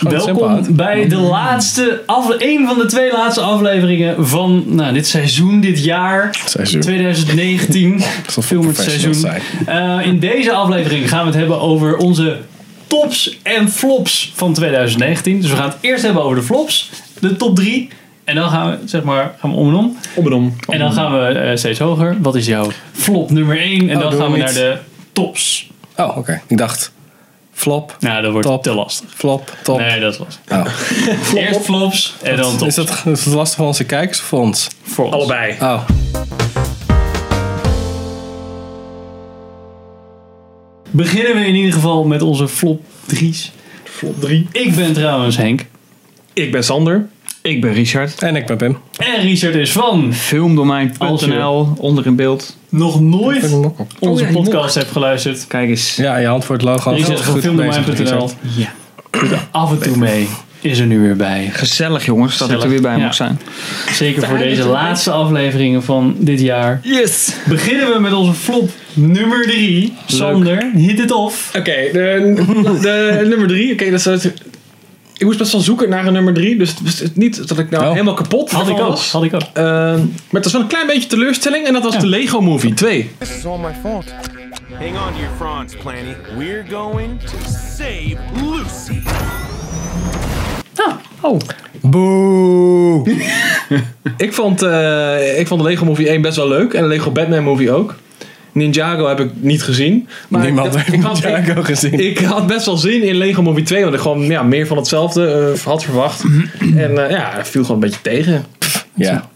Welkom bij de laatste, een van de twee laatste afleveringen van nou, dit seizoen, dit jaar, Seizoen. 2019. Alsof we Film het seizoen. Eh, in deze aflevering gaan we het hebben over onze tops en flops van 2019. Dus we gaan het eerst hebben over de flops, de top 3. En dan gaan we, zeg maar, gaan we om en om. Om en om. En dan gaan we eh, steeds hoger. Wat is jouw flop nummer 1? En Oh, dan gaan we naar de tops. Oh, oké. Ik dacht flop, Nou, dat wordt Top. te lastig. flop, top. Nee, dat is lastig. Oh. Eerst flops en dan tops. Is dat, is dat lastig voor onze kijkers of voor ons? voor ons. Allebei. Oh. Beginnen we in ieder geval met onze flop 3's. Flop 3. Ik ben trouwens Henk. Ik ben Sander. Ik ben Richard. En ik ben Pim. En Richard is van Filmdomein.nl, onder in beeld. nog nooit onze Oh ja, podcast hebt geluisterd. Kijk eens. Ja, je hand voor het logo. Richard van filmdomein.nl. Ja. Af en toe mee. Is er nu weer bij. Gezellig jongens, dat ik er weer bij ja. mag zijn. Zeker voor deze laatste afleveringen van dit jaar. Yes! Beginnen we met onze flop nummer 3. Sander, hit it off. Oké, de, de nummer 3. Oké, dat is het. Ik moest best wel zoeken naar een nummer 3. Dus het was niet dat ik nou Oh. helemaal kapot Had ik ook. Had ik ook. Ehm, maar het was wel een klein beetje teleurstelling. En dat was Ja. de Lego Movie 2. This is all my fault. Hang on to your fronts, Planny. We're going to save Lucy. Oh. Boe! Ik vond, eh, ik vond de Lego Movie 1 best wel leuk. En de Lego Batman Movie ook. Ninjago heb ik niet gezien. Maar Niemand ik, heeft ik, had, Ninjago gezien. ik had best wel zin in Lego Movie 2. Want ik gewoon ja, meer van hetzelfde eh, had verwacht. en eh, ja, het viel gewoon een beetje tegen. Ja.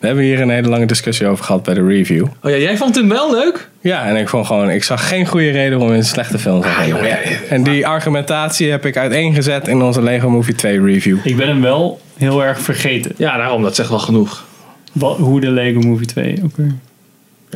We hebben hier een hele lange discussie over gehad bij de review. Oh ja, jij vond hem wel leuk? Ja, en ik vond gewoon, ik zag geen goede reden om in een slechte film te gaan. en die argumentatie heb ik uiteengezet in onze Lego Movie 2 review. Ik ben hem wel heel erg vergeten. Ja, daarom. Dat zegt wel genoeg. Wat, hoe de Lego Movie 2 ook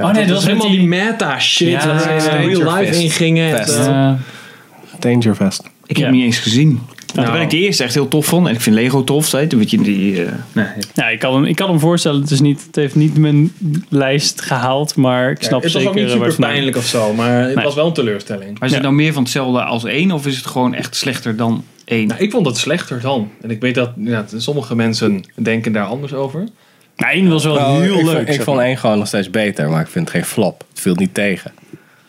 oh nee, dat was helemaal die... die meta shit. Ja, waar ze in real life ingingen. Fest. Het, Dangerfest. Ik heb hem niet eens gezien. Nou. Terwijl ik de eerste echt heel tof vond. En ik vind Lego tof. Weet je, weet je die... eh, nee. ja, ik kan, hem, ik kan hem voorstellen. Het, is niet, het heeft niet mijn lijst gehaald. Maar ik snap het was zeker ook niet eh, waar super het pijnlijk of zo. Maar het Nee. was wel een teleurstelling. Maar is het nou meer van hetzelfde als één? Of is het gewoon echt slechter dan één? Nou, ik vond het slechter dan. En ik weet dat ja, sommige mensen denken daar anders over. Nou, één was wel Nou, heel ik leuk. Vond, ik vond één gewoon nog steeds beter, maar ik vind het geen flop. Het viel niet tegen.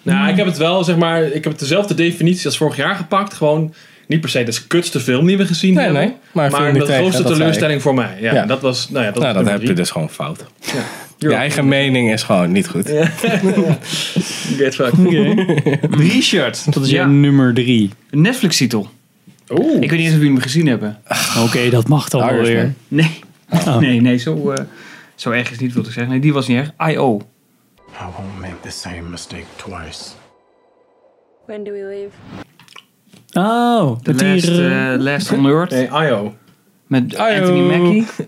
Nou, ik heb het wel, zeg maar, ik heb dezelfde definitie als vorig jaar gepakt. Gewoon niet per se de kutste film die we gezien Nee, hebben. nee, maar Maar de tegen, grootste teleurstelling voor mij. Ja, Ja. dat was, nou ja, dat, nou, dat heb je dus gewoon fout. Ja. Je eigen mening is gewoon niet goed. Get fucked. Oké. Richard, dat is Ja. jouw nummer drie. Een Netflix-titel. Oeh. Ik weet niet eens of jullie hem gezien hebben. Oké, dat mag dan wel Irishman. weer. Nee. Oh. Nee, nee, zo, eh, zo erg is niet wil ik zeggen. Nee, die was niet erg. I.O. I won't make the same mistake twice. When do we leave? Oh, die, last, eh, eh, last on Earth. Nee, IO. Met. Anthony Mackie.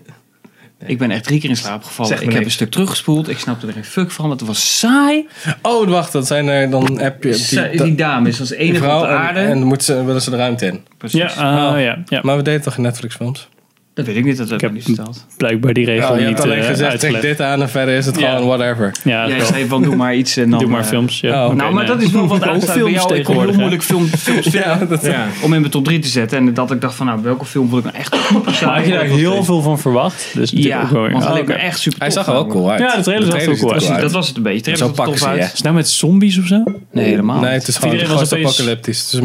Ik ben echt drie keer in slaap gevallen. Ik heb een stuk teruggespoeld. Ik snapte er geen fuck van, want het was saai. Oh, wacht, dat zijn er, dan heb je die, Die, dame is als enige op vrouw de en, aarde. en dan moeten ze, willen ze de ruimte in. Precies. ja, ah, Oh. ja, ja, Maar we deden toch in Netflix films? Dat weet ik niet, dat heb ik niet verteld. blijkbaar die regel je niet alleen eh, gezegd, trek uitgelegd. dit aan en verder is het Ja. gewoon whatever. Ja, Jij wel. zei van doe maar iets en dan... Doe maar eh, films. Ja. oh, nou, maar nee. dat is wel wat Ook uitstaat bij jou. Ik kon heel moeilijk film, films vinden dat, Ja. om in mijn top 3 te zetten. En dat ik dacht van, nou, welke film vond ik nou echt Maar had je daar heel veel van verwacht? Dus Ja, want Oh, dat leek me oké. echt super Hij zag er wel cool uit. Ja, de trailer zag er cool uit. Dat was het een beetje. Zo pakken ze. Is het nou met zombies of zo? Nee, helemaal Nee, het is gewoon Iedereen was opeens- apocalyptisch.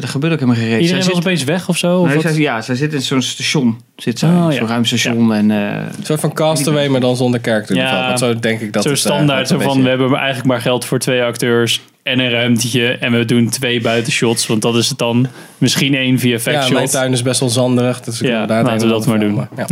Er gebeurt ook helemaal geen reet. Iedereen Zij was zit- opeens weg of zo? Of Nee, zij, ja, zij zit in zo'n station. Zit zij, Oh, ja. zo'n ruimstation. En, eh, een soort van castaway, maar dan zonder character Ja. development. Zo denk ik dat zo het, eh, standaard, dat zo van we hebben eigenlijk maar geld voor twee acteurs en een ruimtetje en we doen twee buitenshots, want dat is het dan. Misschien één VFX Ja, mijn shot. tuin is best wel zanderig. Dus ik Ja, laten we dat maar doen. Ja. Ja.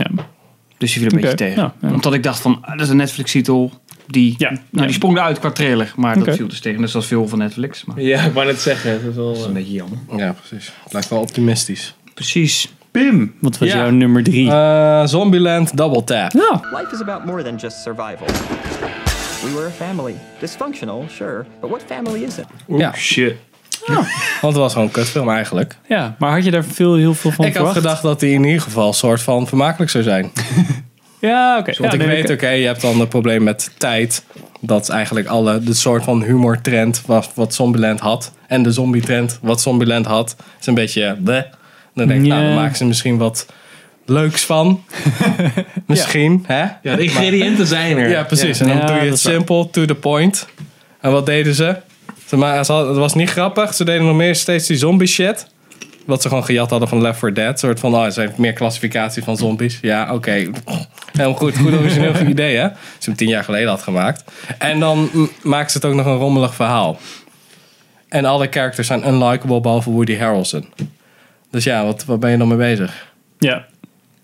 dus die viel een beetje tegen. ja, ja. Omdat ik dacht van, ah, dat is een Netflix-titel. Die, Ja, nou, ja. die sprong eruit qua trailer. Maar dat viel dus tegen. Dat is veel van Netflix. Maar Ja, ik wou net zeggen. Het is wel, dat is een beetje jammer. Ja, precies. Het lijkt wel optimistisch. Precies. Pim, wat was Ja. jouw nummer drie? Eh, Zombieland Double Tap. nou, Life is about more than just survival. We were a family. Dysfunctional, sure, but what family is it? Ja, shit. want het was gewoon een kutfilm eigenlijk. ja, maar had je daar veel, heel veel van ik had verwacht? gedacht dat hij in ieder geval een soort van vermakelijk zou zijn. Ja, oké. Want Ja, ik nee, weet, oké. je hebt dan het probleem met tijd. Dat eigenlijk alle, de soort van humortrend wat, wat Zombieland had. En de zombie-trend wat Zombieland had. Is een beetje bleh. Dan denk ik, nou, dan maken ze er misschien wat leuks van. misschien, hè? Ja, de ingrediënten zijn er. Ja, precies. En dan Ja, doe je het simpel, to the point. En wat deden ze? Ze ma- ze hadden- Het was niet grappig. Ze deden nog meer steeds die zombie shit. Wat ze gewoon gejat hadden van Left 4 Dead. Een soort van, oh, ze heeft meer klassificatie van zombies. Ja, oké. Helemaal goed. Goed origineel goed idee, hè? Ze hem tien jaar geleden had gemaakt. En dan maakt ze het ook nog een rommelig verhaal. En alle characters zijn unlikable, behalve Woody Harrelson. Dus ja, wat, wat ben je dan mee bezig? Ja,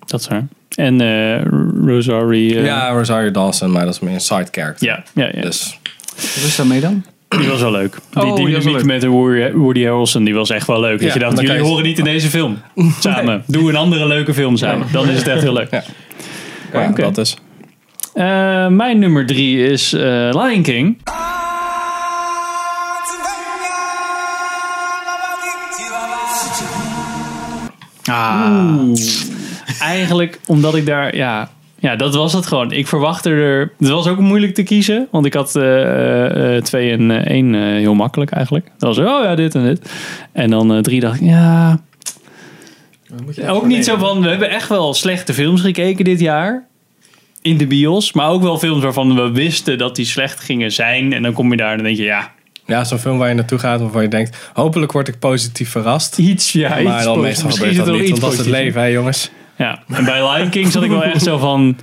dat is waar. En eh Rosarie. eh, ja, Rosario Dawson, maar dat is meer een side character. ja, ja, ja. Dus Wat is daarmee dan? Die was wel leuk. Die, Oh, die die dynamiek met de Woody, Harrelson, die was echt wel leuk. Dat je dacht, jullie je- horen niet in deze film samen. Doe een andere leuke film samen. Dan is het echt heel leuk. Ja. ja, Oké. dat is. Eh, mijn nummer drie is eh, Lion King. Ah, Eigenlijk omdat ik daar, ja, ja, dat was het gewoon. Ik verwachtte er, het was ook moeilijk te kiezen, want ik had eh, twee en eh, één heel makkelijk eigenlijk. Dat was, oh ja, dit en dit. En dan drie dacht ik, ja, ook niet zo van, we hebben echt wel slechte films gekeken dit jaar. In de bios, maar ook wel films waarvan we wisten dat die slecht gingen zijn. En dan kom je daar en dan denk je, ja, Ja, zo'n film waar je naartoe gaat waarvan je denkt, hopelijk word ik positief verrast. iets, ja, maar iets dan meestal gebeurt dat niet, iets want dat is het leven, hè jongens. Ja, en bij Lion King zat ik wel echt zo van...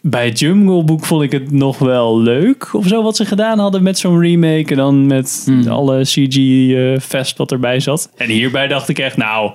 Bij Jungle Book vond ik het nog wel leuk of zo wat ze gedaan hadden met zo'n remake. En dan met alle CG-fest wat erbij zat. En hierbij dacht ik echt, nou,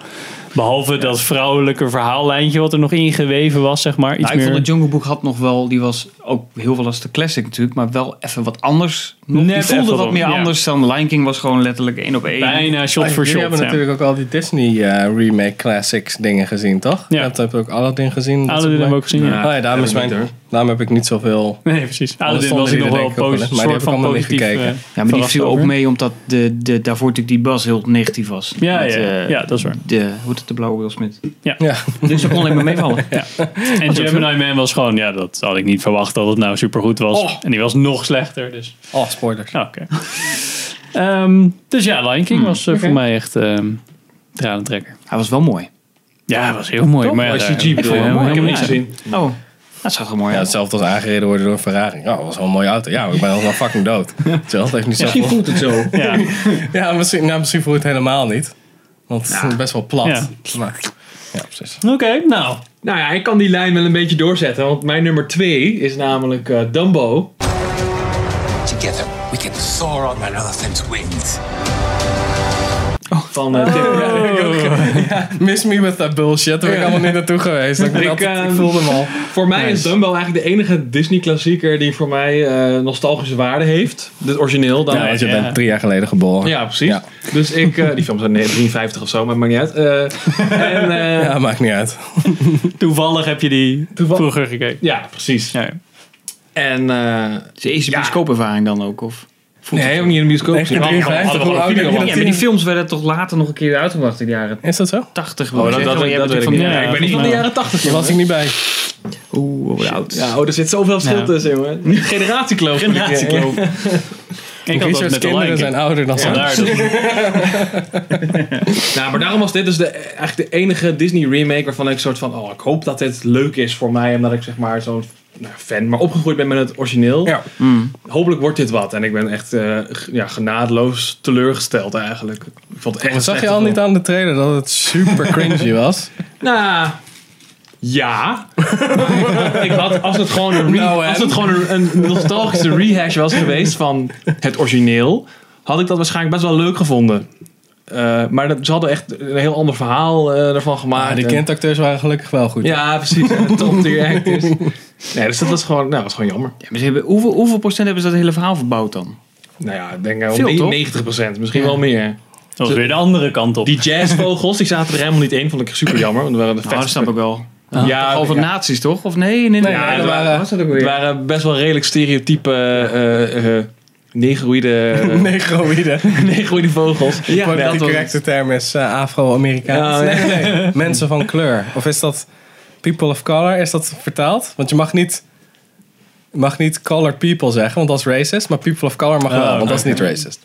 behalve dat vrouwelijke verhaallijntje wat er nog ingeweven was, zeg maar. Iets nou, ik meer... vond het Jungle Book had nog wel, die was ook heel veel als de classic natuurlijk, maar wel even wat anders. Nog, Net die voelde wat wat, meer ja. anders dan Lion King was gewoon letterlijk één op één. Bijna shot Ah, for jullie shot. hebben ja. natuurlijk ook al die Disney eh, remake classics dingen gezien, toch? Ja. Je hebt, hebt ook Aladdin gezien. dat Aladdin hebben we ook gezien, ja. Oh ja, daarom, is heb ik mijn, hoor. Daarom heb ik niet zoveel... Nee, precies. Alle Aladdin was ik nog wel denk ik ook wel, posi- hè. Maar die soort van niet positief gekeken. eh, Ja, maar die viel ook mee omdat de, de, daarvoor natuurlijk die Bas heel negatief was. Ja, Met, ja, eh, ja, dat is waar. De, hoe heet het, de blauwe Will Smith. Ja, Dus dat kon alleen maar meevallen. En Gemini Man was gewoon, ja, dat had ik niet verwacht dat het nou supergoed was. Oh. En die was nog slechter, dus... oh, spoilers. Ah, Oké. Ehm, dus ja, Lion King was eh, voor mij echt ehm tranentrekker. Hij was wel mooi. Ja, dat was heel mooi. Maar ja, Maar daar- CG bedoel je? helemaal Ik heb hem niet niks. gezien. Oh, dat zag er mooi Ja, hetzelfde als aangereden worden door een Ferrari. Ja, dat was wel een mooie auto. Ja, maar ik ben wel fucking dood. Hetzelfde heeft niet Misschien zoveel... voelt het zo. Ja, Ja, misschien, nou, misschien voel je het helemaal niet. Want het is best wel plat. Ja. Maar, ja, precies. oké, nou. Nou ja, ik kan die lijn wel een beetje doorzetten. Want mijn nummer twee is namelijk eh, Dumbo. Together, we can soar on an elephant's wings. Van eh, Tim Bradley. Miss me with that bullshit. Daar ben ik allemaal niet naartoe geweest. Ik, Ik, altijd- eh, ik voelde hem al. Voor mij is. Dumbo eigenlijk de enige Disney-klassieker die voor mij eh, nostalgische waarde heeft. Het origineel dan. Ja, want je ja. bent drie jaar geleden geboren. precies. Ja. Dus ik, eh, die films zijn 53 of zo, maar maakt niet uit. Eh, en, eh, Ja, maakt niet uit. Toevallig heb je die vroeger gekeken. ja, precies. Ja. En eh, Is de eerste Ja. bioscoopervaring dan ook? Of? Nee, ook niet in de bioscoop. Nee, gezien. 53, hoe oud denk je dat Ja, maar die films werden toch later nog een keer uitgebracht in de jaren Is dat zo? 80. Oh, dat, dat, dat, weet ik niet. Ja, Ja, ik ben niet van de ja. jaren 80. Daar was ik niet bij. Oeh, wat oud. Ja, oh, er zit zoveel verschil Ja. tussen, jongen. Niet generatiekloof. Generatiekloof. Ik had dat Richard's kinderen zijn ouder dan zijn. Dat- Nou, maar daarom was dit dus de, eigenlijk de enige Disney remake waarvan ik soort van, oh, ik hoop dat dit leuk is voor mij, omdat ik zeg maar zo'n nou, fan, maar opgegroeid ben met het origineel. Ja. Hopelijk wordt dit wat. En ik ben echt eh, g- ja, genadeloos teleurgesteld eigenlijk. Ik vond het echt zag je al niet aan de trailer dat het super cringy was? Nou, ja. ik had, als het gewoon een, re- Nou, als het gewoon een, een nostalgische rehash was geweest van het origineel, had ik dat waarschijnlijk best wel leuk gevonden. Eh, maar dat, ze hadden echt een heel ander verhaal eh, ervan gemaakt. Maar die En- kindacteurs waren gelukkig wel goed. Ja, precies. Top tier actors. Nee, dus dat was gewoon, nou, was gewoon jammer. Ja, maar ze hebben, hoeveel, hoeveel procent hebben ze dat hele verhaal verbouwd dan? Nou ja, ik denk wel Veel, toch? 90 procent, misschien wel meer. Dat was weer de andere kant op. Die jazzvogels, die zaten er helemaal niet in. Vond ik super jammer. Want dat waren de Nou, dat snap ik wel. Ja, Over ja. nazi's toch? Of nee? nee, nee. Ja, dat er waren- was dat ook weer? het waren best wel redelijk stereotype eh, eh, negroïde, Negroïde. negroïde vogels. Ja, Maar dat de was- correcte term is eh, Afro-Amerikaans. Ja, nee, nee, nee. Mensen van kleur. Of is dat people of color? Is dat vertaald? Want je mag niet, je mag niet colored people zeggen, want dat is racist. Maar people of color mag Oh, wel, want dat is niet racist.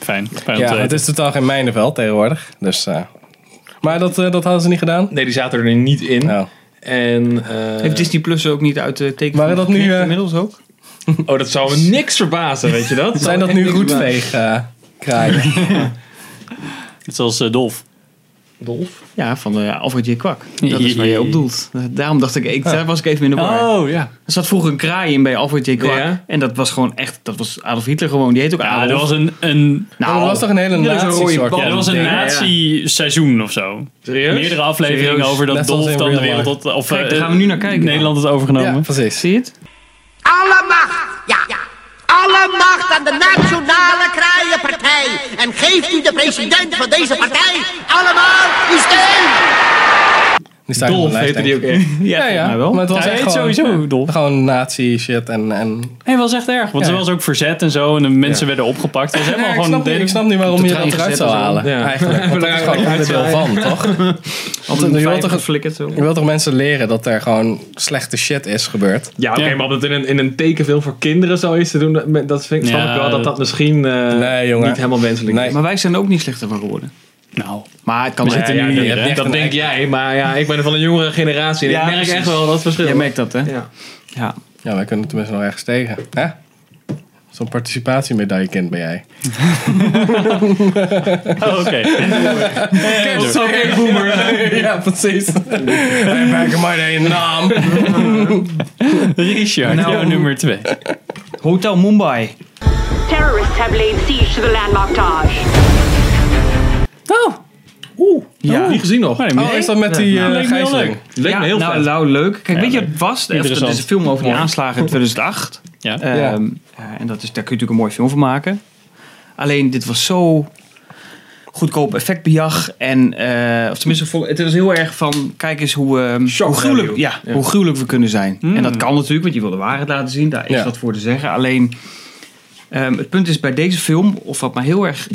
Fijn. Fijn om te Ja, weten. het is totaal geen mijnenveld tegenwoordig. Dus, eh, Maar dat, eh, dat hadden ze niet gedaan? Nee, die zaten er niet in. Oh. En, eh, Heeft Disney Plus ook niet uit de teken Waren dat nu, eh, inmiddels ook? Oh, dat zou me niks verbazen, weet je dat? Zijn dat nu roetveeg eh kraaien? Net zoals eh, Dolf. Dolf? Ja, van de Alfred J. Kwak. Dat is waar je op doelt. Daarom dacht ik, ik daar was ik even in de war. Oh, ja. Er zat vroeger een kraai in bij Alfred J. Kwak. Ja. En dat was gewoon echt, dat was Adolf Hitler gewoon. Die heet ook Ja, Adolf. er was een, een, Nou, dat was toch een hele bal. ja, er was een nazi-seizoen of zo. Serieus? Meerdere afleveringen Serieus? over dat Net Dolf dan de wereld tot, of Kijk, daar eh, gaan we nu naar kijken. Nederland Ja, overgenomen. precies. Zie je het? Alle macht, ja, alle macht aan de Nationale Kraaienpartij. En geeft u de president van deze partij allemaal uw steun. Die Dolf heette die ook echt. Ja, Ja, ja. wel. Maar het was echt gewoon, sowieso Dolf. gewoon nazi shit en... en Hij was echt erg, want Ja. er was ook verzet en zo. En de mensen werden opgepakt. Het was helemaal Ja, ik, gewoon... snap ik snap niet waarom je dat eruit zou en zo. halen. Ja. Eigenlijk. Want dat is gewoon Eruit onderdeel van, toch? Altijd je wilt toch-. Je wilt toch mensen leren dat er gewoon slechte shit is gebeurd? Ja, oké, Ja. maar om het in een, in een tekenfilm voor kinderen zoiets te doen, dat- dat vind ik, snap Ja, ik wel dat dat dat- misschien eh, Nee, niet helemaal wenselijk Nee. is. Maar wij zijn ook niet slechter van geworden. Nou, Maar het kan We zitten nu je hier, hebt hè? echt Dat denk jij, maar ja, ik ben van een jongere generatie en Ja, ik merk precies. echt wel dat verschil. Jij merkt dat, hè? Ja. Ja. Ja, wij kunnen tenminste nog ergens tegen. Hè? Zo'n participatiemedaille kind ben jij. oh, oké. Oké, boomer. ja, precies. Wij maken maar één naam. Richard, Nou. jouw nummer twee. Hotel Mumbai. Terrorists have laid siege to the landlocked Taj. Ja. Niet gezien nog. Maar die Oh, is dat met die Nou, leek me leuk. Leek ja, me heel nou, vet. nou, leuk. Kijk, weet je wat het was? Het Interessant. is een film over die Mooi. aanslagen in 2008. Ja. Ehm, Ja. eh, en dat is, daar kun je natuurlijk een mooie film van maken. Alleen, dit was zo goedkoop effectbejag. En, eh, of tenminste, het was heel erg van, kijk eens hoe, ehm, hoe, gruwelijk, ja, Ja. hoe gruwelijk we kunnen zijn. En dat kan natuurlijk, want je wil de waarheid laten zien. Daar is Ja. wat voor te zeggen. Alleen, ehm, het punt is bij deze film, of wat mij heel erg...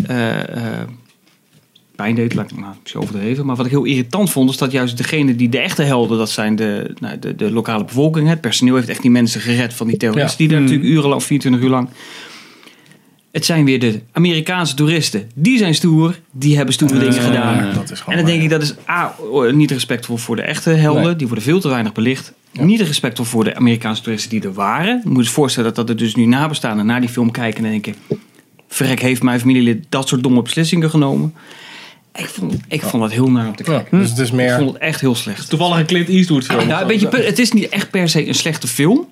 pijn deed, laat ik nou, misschien overdreven. Maar wat ik heel irritant vond, is dat juist degene die de echte helden, dat zijn de, nou, de, de lokale bevolking. Het personeel heeft echt die mensen gered van die terroristen die daar natuurlijk urenlang, 24 uur lang. Het zijn weer de Amerikaanse toeristen. Die zijn stoer, die hebben stoere dingen gedaan. dat is gewoon en dan denk ik, dat is A, niet respectvol voor de echte helden. Nee. Die worden veel te weinig belicht. Niet respectvol voor de Amerikaanse toeristen die er waren. Je moet je voorstellen dat, dat er dus nu nabestaanden naar die film kijken en denken... Verrek, heeft mijn familielid dat soort domme beslissingen genomen? Ik vond, ik vond dat heel naar om te Ja, kijken. dus het is Ik meer... vond het echt heel slecht. Toevallig een Clint Eastwood film. Nou, weet je, het is niet echt per se een slechte film.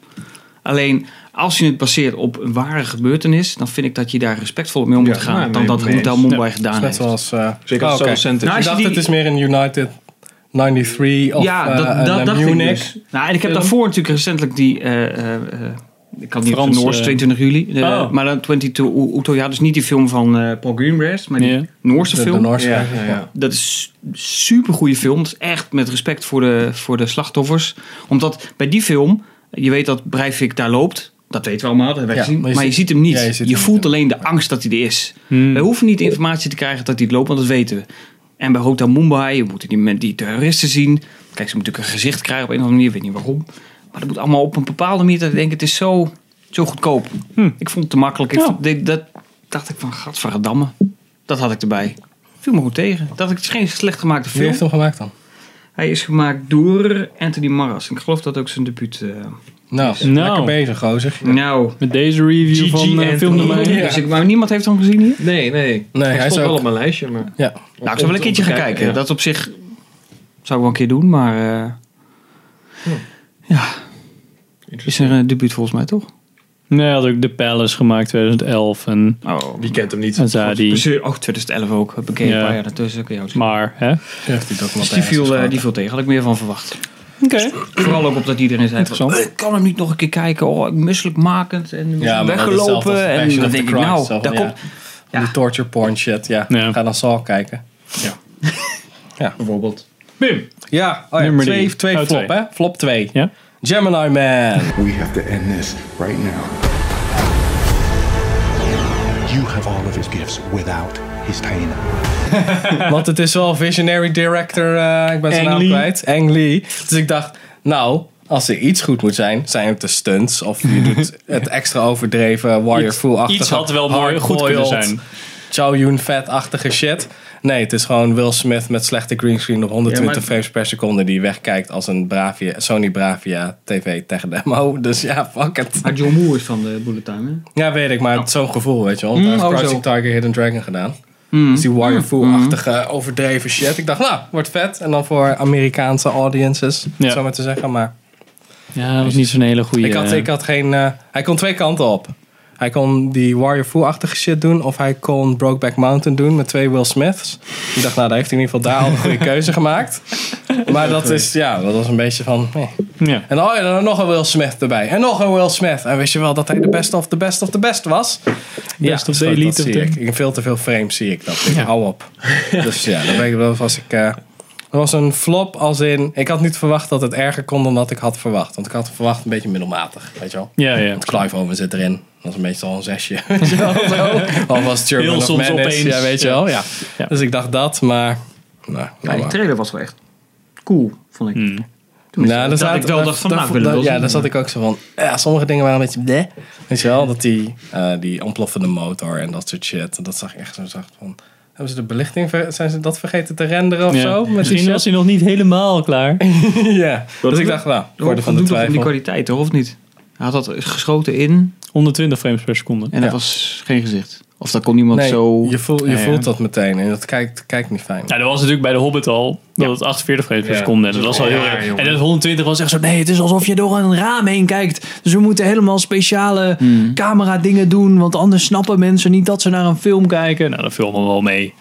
Alleen als je het baseert op een ware gebeurtenis, dan vind ik dat je daar respectvol mee om moet Ja, gaan. nou, dan dat Hotel. Mumbai Ja. gedaan Net heeft. zoals... eh Zeker oh, als is. Nou, Ik als dacht die- het is meer een United 93 of ja, eh, dat, een, dat eh, dacht ik dus. Nou, en ik heb daarvoor natuurlijk recentelijk die... eh, eh, eh, ik kan niet Frans, de Noors, eh, 22 juli. Oh. Maar dan 22 U- Uto, ja, dus niet die film van eh, Paul Greengrass, maar die. Noorse De, de film. Noorse Ja, ja, ja. Dat is een super goede film. Dat is echt met respect voor de, voor de slachtoffers. Omdat bij die film, je weet dat Breivik daar loopt. Dat weten we allemaal, dat hebben we Ja, gezien. maar Maar je ziet- ziet hem niet. Ja, je je ziet hem voelt niet, alleen de angst dat hij er is. Hmm. We hoeven niet informatie te krijgen dat hij het loopt, want dat weten we. En bij Hotel Mumbai, we moeten die, die terroristen zien. Kijk, ze moeten natuurlijk een gezicht krijgen op een of andere manier. Ik weet niet waarom. Maar dat moet allemaal op een bepaalde manier. Dat ik denk, het is zo, zo goedkoop. Ik vond het te makkelijk. Ik Ja. vond- dit- dat dacht ik van, gadverdamme. Dat had ik erbij. Viel me goed tegen. Dat ik het is geen slecht gemaakte Wie film. heeft hem gemaakt dan? Hij is gemaakt door Anthony Maras. Ik geloof dat ook zijn debuut. eh Nou, Nou. lekker bezig, gozer. Nou, Met deze review van uh, film nummer. Ja. dus ik, maar niemand heeft hem gezien hier? Nee, nee. Nee, hij stond wel ook... op mijn lijstje, maar... Ja, Nou, ik zou wel een keertje gaan kijken. Dat op zich zou ik wel een keer doen, maar eh, ja, is er een debuut volgens mij toch? Nee, hij had ook The Palace gemaakt 2011. En Oh, Wie kent hem niet? Azadi. Oh, 2011 ook. Bekend Ja. een paar jaar daartussen. Kun je ook zien. Maar, hè? heeft hij Dus die viel, eh, geschoten. die viel tegen. Had ik meer van verwacht. Oké. Vooral ook op dat iedereen zei van. "Eh, ik kan hem niet nog een keer kijken. Oh, ik misselijkmakend. En Ja, weggelopen. En dan denk ik, nou, daar ja. komt... Ja. Die torture porn shit, ja. Ja. Ga dan Saw kijken. Bijvoorbeeld. Bim. Ja, oh ja Nummer twee, drie. twee Oh, flop, twee. hè? Flop 2. Ja? Gemini Man. We have to end this right now. You have all of his gifts without his pain. Want het is wel visionary director, eh, ik ben zijn Ang naam Lee. kwijt. Ang Lee. Dus ik dacht, nou, als er iets goed moet zijn, zijn het de stunts. Of je doet het extra overdreven, warrior Iets- Fu-achtige. iets had wel mooi goed kunnen zijn. Chow Yun Fat-achtige shit. Nee, het is gewoon Will Smith met slechte greenscreen op 120 Ja, maar- frames per seconde die wegkijkt als een Bravia, Sony Bravia TV tegen demo. Dus ja, fuck it. Maar John Woo is van de Bullet Time, hè? Ja, weet ik, maar het is zo'n gevoel, weet je wel. Mm, Hij heeft oh, zo. Tiger, Hidden Dragon gedaan. Mm. Dus die Warrior Fu-achtige overdreven shit. Ik dacht, nou, wordt vet. En dan voor Amerikaanse audiences, Ja. zo maar te zeggen. Maar Ja, dat was niet zo'n hele goede. ik had, ik had geen... eh, hij kon twee kanten op. Hij kon die Warrior Fu-achtige shit doen. Of hij kon Brokeback Mountain doen met twee Will Smiths. Ik dacht, nou, daar heeft hij in ieder geval daar al een goede keuze gemaakt. Maar dat is, ja, dat was een beetje van... nee. Ja. En oh ja, dan nog een Will Smith erbij. En nog een Will Smith. En wist je wel dat hij de best of the best of the best was? Best of zo, the elite dat of zie ik. In veel te veel frames zie ik dat. Ik hou op. Dus ja, dan ben ik, dat was ik... eh, dat was een flop als in... Ik had niet verwacht dat het erger kon dan dat ik had verwacht. Want ik had verwacht een beetje middelmatig. Weet je wel? Ja, ja. Want Clive Owen zit erin. Dat is meestal een zesje. Weet je wel? Zo. Of was het German Heel of soms Menace. opeens. Ja, weet je wel? Ja. Ja. Dus ik dacht dat, maar... Nou, Ja, nou die maar. trailer was wel echt cool, vond ik. Hmm. Tenminste, Nou, dat daar ik zat- wel daar- dacht van, daar- nou, ik wil het daar- wel Ja, zien. daar zat ik ook zo van. Ja, sommige dingen waren een beetje bleh. Weet je wel, dat die, eh, die ontploffende motor en dat soort shit. Dat zag ik echt zo zacht van. Hebben ze de belichting, zijn ze dat vergeten te renderen of Ja. zo? Misschien was hij nog niet helemaal klaar. ja, dus ik dacht, nou, voor de van de van die twijfel. kwaliteit, toch? Of niet? Hij had dat geschoten in 120 frames per seconde. en dat Ja. was geen gezicht. Of dat kon iemand Nee, zo... je, voelt, je Ja, ja. voelt dat meteen en dat kijkt, kijkt niet fijn. Ja, dat was natuurlijk bij de Hobbit al. Dat het 48 frames per seconde. En dat was al heel erg. En dat 120 was echt zo. Nee, het is alsof je door een raam heen kijkt. Dus we moeten helemaal speciale Hmm. camera dingen doen. Want anders snappen mensen niet dat ze naar een film kijken. Nou, dat filmen we wel mee.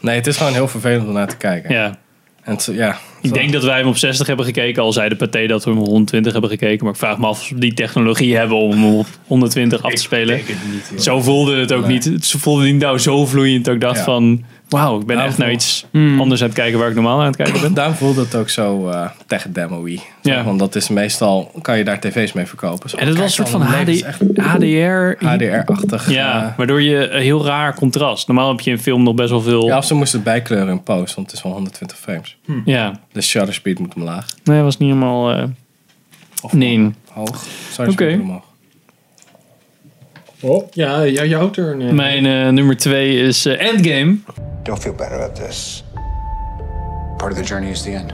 Nee, het is gewoon heel vervelend om naar te kijken. Ja. En het- ja, Ik denk dat wij hem op 60 hebben gekeken. Al zei de Pathé dat we hem op 120 hebben gekeken. Maar ik vraag me af of we die technologie hebben om hem op 120 af te spelen. Zo voelde het ook Nee. niet. Het voelde niet nou zo vloeiend dat ik dacht Ja. van... Wauw, ik ben echt naar iets anders aan het kijken waar ik normaal aan het kijken ben. Daarom voelde het ook zo eh tech demo-y. Ja. Want dat is meestal, kan je daar tv's mee verkopen. Zo, En het was een soort van HD, HDR. HDR-achtig. Ja, eh, waardoor je een heel raar contrast. Normaal heb je in film nog best wel veel. ja, of ze moesten het bijkleuren in post, want het is wel 120 frames. Ja, De shutter speed moet omlaag. nee, was niet helemaal. eh, Of nee. hoog. Speed omhoog. Oh, ja, ja, jouw turn. ja. Mijn eh, nummer twee is eh, Endgame. Don't feel better about this. Part of the journey is the end.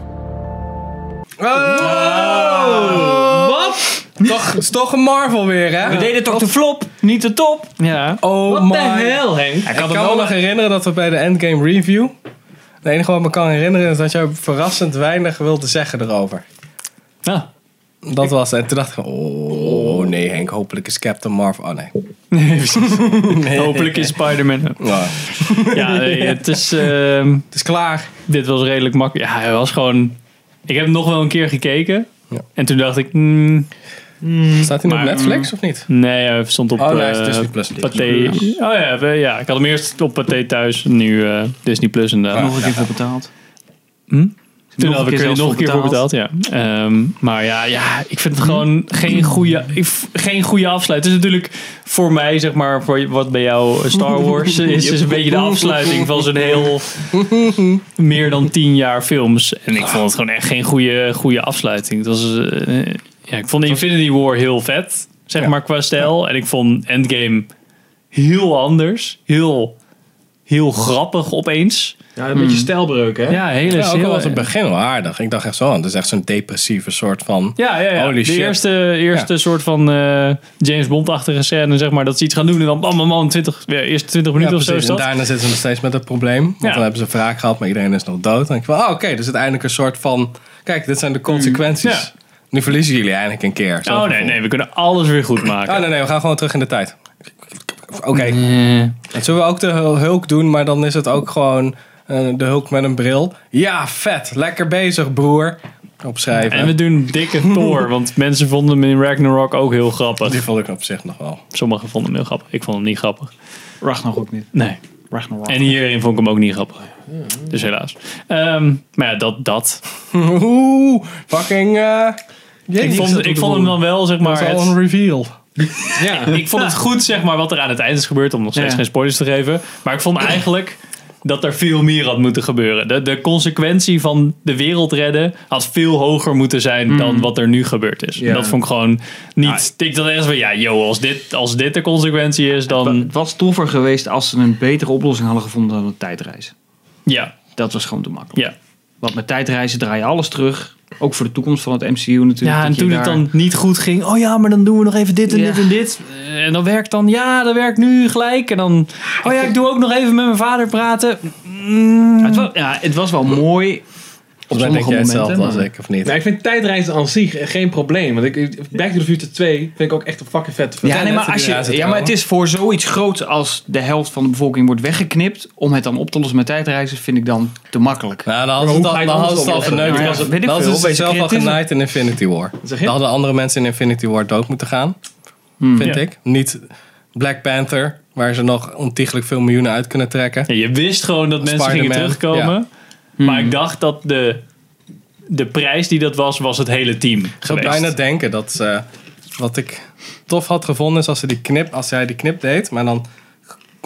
Wat? Toch, is toch een Marvel weer, hè? We deden toch de flop, niet de top? Ja. Oh What my. the hell, Henk? Ik kan, me nog herinneren dat we bij de Endgame review... Het enige wat ik me kan herinneren is dat jij verrassend weinig wilde zeggen erover. Ah. Dat was het. En toen dacht ik, oh nee Henk, hopelijk is Captain Marvel... Oh nee. Hopelijk is Spider-Man. Ja, nee, het is. ehm, het is klaar. dit was redelijk makkelijk. Ja, hij was gewoon. Ik heb nog wel een keer gekeken. Ja. En toen dacht ik. mm, Staat hij nog op Netflix of niet? nee, hij stond op Oh, nee, eh, Disney Plus. Pathé. Oh ja, we- ja, ik had hem eerst op Pathé thuis. Nu eh, Disney Plus inderdaad. Nog een keer voor betaald. Hm? Toen had ik er nog een keer voor betaald, ja. Ehm, maar ja, ja, ik vind het gewoon geen goede, ik v- geen goede afsluiting. Het is natuurlijk voor mij, zeg maar, voor wat bij jou Star Wars is, is een beetje de afsluiting van zo'n heel meer dan tien jaar films. En ik vond het gewoon echt geen goede, goede afsluiting. Het was, eh, ja, ik vond Infinity War heel vet, zeg Ja. maar, qua stijl. En ik vond Endgame heel anders. Heel, heel grappig opeens. Ja, een beetje stijlbreuk, hè? Ja, hele Ja, ook al was het begin wel aardig. Ik dacht echt zo, het is echt zo'n depressieve soort van... Ja, ja, ja. Holy de shit. eerste, eerste soort van eh, James Bond-achtige scène, zeg maar, dat ze iets gaan doen en dan bam, bam, bam, 20, ja, eerste 20 Ja, minuten of zo is En dat. daarna zitten ze nog steeds met het probleem. Want Ja. dan hebben ze wraak gehad, maar iedereen is nog dood. Dan denk ik van, oh, oké, er zit eindelijk een soort van... Kijk, dit zijn de consequenties. Ja. Nu verliezen jullie eindelijk een keer. Oh nee, nee, we kunnen alles weer goed maken. Oh nee, nee, we gaan gewoon terug in de tijd. Oké. En zullen we ook de Hulk doen, maar dan is het ook gewoon de Hulk met een bril. Ja, vet. Lekker bezig, broer. Opschrijven. en we doen dikke Thor, want mensen vonden hem in Ragnarok ook heel grappig. Die vond ik op zich nog wel. Sommigen vonden hem heel grappig. Ik vond hem niet grappig. Ragnarok ook niet. Nee. Ragnarok. En hierin vond ik hem ook niet grappig. Dus helaas. Ehm, maar ja, dat. dat. Oeh, fucking... eh Ik vond, ik vond hem dan wel, zeg Maar maar. al het- een reveal. Ja. ik vond het goed, zeg maar, wat er aan het eind is gebeurd. Om nog steeds Ja. geen spoilers te geven. Maar ik vond eigenlijk dat er veel meer had moeten gebeuren. De, de consequentie van de wereld redden had veel hoger moeten zijn dan wat er nu gebeurd is. Ja. Dat vond ik gewoon niet. Ik dacht echt van, ja, joh, als dit, als dit de consequentie is, dan. Het was toffer geweest als ze een betere oplossing hadden gevonden dan een tijdreis. Ja. Dat was gewoon te makkelijk. Ja. Want met tijdreizen draai je alles terug. Ook voor de toekomst van het MCU natuurlijk. Ja, en toen het dan niet goed ging, oh ja, maar dan doen we nog even dit en Ja. dit en dit. Eh, En dan werkt dan, ja, dat werkt nu gelijk. En dan, oh ja, ik doe ook nog even met mijn vader praten. Mm. Het was, ja, het was wel mooi. Op Volgens mij denk sommige jij momenten. hetzelfde als ik, of niet? Nou, ik vind tijdreizen aan zich geen probleem. Want ik, Back to the Future 2 vind ik ook echt een fucking vette film. Ja, nee, maar, als je, ja, maar het is voor zoiets groots als de helft van de bevolking wordt weggeknipt. Om het dan op te lossen met tijdreizen, vind ik dan te makkelijk. Nou, dan hadden ze het al. Ja, Dan weet ik hadden ze zichzelf al genaaid in Infinity War. Dan hadden andere mensen in Infinity War dood moeten gaan. Hmm. Vind Ja. ik. Niet Black Panther, waar ze nog ontiegelijk veel miljoenen uit kunnen trekken. Ja, je wist gewoon dat mensen gingen Spider-Man, Maar ik dacht dat de, de prijs die dat was, was het hele team Ik zou bijna denken dat ze, wat ik tof had gevonden is als, ze die knip, als hij die knip deed, maar dan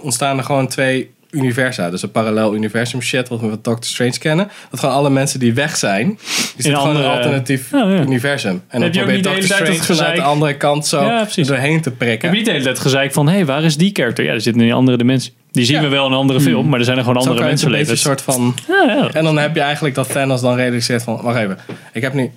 ontstaan er gewoon twee universa. Dus een parallel universum shit, wat we met Doctor Strange kennen. Dat gewoon alle mensen die weg zijn, die zitten gewoon in andere- een alternatief Ja, ja. universum. En dan je probeert Doctor Strange vanuit de gezeik? andere kant zo Ja, doorheen te Ik prikken. heb niet de hele tijd gezegd van, hé, hey, waar is die character? Ja, er zit in een andere dimensie. Die zien Ja. we wel in een andere film, maar er zijn er gewoon Zo andere mensen beetje een leven. soort van... Ja, ja. En dan heb je eigenlijk dat Thanos dan realiseert van... Wacht even, ik heb nu...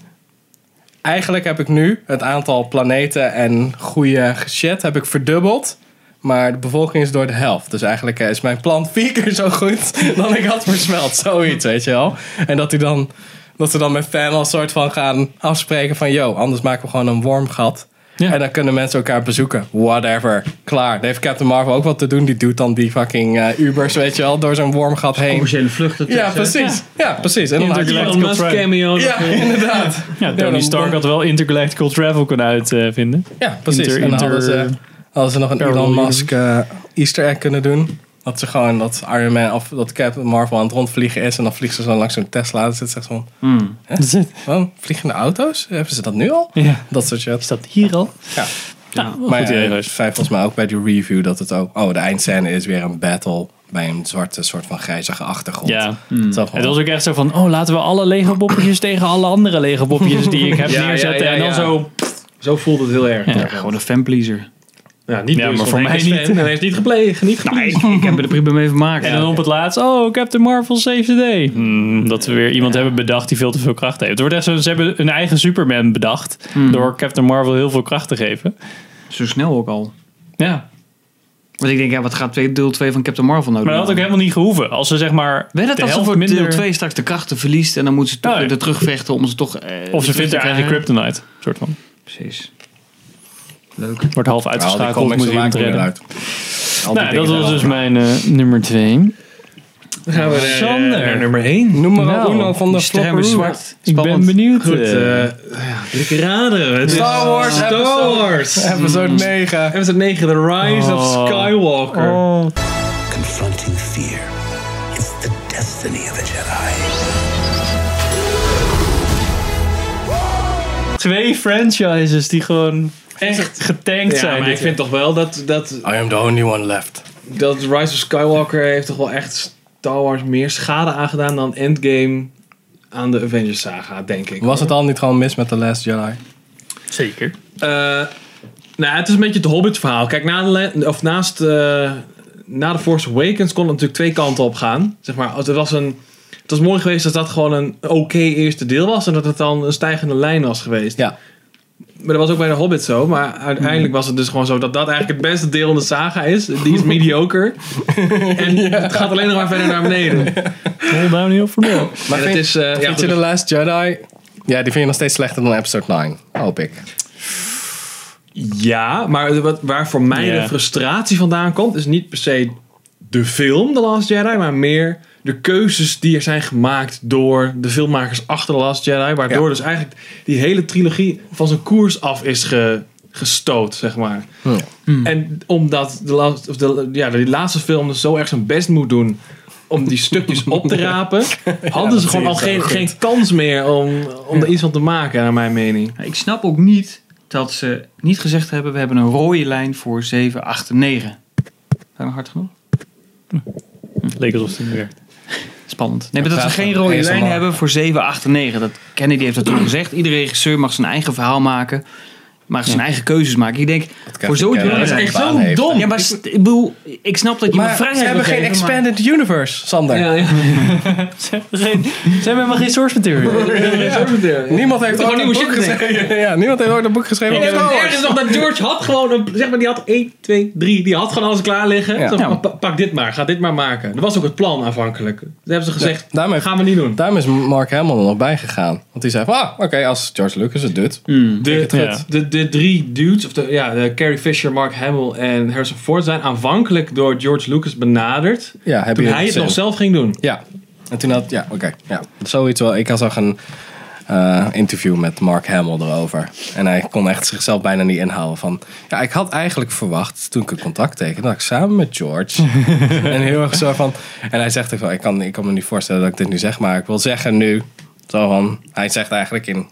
Eigenlijk heb ik nu het aantal planeten en goede shit heb ik verdubbeld. Maar de bevolking is door de helft. Dus eigenlijk eh, is mijn plan vier keer zo goed dan ik had voorspeld. Zoiets, weet je wel. En dat, hij dan, dat ze dan met Thanos soort van gaan afspreken van... Yo, anders maken we gewoon een wormgat. Ja. En dan kunnen mensen elkaar bezoeken. Whatever. Klaar. Dan heeft Captain Marvel ook wat te doen. Die doet dan die fucking eh, Ubers, weet je wel, door zo'n wormgat heen. Commerciële vluchten. Ja, precies. Ja, precies. En dan Intergalactical Elon Musk travel. cameo. Ja, inderdaad. Ja, Tony Stark had wel intergalactical travel kunnen uitvinden. Ja, precies. Inter- en dan hadden ze, hadden ze nog een Elon. Musk eh, Easter egg kunnen doen. Dat ze gewoon dat Iron Man of dat Captain Marvel aan het rondvliegen is. En dan vliegen ze zo langs zo'n Tesla. Dan zit ze echt van, het. oh, vliegende auto's? Hebben ze dat nu al? Ja. Dat soort shit. Is dat hier al? Ja. Ja, wel Maar goed ja, geweest. zei volgens mij ook bij die review dat het ook... Oh, de eindscène is weer een battle bij een zwarte soort van grijzige achtergrond. Ja. Zo van, Het was ook echt zo van, oh, laten we alle Lego poppetjes tegen alle andere Lego poppetjes die ik heb Ja, ja, neerzetten. ja, en dan ja. zo, Zo voelt het heel erg. Ja. Ja, Gewoon een fanpleaser. Ja niet Ja, dus, maar want voor mij niet. hij heeft niet gepleegd. Niet Nee, gepleegd. ik heb er prima mee vermaakt. En dan op het laatst, oh, Captain Marvel save the day. Hmm, dat we weer iemand hebben bedacht die veel te veel kracht heeft. Het wordt echt zo, ze hebben een eigen Superman bedacht. Door Captain Marvel heel veel kracht te geven. Zo snel ook al. Ja, Want ik denk, ja, wat gaat deel 2 van Captain Marvel nou maar dat had ook helemaal niet gehoeven. Als ze zeg maar Weet de het als ze helft voor minder... deel 2 straks de krachten verliest en dan moet ze toch Oh, weer er terugvechten om ze toch... eh, Of ze vindt eigen kryptonite. Soort van. Precies. Leuk. Wordt half uitgeschakeld, comics moet we redden. die Nou, dat was dus mijn eh, nummer 2. Dan gaan we naar, Sander. naar nummer 1. Noem maar Nou, Uno van de is Flopperoo. zwart. Ik ben benieuwd. Goed, eh. eh dikke raden. Het is Star Wars Star episode- Wars. Episode 9. Episode 9, The Rise of Oh. Skywalker. Oh. Confronting fear. It's the destiny of a Jedi. Twee franchises die gewoon Echt. getankt Ja, zijn. maar ik vind toch wel dat, dat, I am the only one left. dat Rise of Skywalker heeft toch wel echt Star Wars meer schade aangedaan dan Endgame aan de Avengers saga, denk ik. Was het al niet gewoon mis met The Last Jedi? Zeker. Eh, nou, het is een beetje het Hobbit verhaal. Kijk, na de, of naast eh, na The Force Awakens kon het natuurlijk twee kanten op gaan. Zeg maar, het was een... Het was mooi geweest dat dat gewoon een oké eerste deel was en dat het dan een stijgende lijn was geweest. Ja. Maar dat was ook bij de Hobbit zo. Maar uiteindelijk was het dus gewoon zo dat dat eigenlijk het beste deel in de saga is. Die is mediocre. en het gaat alleen nog maar verder naar beneden. Hold down heel voor door. Maar vind, het is, eh, ja, vind je. The Last Jedi... Ja, die vind je nog steeds slechter dan episode 9. Hoop ik. Ja, maar wat, waar voor mij de frustratie vandaan komt, is niet per se de film The Last Jedi, maar meer de keuzes die er zijn gemaakt door de filmmakers achter The Last Jedi, waardoor Ja. dus eigenlijk die hele trilogie van zijn koers af is ge- gestoot, zeg maar. En omdat de, last, of de, ja, de laatste film dus zo erg zijn best moet doen om die stukjes op te rapen, hadden ze gewoon al geen, geen kans meer om, om er iets van te maken, naar mijn mening. Ik snap ook niet dat ze niet gezegd hebben... we hebben een rode lijn voor 7, 8 en 9. Zijn we hard genoeg? Leek alsof het niet werkt. Spannend. Nee, maar dat ze graag geen rode lijn hebben voor 7, 8 en 9. Dat, Kennedy heeft dat toen gezegd. Iedere regisseur mag zijn eigen verhaal maken. Maar zijn eigen keuzes maken. Ik denk, voor zoiets... kennen, Dat is echt zo dom. Ja, maar ik bedoel, ik snap dat je me Maar vrijheid ze hebben geen geven, maar- expanded universe, Sander. Ja, ja. Ze hebben helemaal geen source material. Niemand heeft Gewoon ooit een boek shit geschreven. Ja, niemand heeft ooit een boek geschreven. Wars. ergens nog dat George had gewoon een, zeg maar, die had 1, 2, 3, die had gewoon alles klaar liggen. Ja. Zo van, Ja. pa- Pak dit maar, ga dit maar maken. Dat was ook het plan aanvankelijk. Dat hebben ze gezegd, Daarom heeft- gaan we niet doen. Daarom is Mark Hamill er nog bij gegaan. Want die zei van, ah, oké, als George Lucas het doet. De, Ja. de, de drie dudes, of de, ja, de Carrie Fisher, Mark Hamill en Harrison Ford zijn aanvankelijk door George Lucas benaderd. Ja, heb Toen je hij het nog zelf ging doen. Ja. En toen had, ja, oké, ja. Zoiets wel. Ik zag een eh, interview met Mark Hamill erover. En hij kon echt zichzelf bijna niet inhouden van... Ja, ik had eigenlijk verwacht, toen ik een contact tekende, dat ik samen met George... en heel erg zo van... En hij zegt ook van, ik kan, ik kan me niet voorstellen dat ik dit nu zeg, maar ik wil zeggen nu... Zo van, hij zegt eigenlijk in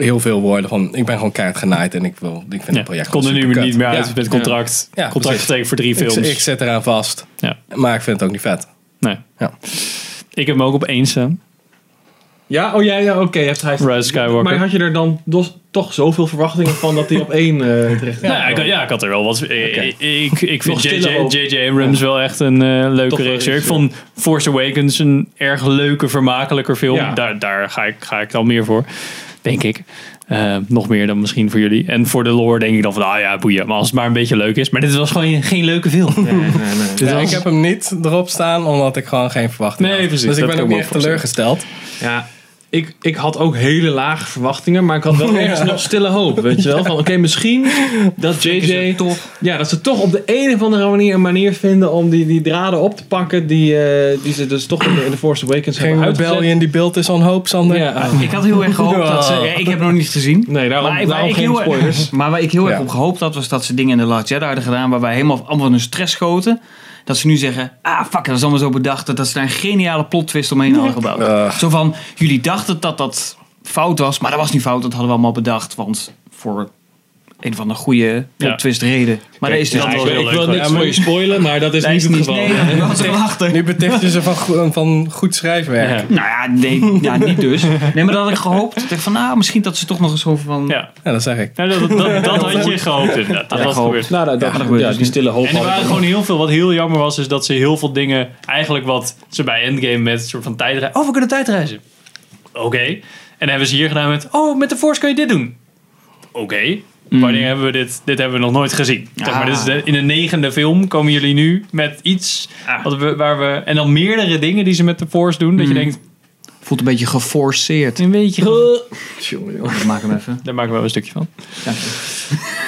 heel veel woorden van... Ik ben gewoon keihard genaaid en ik, wil, ik vind Ja, het project kon er nu niet meer uit Ja. met contract. Ja, contract getekend voor drie Ik, films. ik zit eraan vast. Ja. Maar ik vind het ook niet vet. Nee. Ja. Ik heb hem ook op staan. Ja, oh ja, ja oké. heeft hij Rise Skywalker. Maar had je er dan dos- toch zoveel verwachtingen van dat hij op één eh terecht Ja, ik, ja, ik had er wel wat. Ik, ik, ik vind. J.J. Abrams wel echt een eh, leuke regisseur. Ik vond Force Awakens een erg leuke, vermakelijker film. Ja. Daar, daar ga, ik, ga ik dan meer voor, denk ik. Eh, nog meer dan misschien voor jullie. En voor de lore denk ik dan van, ah ja, boeien. Maar als het maar een beetje leuk is. Maar dit was gewoon geen leuke film. Nee, nee, nee. Ja, was- ik heb hem niet erop staan, omdat ik gewoon geen verwachtingen Nee, had. precies, Dus ik ben ook ik niet me echt ook teleurgesteld. Ja, ik, ik had ook hele lage verwachtingen, maar ik had wel ergens nog stille hoop, weet je wel? Van oké, misschien dat JJ ja, dat ze toch op de een of andere manier een manier vinden om die, die draden op te pakken die, eh, die ze dus toch in de, in de Force Awakens Geen hebben uitgezet. rebellion die built is on hope, Sander. Ja, Ik had heel erg gehoopt dat ze... ja, ik heb het nog niet gezien. nee, daarom, Maar, waar daarom ik geen heel erg- spoilers. maar waar ik heel erg Ja. op gehoopt had, was dat ze dingen in de Last Jedi hadden gedaan waar wij helemaal allemaal van hun stress schoten. Dat ze nu zeggen, ah fuck, dat is allemaal zo bedacht. Dat ze daar een geniale plot twist omheen hadden gebouwd. Ugh. Zo van, jullie dachten dat dat fout was, maar dat was niet fout. Dat hadden we allemaal bedacht, want voor een van de goede plot Ja. twist reden. Maar dat is dus ja, niet ik heel wil niks voor je spoilen, maar dat is Dat niet het geval. nee, achter. Nu beticht je ze van, van goed schrijfwerk. Ja. Nou ja, nee, ja, niet dus. Nee, maar dat had ik gehoopt. Ik van, nou, misschien dat ze toch nog eens over van... Ja. Ja, dat zeg ik. Nou, dat, dat, dat had je gehoopt inderdaad. Dat Ja, was gehoopt. gebeurd. Nou, dat, dat, dat gebeurt ja, dus die stille hoop. En er waren gewoon heel veel, wat heel jammer was, is dat ze heel veel dingen, eigenlijk wat ze bij Endgame met een soort van tijdreizen. Oh, we kunnen tijdreizen. Oké. En dan hebben ze hier gedaan met, oh, met de Force kan je dit doen. Oké. Wanneer hebben we dit? Dit hebben we nog nooit gezien. Zeg maar, dit is de- in de negende film komen jullie nu met iets wat we, waar we. En dan meerdere dingen die ze met de Force doen. Dat je denkt, Voelt een beetje geforceerd. een beetje. Jongen, jongen. Ik maak hem even. Daar maken we wel een stukje van. Dank je.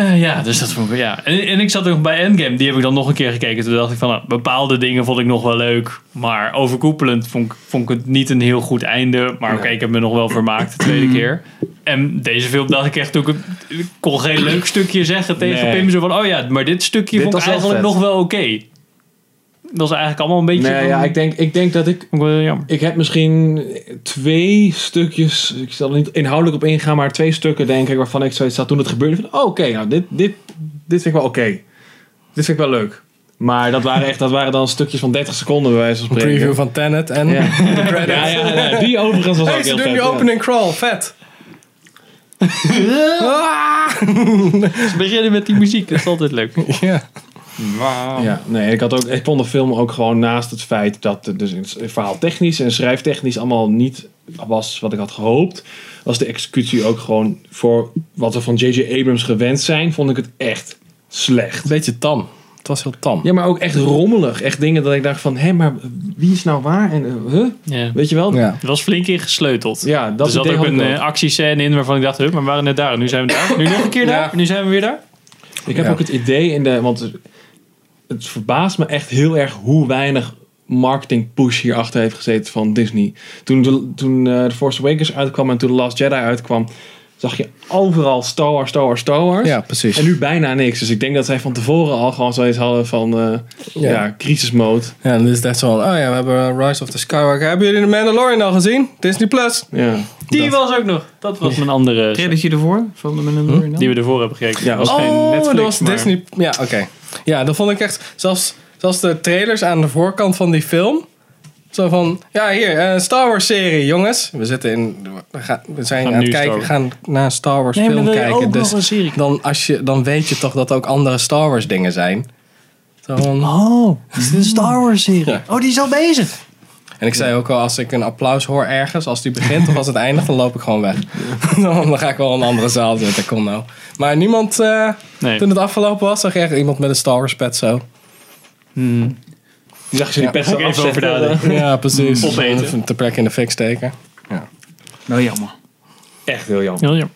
Eh, ja, dus dat vond ik ja. En, en ik zat ook bij Endgame, die heb ik dan nog een keer gekeken. Toen dacht ik van, nou, bepaalde dingen vond ik nog wel leuk. Maar overkoepelend vond ik, vond ik het niet een heel goed einde. Maar oké, ik heb me nog wel vermaakt de tweede keer. En deze film dacht ik echt, toen ik, kon geen leuk stukje zeggen tegen Nee. Pim. Zo van, oh ja, maar dit stukje Dit vond ik eigenlijk vet. nog wel oké. Dat was eigenlijk allemaal een beetje... Nee, van- ja, ik denk, ik denk dat ik ik wel jammer. Ik heb misschien twee stukjes, ik zal er niet inhoudelijk op ingaan, maar twee stukken denk ik waarvan ik zoiets had toen het gebeurde. Van, oh, oké, nou, dit, dit, dit vind ik wel oké. Dit vind ik wel leuk. Maar dat waren echt, dat waren dan stukjes van 30 seconden bij wijze van Een spreken. preview van Tenet en Ja. de credits. Ja, ja, ja, die overigens was Hey, ook ze heel doen vet. die ja. opening crawl. Vet. Ze beginnen met die muziek, dat is altijd leuk. Ja. Ja, nee, ik, had ook, ik vond de film ook gewoon naast het feit dat het dus verhaal technisch en schrijftechnisch allemaal niet was wat ik had gehoopt, was de executie ook gewoon voor wat we van J.J. Abrams gewend zijn, vond ik het echt slecht. Beetje tam. Het was heel tam. Ja, maar ook echt rommelig. Echt dingen dat ik dacht van, hé, maar wie is nou waar? En, eh, huh? Ja. Weet je wel? Ja. Het was flink ingesleuteld. Ja, dat er zat ook een ook. eh, actiescène in waarvan ik dacht, hup, maar we waren net daar. Nu zijn we daar. Nu nog een keer daar. Ja. Nu zijn we weer daar. Ik heb Ja. ook het idee in de. Want het verbaast me echt heel erg hoe weinig marketing push hierachter heeft gezeten van Disney. Toen, de, toen eh, The Force Awakens uitkwam en toen The Last Jedi uitkwam, zag je overal Star Wars, Star Wars, Star Wars. Ja, precies. En nu bijna niks. Dus ik denk dat zij van tevoren al gewoon zoiets hadden van eh ja. Ja. crisismode. Ja, is het echt zo van, oh ja, we hebben Rise of the Skywalker. Hebben jullie de Mandalorian al gezien? Disney Plus. Ja. Die was ook nog. Dat was mijn andere. Trailertje ervoor van de Mandalorian dan? Die we ervoor hebben gekeken. Ja, dat was geen Oh, Netflix. dat was maar- Disney. Ja, oké. Ja, dat vond ik echt. Zelfs, zelfs de trailers aan de voorkant van die film. Zo van, ja hier, eh, een Star Wars serie, jongens. We zitten in, we, gaan, we zijn Gaan aan het kijken, gaan naar een Star Wars Nee, film kijken. ook nog Dus een serie dan, als je, dan weet je toch dat er ook andere Star Wars dingen zijn. Zo van, Oh, het is een Star Wars serie. Ja. Oh, die is al bezig. En ik zei ook al, als ik een applaus hoor ergens, als die begint of als het eindigt, dan loop ik gewoon weg. dan, ga ik wel een andere zaal zitten, kom nou. Maar niemand, eh, Nee. toen het afgelopen was, zag je echt iemand met een Star Wars pet zo. Die zag je die Ja, pet zo even overdaden. Ja, precies. Opeten. Even te plek in de fik steken. Nou jammer. Echt heel jammer. Heel jammer.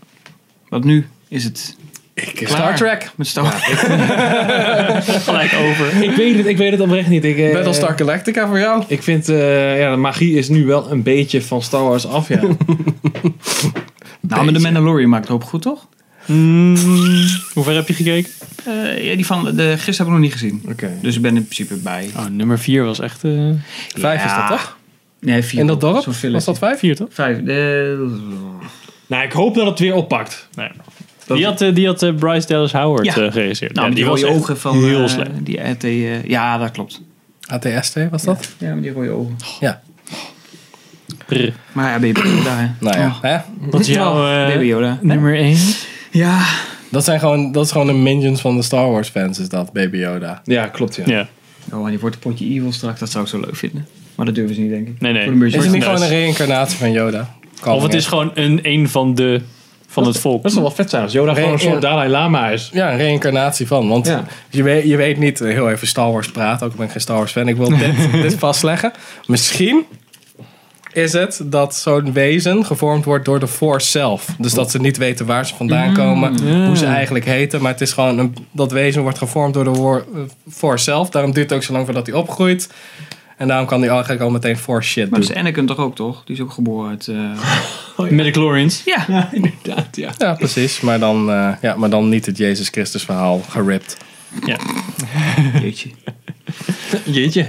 Want nu is het Ik, Star Trek. met Star Wars. Gelijk over. Ik weet het, ik weet het oprecht niet. Ik, eh, Battlestar Galactica voor jou. Ik vind, eh, ja, de magie is nu wel een beetje van Star Wars af, ja. nou, maar de Mandalorian maakt het ook goed, toch? Mm, hoe ver heb je gekeken? Eh, ja, die van de gisteren heb ik nog niet gezien. Oké. Dus ik ben in principe bij. Oh, nummer 4 was echt... eh Vijf is dat toch? Nee, vier. In dat dorp? Was dat vijf? 4 toch? Vijf. Nou, ik hoop dat het weer oppakt. Nee. Die had, eh, die had eh, Bryce Dallas Howard Ja. eh, geregisseerd. Nou, ja, die, die was rode ogen van heel slecht. die RT. eh, ja, dat klopt. ATST was dat? Ja, met die rode ogen. Ja. Brr. Maar ja, Baby Yoda. hè. Nou ja. Oh. Is jouw Baby Yoda. nummer 1? Ja. Dat, zijn gewoon, dat is gewoon de minions van de Star Wars fans, is dat, Baby Yoda. Ja, klopt, ja. Ja. Oh, en die wordt een potje evil straks. Dat zou ik zo leuk vinden. Maar dat durven ze niet, denk ik. Nee, nee. Voor de merchandise. Is het niet gewoon een reïncarnatie van Yoda? Of het is gewoon een, een van de van het volk. Dat zou wel vet zijn als Yoda gewoon een soort Dalai Lama is. Ja, een reïncarnatie van. Want Ja. je, weet, je weet niet, heel even Star Wars praten, ook al ben ik geen Star Wars fan. Ik wil dit, dit vastleggen. Misschien is het dat zo'n wezen gevormd wordt door de Force zelf. Dus dat ze niet weten waar ze vandaan komen, hoe ze eigenlijk heten. Maar het is gewoon, een, dat wezen wordt gevormd door de war- eh, Force zelf. Daarom duurt het ook zo lang voordat hij opgroeit. En daarom kan hij eigenlijk al meteen Force shit Maar doen. dat is Anakin toch ook, toch? Die is ook geboren uit... eh, Midichlorians. Ja. Inderdaad, ja. Ja, precies. Maar dan, eh, ja, maar dan niet het Jezus Christus verhaal geript. Ja. Jeetje. Jeetje.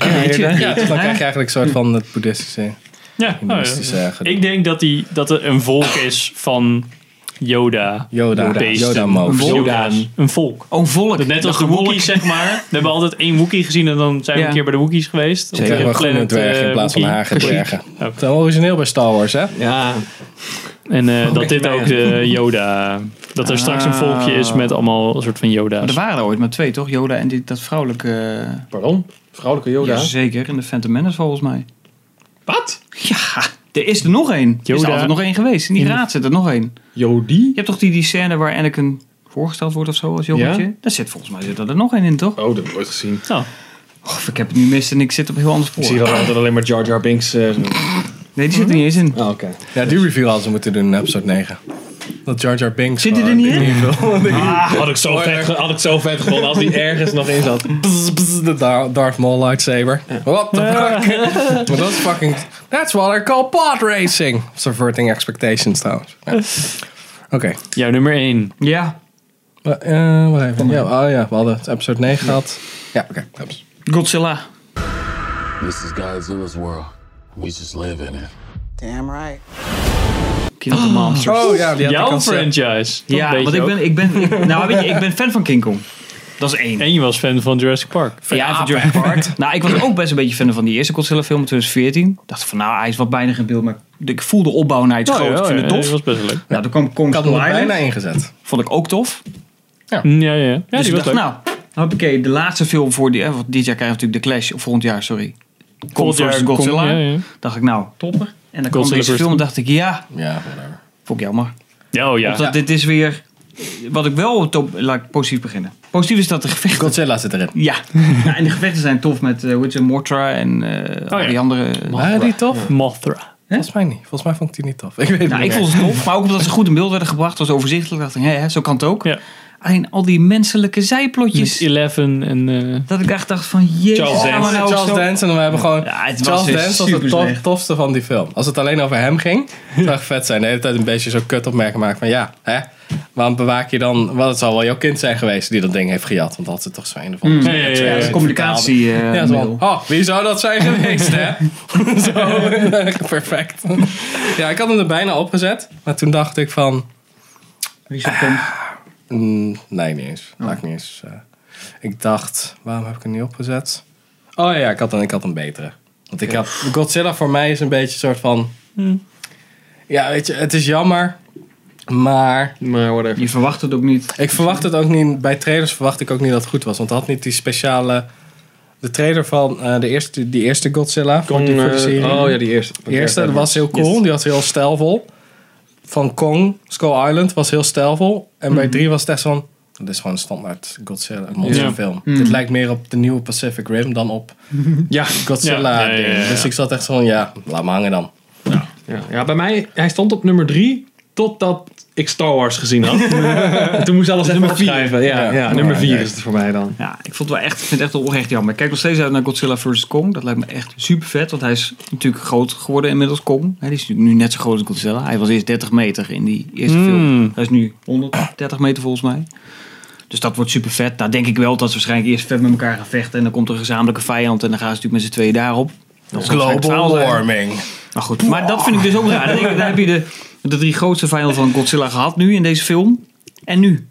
Ja, dus dan krijg je eigenlijk een soort van het boeddhistische, Ja, oh, ja. eh. Ik denk dat, die, dat er een volk is van Yoda. Yoda, beesten. Yoda. Een volk. Oh, een volk. Net als de een. Wookiees, zeg maar. We hebben altijd één Wookie gezien en dan zijn we Ja. een keer bij de Wookiees geweest. Zeker de wel groene planet, dwergen in eh, plaats van. Oh. Dat is wel origineel bij Star Wars, hè? Ja. En eh, dat dit maar ook de Yoda... Dat er straks een volkje is met allemaal een soort van Maar Yoda's. er waren er ooit maar twee, toch? Yoda en die, dat vrouwelijke... Pardon? Vrouwelijke Yoda? Zeker. In de Phantom Menace volgens mij. Wat? Ja, er is er nog één. Er is er altijd nog één geweest. In die raad zit er nog één. Jodie? Je hebt toch die, die scène waar Anakin voorgesteld wordt of zo als jongetje? Ja. Daar zit volgens mij zit er nog één in, toch? Oh, dat heb ik ooit gezien. Oh, Of ik heb het nu mis en ik zit op een heel ander spoor. Ik zie dan altijd alleen maar Jar Jar Binks. eh. Nee, die zit er niet eens in. oh, oké. Ja, die review hadden ze moeten doen in episode 9. Dat Jar Jar Binks... Zit die er niet in? veel- Ah, had ik zo vet, had ik zo vet gevonden als die ergens nog in zat. Bzz, bzz, De Dar- Darth Maul lightsaber. What the fuck? Maar dat is fucking... That's what I call pod racing. Subverting expectations trouwens. Ja. Oké. jouw nummer 1. Ja. Eh, wacht even. Ja, oh ja, we hadden het episode 9 gehad. Ja, oké. Godzilla. This is Godzilla's world. We just live in it. Damn right. King of the Monsters. Oh ja, die had ik Jouw franchise. Dat ja, weet want je ik ook. ben, ik ben, ik, nou weet je, ik ben fan van King Kong. Dat is één. En je was fan van Jurassic Park. Ja, van Jurassic Park. nou, ik was ook best een beetje fan van die eerste Godzilla film in 2014. Dacht van, nou, hij is wat bijna in beeld, maar ik voel de opbouw naar iets Oh, groot. ja, ik vind ja, het tof. Dat was best wel leuk. Nou, toen kwam Kong Ik had hem Skull er Island. bijna ingezet. Vond ik ook tof. Ja, ja, ja. ja dus die ik was dacht, leuk. nou, hoppakee, de laatste film voor die... eh, want dit jaar krijgen we natuurlijk The Clash, of volgend jaar, sorry. Kong Volgend jaar Godzilla. Kong, ja, ja. Dacht ik, nou, topper. En dan kwam deze film en dacht ik, ja, Ja, whatever. vond ik jammer. Ja, oh ja. Omdat dit is weer... Wat ik wel top... Laat ik positief beginnen. Positief is dat de gevechten... Godzilla zit erin. Ja. ja, en de gevechten zijn tof met uh, heet ze, Mothra en eh, al ja. die andere... Waren die tof? Mothra. Volgens mij niet. Volgens mij vond ik die niet tof. Ik weet het Nou, niet ik vond het tof, maar ook omdat ze goed in beeld werden gebracht. was overzichtelijk. dacht ik, hé, zo kan het ook. Ja. Alleen al die menselijke zijplotjes. Met Eleven en... eh, Dat ik echt dacht van, jezus. Charles Dance. nou Charles zo- Dance en we hebben gewoon... Ja, het was Charles dus Dance was het tof- tofste van die film. Als het alleen over hem ging, zou het vet zijn. De hele tijd een beetje zo kut opmerken maken van ja, hè? Waarom bewaak je dan... Wel, het zal wel jouw kind zijn geweest die dat ding heeft gejat. Want dat is toch zo een of andere... Ja, ja, ja, ja. communicatie, eh, ja, zo oh, wie zou dat zijn geweest, hè? zo, perfect. ja, ik had hem er bijna opgezet. Maar toen dacht ik van... Wie zo komt. Mm, nee, niet eens. Laat ik niet eens. eh. ik dacht, waarom heb ik hem niet opgezet? Oh ja, ik had een, ik had een betere. Want ik had, Godzilla voor mij is een beetje een soort van... Ja, weet je, het is jammer. Maar Maar whatever. Je verwacht het ook niet. ik verwacht het ook niet... Bij trailers verwacht ik ook niet dat het goed was. Want het had niet die speciale... De trailer van eh, de eerste, die eerste Godzilla voor, Kong, die, voor de eh, serie. oh ja, die eerste. De eerste dat was heel cool. Die was heel stijlvol. Van Kong, Skull Island was heel stijlvol. En bij drie was het echt van... Dit is gewoon een standaard Godzilla monsterfilm. Dit lijkt meer op de nieuwe Pacific Rim dan op Ja, Godzilla. Ja, ja. Dus ik zat echt zo van, ja, laat me hangen dan. ja, ja, bij mij, hij stond op nummer drie totdat ik Star Wars gezien had. En Toen moest alles even nummer vier. opschrijven. Ja, ja, Ja. nummer Ja, vier ja. is het voor mij dan. Ja, ik vond het wel echt, ik vind het echt oprecht jammer. Ik kijk nog steeds uit naar Godzilla vs. Kong. Dat lijkt me echt super vet. Want hij is natuurlijk groot geworden inmiddels, Kong. Hij is natuurlijk nu net zo groot als Godzilla. Hij was eerst 30 meter in die eerste Mm. film. Hij is nu 130 meter volgens mij. Dus dat wordt super vet. Nou denk ik wel dat ze waarschijnlijk eerst vet met elkaar gaan vechten. En dan komt er een gezamenlijke vijand. En dan gaan ze natuurlijk met z'n tweeën daarop. Dat Global warming. Maar goed, maar dat vind ik dus ook raar. Dan, denk ik, dan heb je de, de drie grootste vijanden van Godzilla gehad nu in deze film. En nu?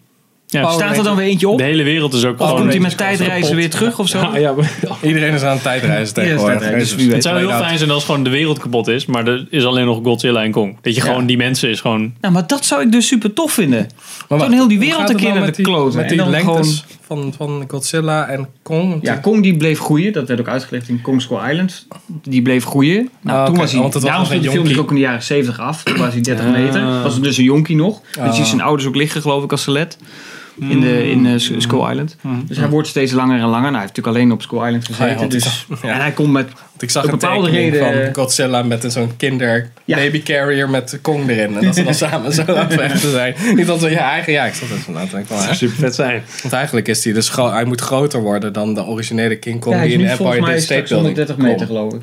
Ja, Staat er dan weer eentje op? de hele wereld is ook Of komt hij met tijdreizen weer terug of zo? Ja, Iedereen is aan het tijdreizen tegenwoordig. tijdreizen, dus. Het zou heel fijn zijn als gewoon de wereld kapot is, maar er is alleen nog Godzilla en Kong. Dat je gewoon die mensen is gewoon... Nou, maar dat zou ik dus super tof vinden. Maar Toen heel die wereld een keer met de. Met En die dan lengtes van, van Godzilla en Kong. Ja, Kong die bleef groeien. Dat werd ook uitgelegd in Kong Skull Island. Die bleef groeien. Nou, Ah, toen oké, was hij, want het daarom de film ook in de jaren 70 af. Toen was hij 30 meter. Was het dus een jonkie nog. Dus je ziet zijn ouders ook liggen, geloof ik, als skelet. In, de, in eh, Skull Island. Dus hij wordt steeds langer en langer. Nou, hij heeft natuurlijk alleen op Skull Island gezeten. Ja, dus, ja. En hij komt met... Ik zag een bepaalde reden- van Godzilla met zo'n kinder Ja. baby carrier met Kong erin. En dat ze dan samen zo aan het vechten zijn. Niet dat ze, ja, eigenlijk, ja, ik zat na te denken van, hè? super vet zijn. Want eigenlijk is hij dus hij moet groter worden dan de originele King Kong Ja, hij die in de volgens Empire mij State Building 130 meter, geloof ik.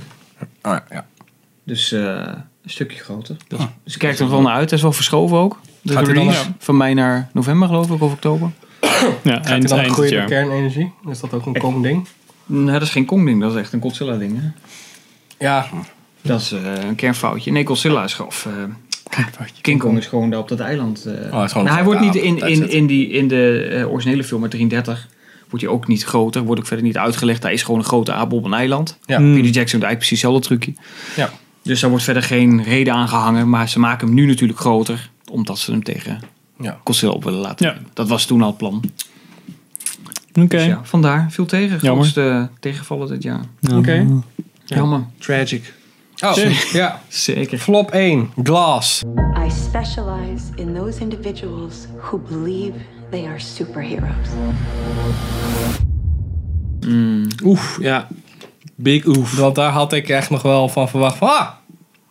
Ah, ja. Dus eh, een stukje groter. Dus ik kijk er wel naar uit. Hij is wel verschoven ook. De Gaat hij dan van mei naar november, geloof ik, of oktober. Ja, Gaat hij eind, dan eind groeien kernenergie? Is dat ook een Kong ding? Nee, dat is geen Kong-ding. Dat is echt een Godzilla-ding. hè. Ja, Dat is eh, een kernfoutje. Nee, Godzilla is gewoon... Of, eh, King Kong is gewoon daar op dat eiland. eh. Oh, is gewoon Nou, hij wordt niet in, in, in, die, in de originele film uit 33 wordt hij ook niet groter. Wordt ook verder niet uitgelegd. Hij is gewoon een grote aap op een eiland. Ja. Peter Jackson doet eigenlijk precies hetzelfde trucje. Ja. Dus daar wordt verder geen reden aan gehangen. Maar ze maken hem nu natuurlijk groter. Omdat ze hem tegen Ja. Godzilla op willen laten. Ja. Dat was toen al het plan. Oké. Dus ja, vandaar. Veel tegen. Jammer. Grootste tegenvallen dit jaar. Oké. Jammer. Tragic. Oh, ja. Zeker. Flop 1, Glass. I specialize in those individuals who believe they are superheroes. Oef, ja. Big oef. Want daar had ik echt nog wel van verwacht van, ah,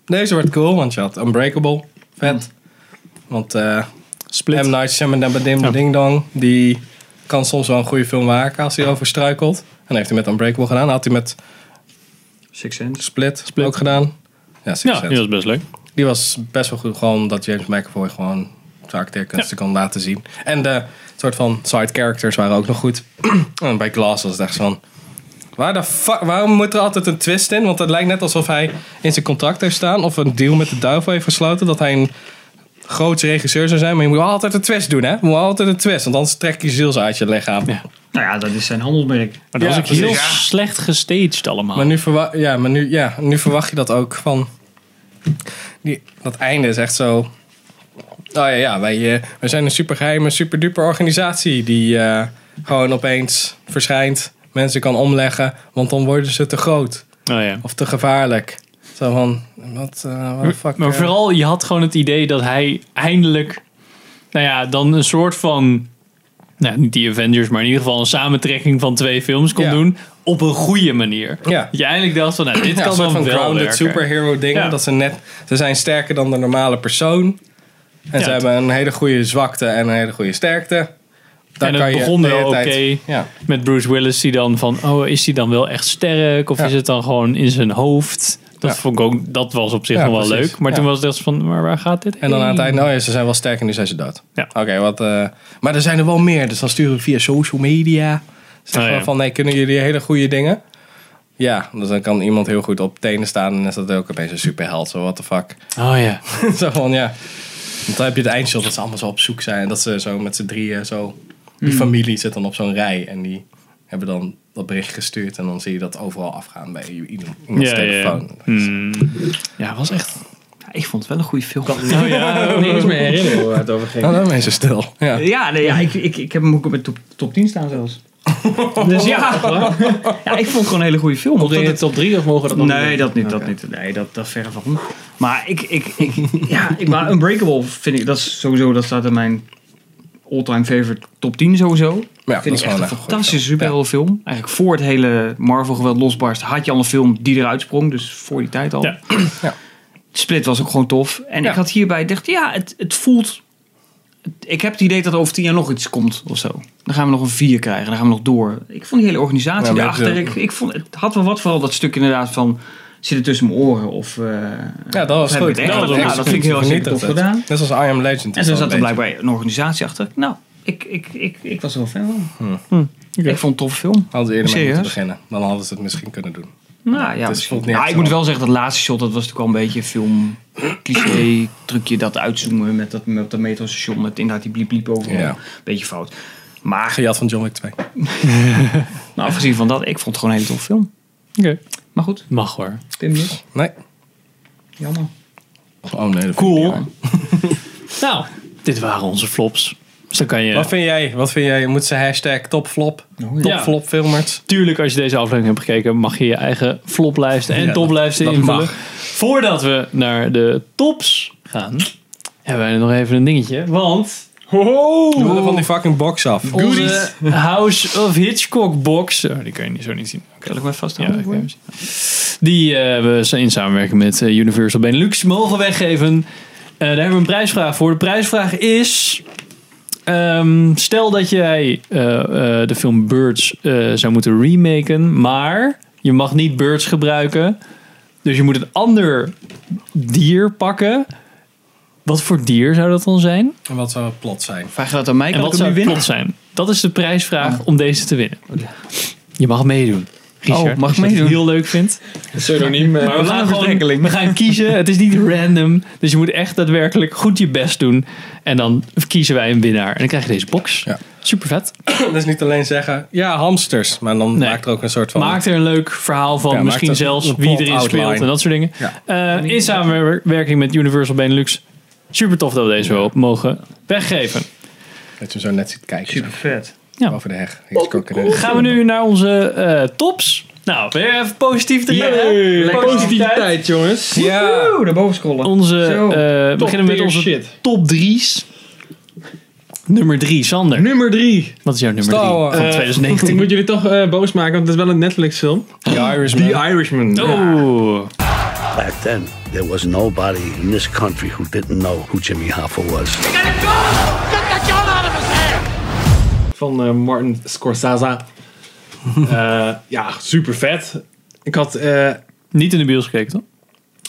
deze wordt cool. Want je had Unbreakable, vet. Want eh Split. M. Night Shyamalan Ja. Ding Dong, die kan soms wel een goede film maken als hij over struikelt. En dat heeft hij met Unbreakable gedaan. Dat had hij met Six Sense. Split, Split. ook gedaan. Ja, Six Ja, die was best leuk. Die was best wel goed, gewoon dat James McAvoy gewoon zijn acteerkunsten kan laten zien. En de soort van side characters waren ook nog goed. en bij Glass was het echt zo van... Waar de fuck, waarom moet er altijd een twist in? Want het lijkt net alsof hij in zijn contract heeft staan... of een deal met de duivel heeft gesloten... dat hij een grootste regisseur zou zijn. Maar je moet altijd een twist doen, hè? Je moet altijd een twist, want anders trek je ziels uit je lichaam. Nou ja, dat is zijn handelsmerk. Maar dat Ja, was ook heel slecht gestaged allemaal. Maar nu, verwa ja, maar nu, ja, nu verwacht je dat ook van. Die, dat einde is echt zo. Oh ja, ja wij, eh, wij zijn een supergeheime, superduper organisatie die eh, gewoon opeens verschijnt, mensen kan omleggen, want dan worden ze te groot oh, ja. of te gevaarlijk. Zo van, wat, eh what the fuck. Maar eh, vooral, je had gewoon het idee dat hij eindelijk, nou ja, dan een soort van, nou niet die Avengers, maar in ieder geval een samentrekking van twee films kon Ja. doen op een goede manier. Ja. Dat je eindelijk dacht van, nou, dit ja, kan dan van wel grounded werken. superhero dingen. Dat ze net, ze zijn sterker dan de normale persoon. En ze hebben een hele goede zwakte en een hele goede sterkte. Daar en kan het je begon de wel oké Ja. met Bruce Willis die dan van, oh, is hij dan wel echt sterk? Of Ja. is het dan gewoon in zijn hoofd? Dat, vond ik ook, dat was op zich nog wel precies. leuk. Maar toen was het echt van, maar waar gaat dit En dan aan het einde, oh ja, ze zijn wel sterk en nu zijn ze dood. Ja. Oké, wat. eh, maar er zijn er wel meer, dus dan sturen we via social media. Zeggen Oh, van, nee, kunnen jullie hele goede dingen? Ja, dus dan kan iemand heel goed op tenen staan en is dat ook opeens een superheld. Zo, what the fuck. Oh ja. zo van, ja. Want dan heb je het eindshot dat ze allemaal zo op zoek zijn. En dat ze zo met z'n drieën zo... Die Hmm. familie zit dan op zo'n rij en die hebben dan dat bericht gestuurd. En dan zie je dat overal afgaan bij iemands Ja, ja, ja. telefoon. Hmm. Ja, was echt... Ja, ik vond het wel een goede film. Nou ja, ik kan me niet eens meer herinneren waar het over ging. Nou, dan ben je stil. Ja. Ja, nee, ja ik, ik, ik heb hem ook op mijn top, top 10 staan zelfs. Dus ja, ja, ik vond het gewoon een hele goede film. Komt in de het- top 3 of mogen we dat nog Nee, niet dat niet, dat niet. Nee, dat, dat verre van. Maar ik, ik, ik, ja, ik, maar Unbreakable vind ik, dat is sowieso, dat staat in mijn all-time favorite top 10 sowieso. Ja, dat vind is ik echt een echt een goede fantastische film. superheldenfilm. Eigenlijk voor het hele Marvel geweld losbarst had je al een film die eruit sprong. Dus voor die tijd al. Ja. Ja. Split was ook gewoon tof. En ik had hierbij dacht, ja, het, het voelt... Ik heb het idee dat er over tien jaar nog iets komt of zo. Dan gaan we nog een vier krijgen. Dan gaan we nog door. Ik vond die hele organisatie Ja, daarachter. het, Ik, ik vond, het had wel wat, vooral dat stuk inderdaad van... Zit het tussen mijn oren? Of, eh, Ja, dat was goed. Dat ja, dat vind ik heel erg tof gedaan. Net als I Am Legend. En is zo zat er blijkbaar een organisatie achter. Nou, ik, ik, ik, ik was er wel fan van. Hmm. Ik vond het een toffe film. Hadden ze eerder mee moeten beginnen. Dan hadden ze het misschien kunnen doen. Nou ja, echt ik moet wel zeggen, dat laatste shot, dat was natuurlijk al een beetje film cliché trucje, dat uitzoomen met dat, met dat metrostation, met inderdaad die bliep bliep overal. Ja. Beetje fout. Maar, Gejat van John Wick 2. nou, afgezien van dat, ik vond het gewoon een hele toffe film. Oké. Maar goed, Mag hoor. Tim niet. Nee. Jammer. Oh nee, dat Cool. Nou, dit waren onze flops. Dus dan kan je... Wat vind jij? Wat vind jij? Moet ze hashtag topflop? Oh, ja. Topflop filmers? Tuurlijk, als je deze aflevering hebt gekeken, mag je je eigen floplijsten en Ja, toplijsten dat- invullen. Voordat we naar de tops gaan, hebben wij nog even een dingetje. Want Doe er van die fucking box af. onze House of Hitchcock box, oh, die kan je niet- zo niet zien. Kan ik maar vast Ja, zien. Die eh, we in samenwerking met eh, Universal Benelux mogen weggeven. Eh, daar hebben we een prijsvraag voor. De prijsvraag is... ehm, stel dat jij eh, eh, de film Birds eh, zou moeten remaken, maar je mag niet Birds gebruiken. Dus je moet een ander dier pakken. Wat voor dier zou dat dan zijn? En wat zou het plot zijn? Vraag je dat aan mij? En wat zou het winnen? plot zijn? Dat is de prijsvraag om deze te winnen. Je mag meedoen. Richard, Oh, mag als je ik meedoen? heel leuk vindt. Pseudoniem. eh, Maar we gaan, lange gewoon, we gaan kiezen. Het is niet random. Dus je moet echt daadwerkelijk goed je best doen. En dan kiezen wij een winnaar. En dan krijg je deze box. Ja. Super vet. Dus niet alleen zeggen, ja, hamsters. Maar dan Nee. maakt er ook een soort van... Maak er een leuk verhaal van. Ja, misschien maakt zelfs wie erin outline. speelt en dat soort dingen. Ja. Eh, in samenwerking met Universal Benelux. Super tof dat we deze wel mogen weggeven. Dat je hem zo net ziet kijken. Super vet. Ja. Over de heg. Gaan we nu naar onze eh, tops. Nou, weer even positief erin. hè? Hey, positiviteit, jongens. Ja. Naar boven scrollen. Onze, Zo. eh, we beginnen met onze shit. top drie's. Nummer drie, Sander. Nummer 3. Wat is jouw nummer Star drie Wars. van ik 2019? moet jullie toch eh, boos maken, want het is wel een Netflix film. The Irishman. The Irishman. Oeh. Back then, there was nobody in this country who didn't know who Jimmy Hoffa was. Van eh, Martin Scorsese. Eh, ja, super vet. Ik had... eh, Niet in de bios gekeken, toch?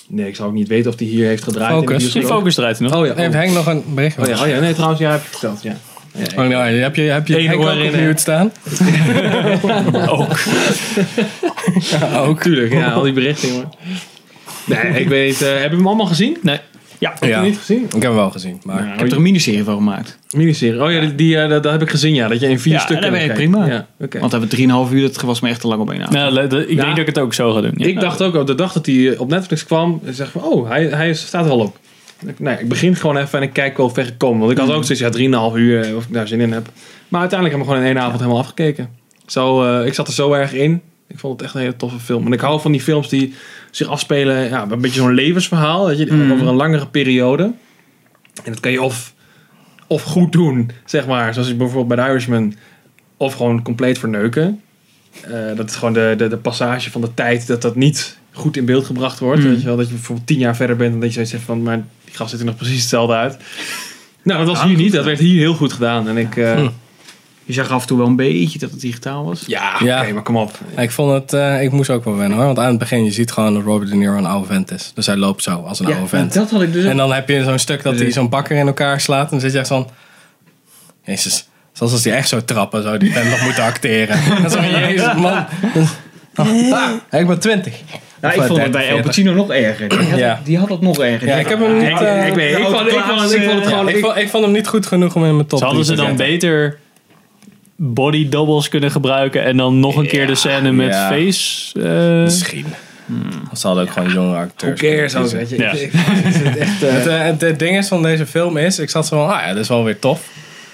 nee, ik zou ook niet weten of die hier heeft gedraaid. Focus. In focus eruit nog. Oh ja. Heeft Henk nog een bericht? Oh ja, oh ja, nee, trouwens, ja, heb ik verteld, ja. Oh, nee, heb je, heb je Eén Henk ook in, op staan? Ook. Ja, ook. Tuurlijk, ja, al die berichten, jongen. Nee, ik weet, eh hebben we hem allemaal gezien? Nee. Ja, Heb je Ja. hem niet gezien? Ik heb hem wel gezien. Maar Ja, ik heb er een miniserie van gemaakt. Miniserie. Oh ja, die, die, eh, dat, dat heb ik gezien, ja. Dat je in vier Ja, stukken dat kan werkt kijken. prima. Ja, oké. Want we hebben 3,5 uur, dat was me echt te lang op één avond. Nou, ik Ja. denk dat ik het ook zo ga doen. Ja. Ik dacht ook op de dag dat hij op Netflix kwam, zeg van, oh, hij, hij staat er al op. Ik- Nee, ik begin gewoon even en ik kijk wel ver ik kom. Want ik had ook zoiets, ja, 3,5 uur, eh, of ik daar zin in heb. Maar uiteindelijk hebben we gewoon in één avond helemaal afgekeken. Zo, eh, ik zat er zo erg in. Ik vond het echt een hele toffe film. En ik hou van die films die zich afspelen, ja, een beetje zo'n levensverhaal, weet je, over een langere periode. En dat kan je of, of goed doen, zeg maar, zoals bijvoorbeeld bij The Irishman, of gewoon compleet verneuken. Eh, dat is gewoon de, de, de passage van de tijd dat dat niet goed in beeld gebracht wordt. Mm. Weet je wel, dat je bijvoorbeeld tien jaar verder bent en dat je zoiets zegt van, maar die gast ziet er nog precies hetzelfde uit. Nou, dat was Ja, hier niet. Dat werd hier heel goed gedaan. En ik, eh, Hm. Je zag af en toe wel een beetje dat het digitaal was. ja, Ja. oké, maar kom op. ik vond het, eh, ik moest ook wel wennen hoor. Want aan het begin, je ziet gewoon dat Robert De Niro een oude vent is. Dus hij loopt zo als een oude vent. dat had ik dus En dan heb je zo'n stuk dat hij zo'n bakker in elkaar slaat. En dan zit je echt van... Jezus, zoals als hij echt zou trappen, zou die vent nog moeten acteren. En zo, jezus man. Ah, ik ben 20. Nou, ik Of, vond eh, het bij 30, El Pacino nog erger. Die had, Ja. het, die had het nog erger. Ja, ik heb hem niet, ik- eh, ik, weet- ik, vond, ik, vond, het- gewoon... Ik, hem niet goed genoeg om in mijn top Ze hadden ze 10 te dan beter body doubles kunnen gebruiken en dan nog een keer de scène met ja. face. eh, Misschien. Ze hadden ook gewoon jonge acteurs. Who cares ook, weet je. kiezen. Ik- ik- het echt, eh, Het, eh, het, het ding is van deze film is, ik zat zo van, ah ja, dat is wel weer tof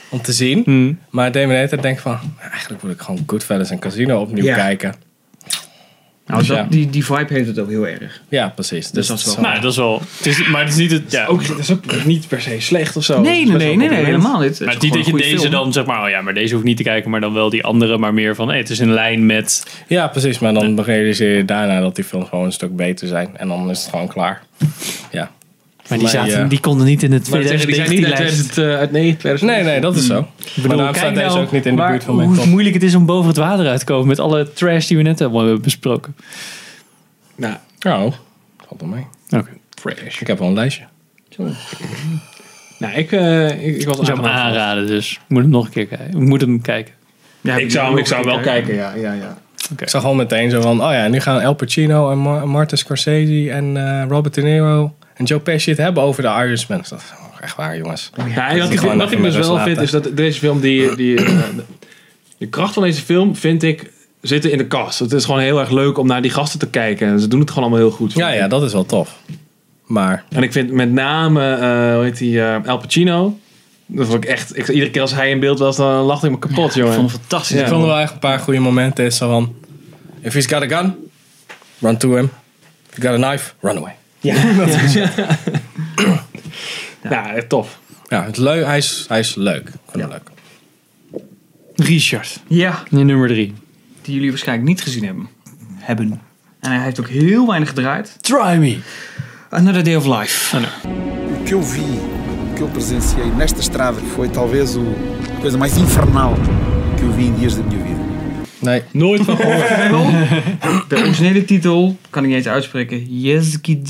om te zien. Hmm. Maar het deed me de hele tijd denken van, eigenlijk wil ik gewoon Goodfellas en Casino opnieuw Ja. kijken. Nou, Dus dat, ja. die, die vibe heeft het ook heel erg. Ja, precies. Dus, Dus dat is wel- nou, dat is wel. Het is, maar het is niet het. Ja. ook, het is ook niet per se slecht of zo. Nee, nee, nee, helemaal niet. Het Maar is niet dat je deze film. dan zeg maar, oh ja, maar deze hoeft niet te kijken, maar dan wel die andere, maar meer van, hey, het is in lijn met. Ja, precies. Maar dan realiseer je daarna dat die films gewoon een stuk beter zijn. En dan is het gewoon klaar. Ja. Maar die, zaten, eh, die konden niet in het Maar die zijn niet uit 2019 lijst. 2000, eh, uit 9, 2000. Nee, nee, dat is zo. Ik maar bedoel, daarom kijk staat deze nou ook niet in de buurt van mijn hoe top. moeilijk het is om boven het water uit te komen met alle trash die we net hebben besproken. Nou, Oh, valt er mee. Oké. Fresh. Ik heb wel een lijstje. nou ik, eh, ik, ik was Ik zou hem aangenaam. aanraden, dus ik moet hem nog een keer kijken. Ik moet hem kijken. Ja, Ik zou, hem- ik zou wel kijken, ja. ja, ja. Ik zag gewoon meteen zo van, oh ja, nu gaan El Pacino en Mar- Martin Scorsese en eh, Robert De Niro en Joe Pesci het hebben over de Irishman. Dat is echt waar, jongens. Ja, Die wat ik, wat dus wel vind, is dat deze film, die, die, eh, de, kracht van deze film, vind ik, zitten in de cast. Het is gewoon heel erg leuk om naar die gasten te kijken. En ze doen het gewoon allemaal heel goed. Ja, ja, dat is wel tof. Maar En ik vind met name, eh hoe heet die, eh, El Pacino. Dat vond ik echt, ik, iedere keer als hij in beeld was, dan lachte ik me kapot, jongen. Ik vond het fantastisch. Ja. ik vond er wel echt een paar goede momenten. Is zo van, if he's got a gun, run to him. If you got a knife, run away. Ja, ja. echt tof. Ja, het leuk, hij, is, hij is leuk. Hem leuk. Richard, Ja, je nummer drie. die jullie waarschijnlijk niet gezien hebben. Hebben. En hij heeft ook heel weinig gedraaid. Try me. Another Day of Life. O que eu vi, o que eu presenciei nesta estrada foi talvez o, a coisa mais infernal que eu vi em dias da minha vida. Nee, Nooit van gehoord. De originele titel kan ik niet eens uitspreken. Jeski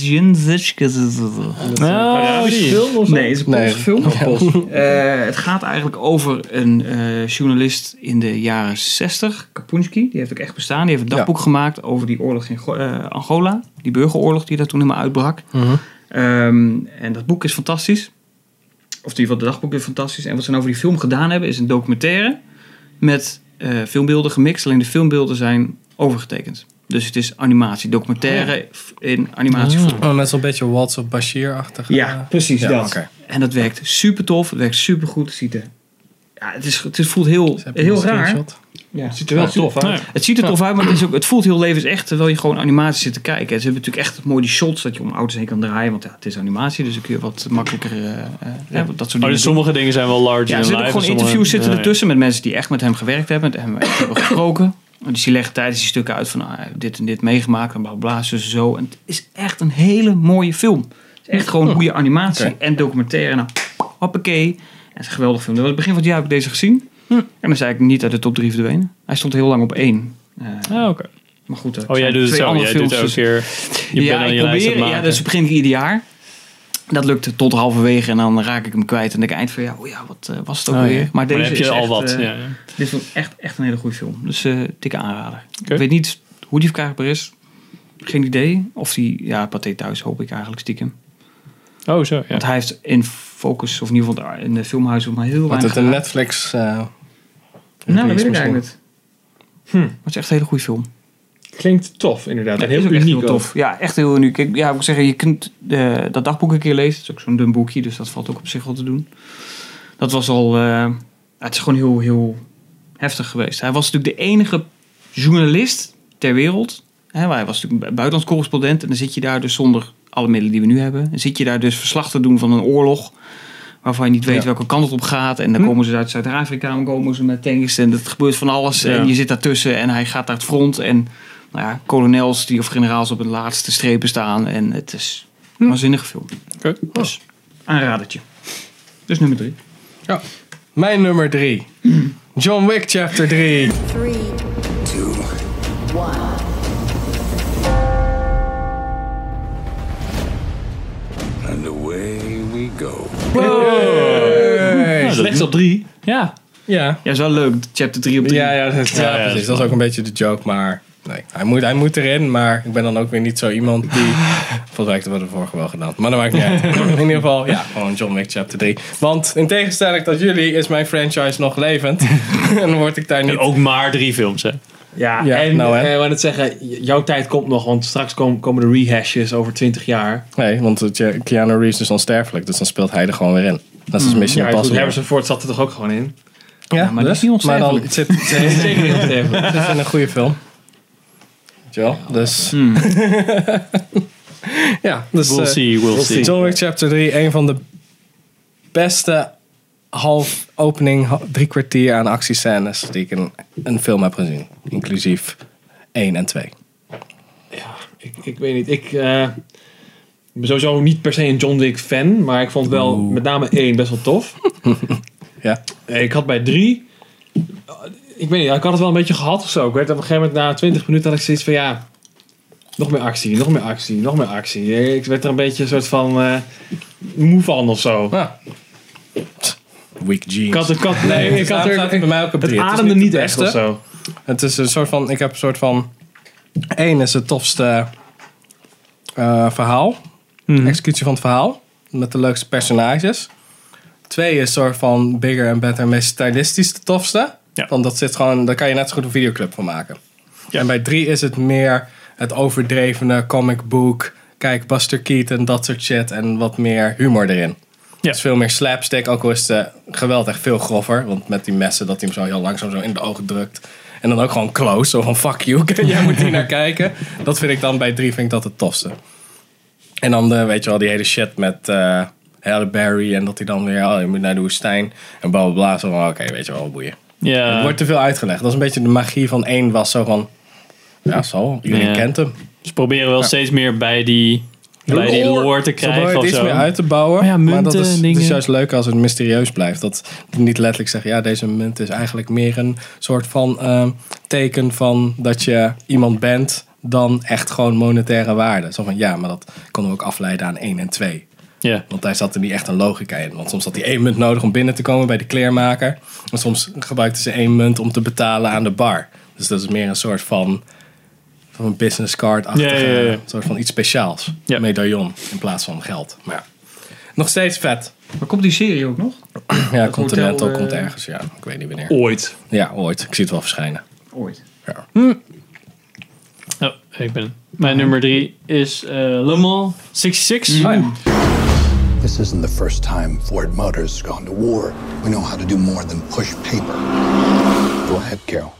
Oh, die. Nee, het is een. Poolse film. Eh, het gaat eigenlijk over een eh, journalist in de jaren 60, Kapunski. Die heeft ook echt bestaan. Die heeft een dagboek gemaakt over die oorlog in eh, Angola. Die burgeroorlog die daar toen helemaal uitbrak. Ehm, en dat boek is fantastisch. Of in ieder geval, de dagboek is fantastisch. En wat ze nou over die film gedaan hebben, is een documentaire met eh, filmbeelden gemixt. Alleen de filmbeelden zijn overgetekend. Dus het is animatie, documentaire f- in animatievorm. oh, met zo'n beetje Waltz of Bashir-achtig. Ja, precies ja, dat. oké. En dat werkt super tof, het werkt super goed. Het, ziet er, ja, het, is, het voelt heel, heel raar. screenshot? Ja. Het ziet er wel tof uit. Het ziet er tof uit, maar het, is ook, het voelt heel levensecht terwijl je gewoon animatie zit te kijken. Ze hebben natuurlijk echt mooi die shots dat je om auto's heen kan draaien, want ja, het is animatie, dus dan kun je wat makkelijker eh, eh, ja, dat soort Oh, dingen doen. sommige dingen zijn wel larger Ja, er zitten gewoon sommige- interviews zitten ertussen met mensen die echt met hem gewerkt hebben, met hem echt hebben gesproken. Dus die leggen tijdens die stukken uit van ah, heeft dit en dit meegemaakt en bla bla, bla, zo en zo. En het is echt een hele mooie film. Het is echt gewoon goede animatie en documentaire. Nou, hoppakee. En het is een geweldig film. Aan het begin van het jaar heb ik deze gezien. En dan zei ik niet uit de top 3 verdwenen. Hij stond heel lang op één. Eh, Ah, oké. maar goed, er Oh, jij doet het twee zo. andere Jij films. doet ook dus- weer... Je ja, bent aan ik probeer. Ja, dus begin ik ieder jaar. Dat lukt tot halverwege en dan raak ik hem kwijt. En denk ik eind van ja, oh ja, wat eh, was het ook Oh, ja. weer? Maar deze dan heb je is al echt, wat. eh, ja, ja. Dit is echt, echt een hele goede film. Dus eh dikke aanrader. Ik weet niet hoe die verkrijgbaar is. Geen idee. Of die, ja, Pathé thuis hoop ik eigenlijk stiekem. Oh, zo. Ja. Want hij heeft in Focus, of in ieder geval in de filmhuizen, maar heel Wordt weinig het een. Netflix... Nou, dat weet ik eigenlijk niet. Hm. Maar het is echt een hele goede film. Klinkt tof, inderdaad. En Ja, heel ook echt uniek heel ook. tof. Ja, echt heel uniek. Ik, ja, ik moet zeggen, je kunt eh, dat dagboek een keer lezen. Het is ook zo'n dun boekje, dus dat valt ook op zich wel te doen. Dat was al... eh, het is gewoon heel, heel heftig geweest. Hij was natuurlijk de enige journalist ter wereld. Hè, hij was natuurlijk een buitenlands correspondent. En dan zit je daar dus zonder alle middelen die we nu hebben. Dan zit je daar dus verslag te doen van een oorlog. Waarvan je niet weet Ja. welke kant het op gaat. En dan komen ze uit Zuid-Afrika, dan komen ze met tanks. En het gebeurt van alles. Ja. En je zit daartussen en hij gaat naar het front. En nou ja, kolonels die, of generaals op de laatste strepen staan. En het is een waanzinnige film. Oké. Dus aanradertje. Dus nummer drie. Ja. Mijn nummer drie. John Wick Chapter 3. Three, two, one. And away we go. Slechts op drie. Ja. Ja. Ja, is wel leuk. Chapter 3 op 3. Ja, ja, dat, ja, Ja, ja, dat precies. is Dat is ook een beetje de joke, maar... Nee, hij moet, hij moet erin, maar ik ben dan ook weer niet zo iemand die... Volgens mij hebben we de vorige wel gedaan. Maar dat maakt niet uit. In ieder geval, ja, gewoon John Wick Chapter 3. Want in tegenstelling tot jullie is mijn franchise nog levend. en dan word ik daar niet... Ook maar drie films, hè? Ja, Ja, en nou, hè. eh, wat het zeggen, j- jouw tijd komt nog, want straks kom- komen de rehashes over 20 jaar. Nee, want ja, Keanu Reeves is onsterfelijk, dus dan speelt hij er gewoon weer in. Dat is Mission ja, goed, Impossible. Harrison Ford zat er toch ook gewoon in? Ja, maar die is niet Maar dan zit, Zeker niet onsterfelijk. Het is een goede film. Weet je wel? Dus... ja, dus... We'll eh, see, we'll see. John Wick Chapter 3, een van de beste half opening, drie kwartier aan actiescènes die ik in een film heb gezien. Inclusief 1 en 2. Ik, ik weet niet, ik eh, ben sowieso niet per se een John Wick fan, maar ik vond wel met name één best wel tof. ja. Ik had bij drie, ik weet niet, ik had het wel een beetje gehad of zo. Ik werd op een gegeven moment na 20 minuten had ik zoiets van ja, nog meer actie, nog meer actie, nog meer actie. Ik werd er een beetje een soort van eh, moe van of zo. Weak jeans. Ik had, ik had, nee, ik had er, bij mij ook op het ademde de niet echt of zo. Het is een soort van, ik heb een soort van, één is het tofste eh, verhaal, executie van het verhaal, met de leukste personages. Twee is een soort van bigger and better, meest stylistisch de tofste. Want dat zit gewoon, daar kan je net zo goed een videoclip van maken. En bij drie is het meer het overdrevene comic book, kijk Buster Keaton, dat soort shit en wat meer humor erin. Het is veel meer slapstick, ook al is de geweld echt veel grover. Want met die messen dat hij hem zo heel langzaam zo in de ogen drukt. En dan ook gewoon close, zo van fuck you, jij moet hier naar kijken. Dat vind ik dan bij drie vind ik dat het tofste. En dan de, weet je wel, die hele shit met eh Halle Berry en dat hij dan weer, oh je moet naar de woestijn. En bla bla bla, zo van oké, weet je wel, boeien. Ja. Het wordt te veel uitgelegd. Dat is een beetje de magie van één was zo van, ja zo, iedereen Ja. kent hem. Ze proberen wel Ja. steeds meer bij die, bij die lore te krijgen het of iets zo. meer uit te bouwen. Maar ja, maar dat munten, is, het dingen. is juist leuk als het mysterieus blijft. Dat niet letterlijk zeggen, ja, deze munt is eigenlijk meer een soort van ehm, teken van dat je iemand bent dan echt gewoon monetaire waarde. Zo van, ja, maar dat konden we ook afleiden aan 1 en 2. Ja. Want daar zat er niet echt een logica in. Want soms had hij één munt nodig om binnen te komen bij de kleermaker. En soms gebruikten ze één munt om te betalen aan de bar. Dus dat is meer een soort van, van een business card-achtige, ja. soort van iets speciaals. Medaillon in plaats van geld. Maar ja, nog steeds vet. Maar komt die serie ook nog? Ja, Dat Continental hotel, eh, komt ergens. Ja, ik weet niet wanneer. Ooit. Ja, ooit. Ik zie het wel verschijnen. Ooit. Ja. Oh, ik ben. Mijn nummer drie is eh Le Mans 66. Oh, This isn't the first time Ford Motors has gone to war. We know how to do more than push paper. Go ahead, Carol.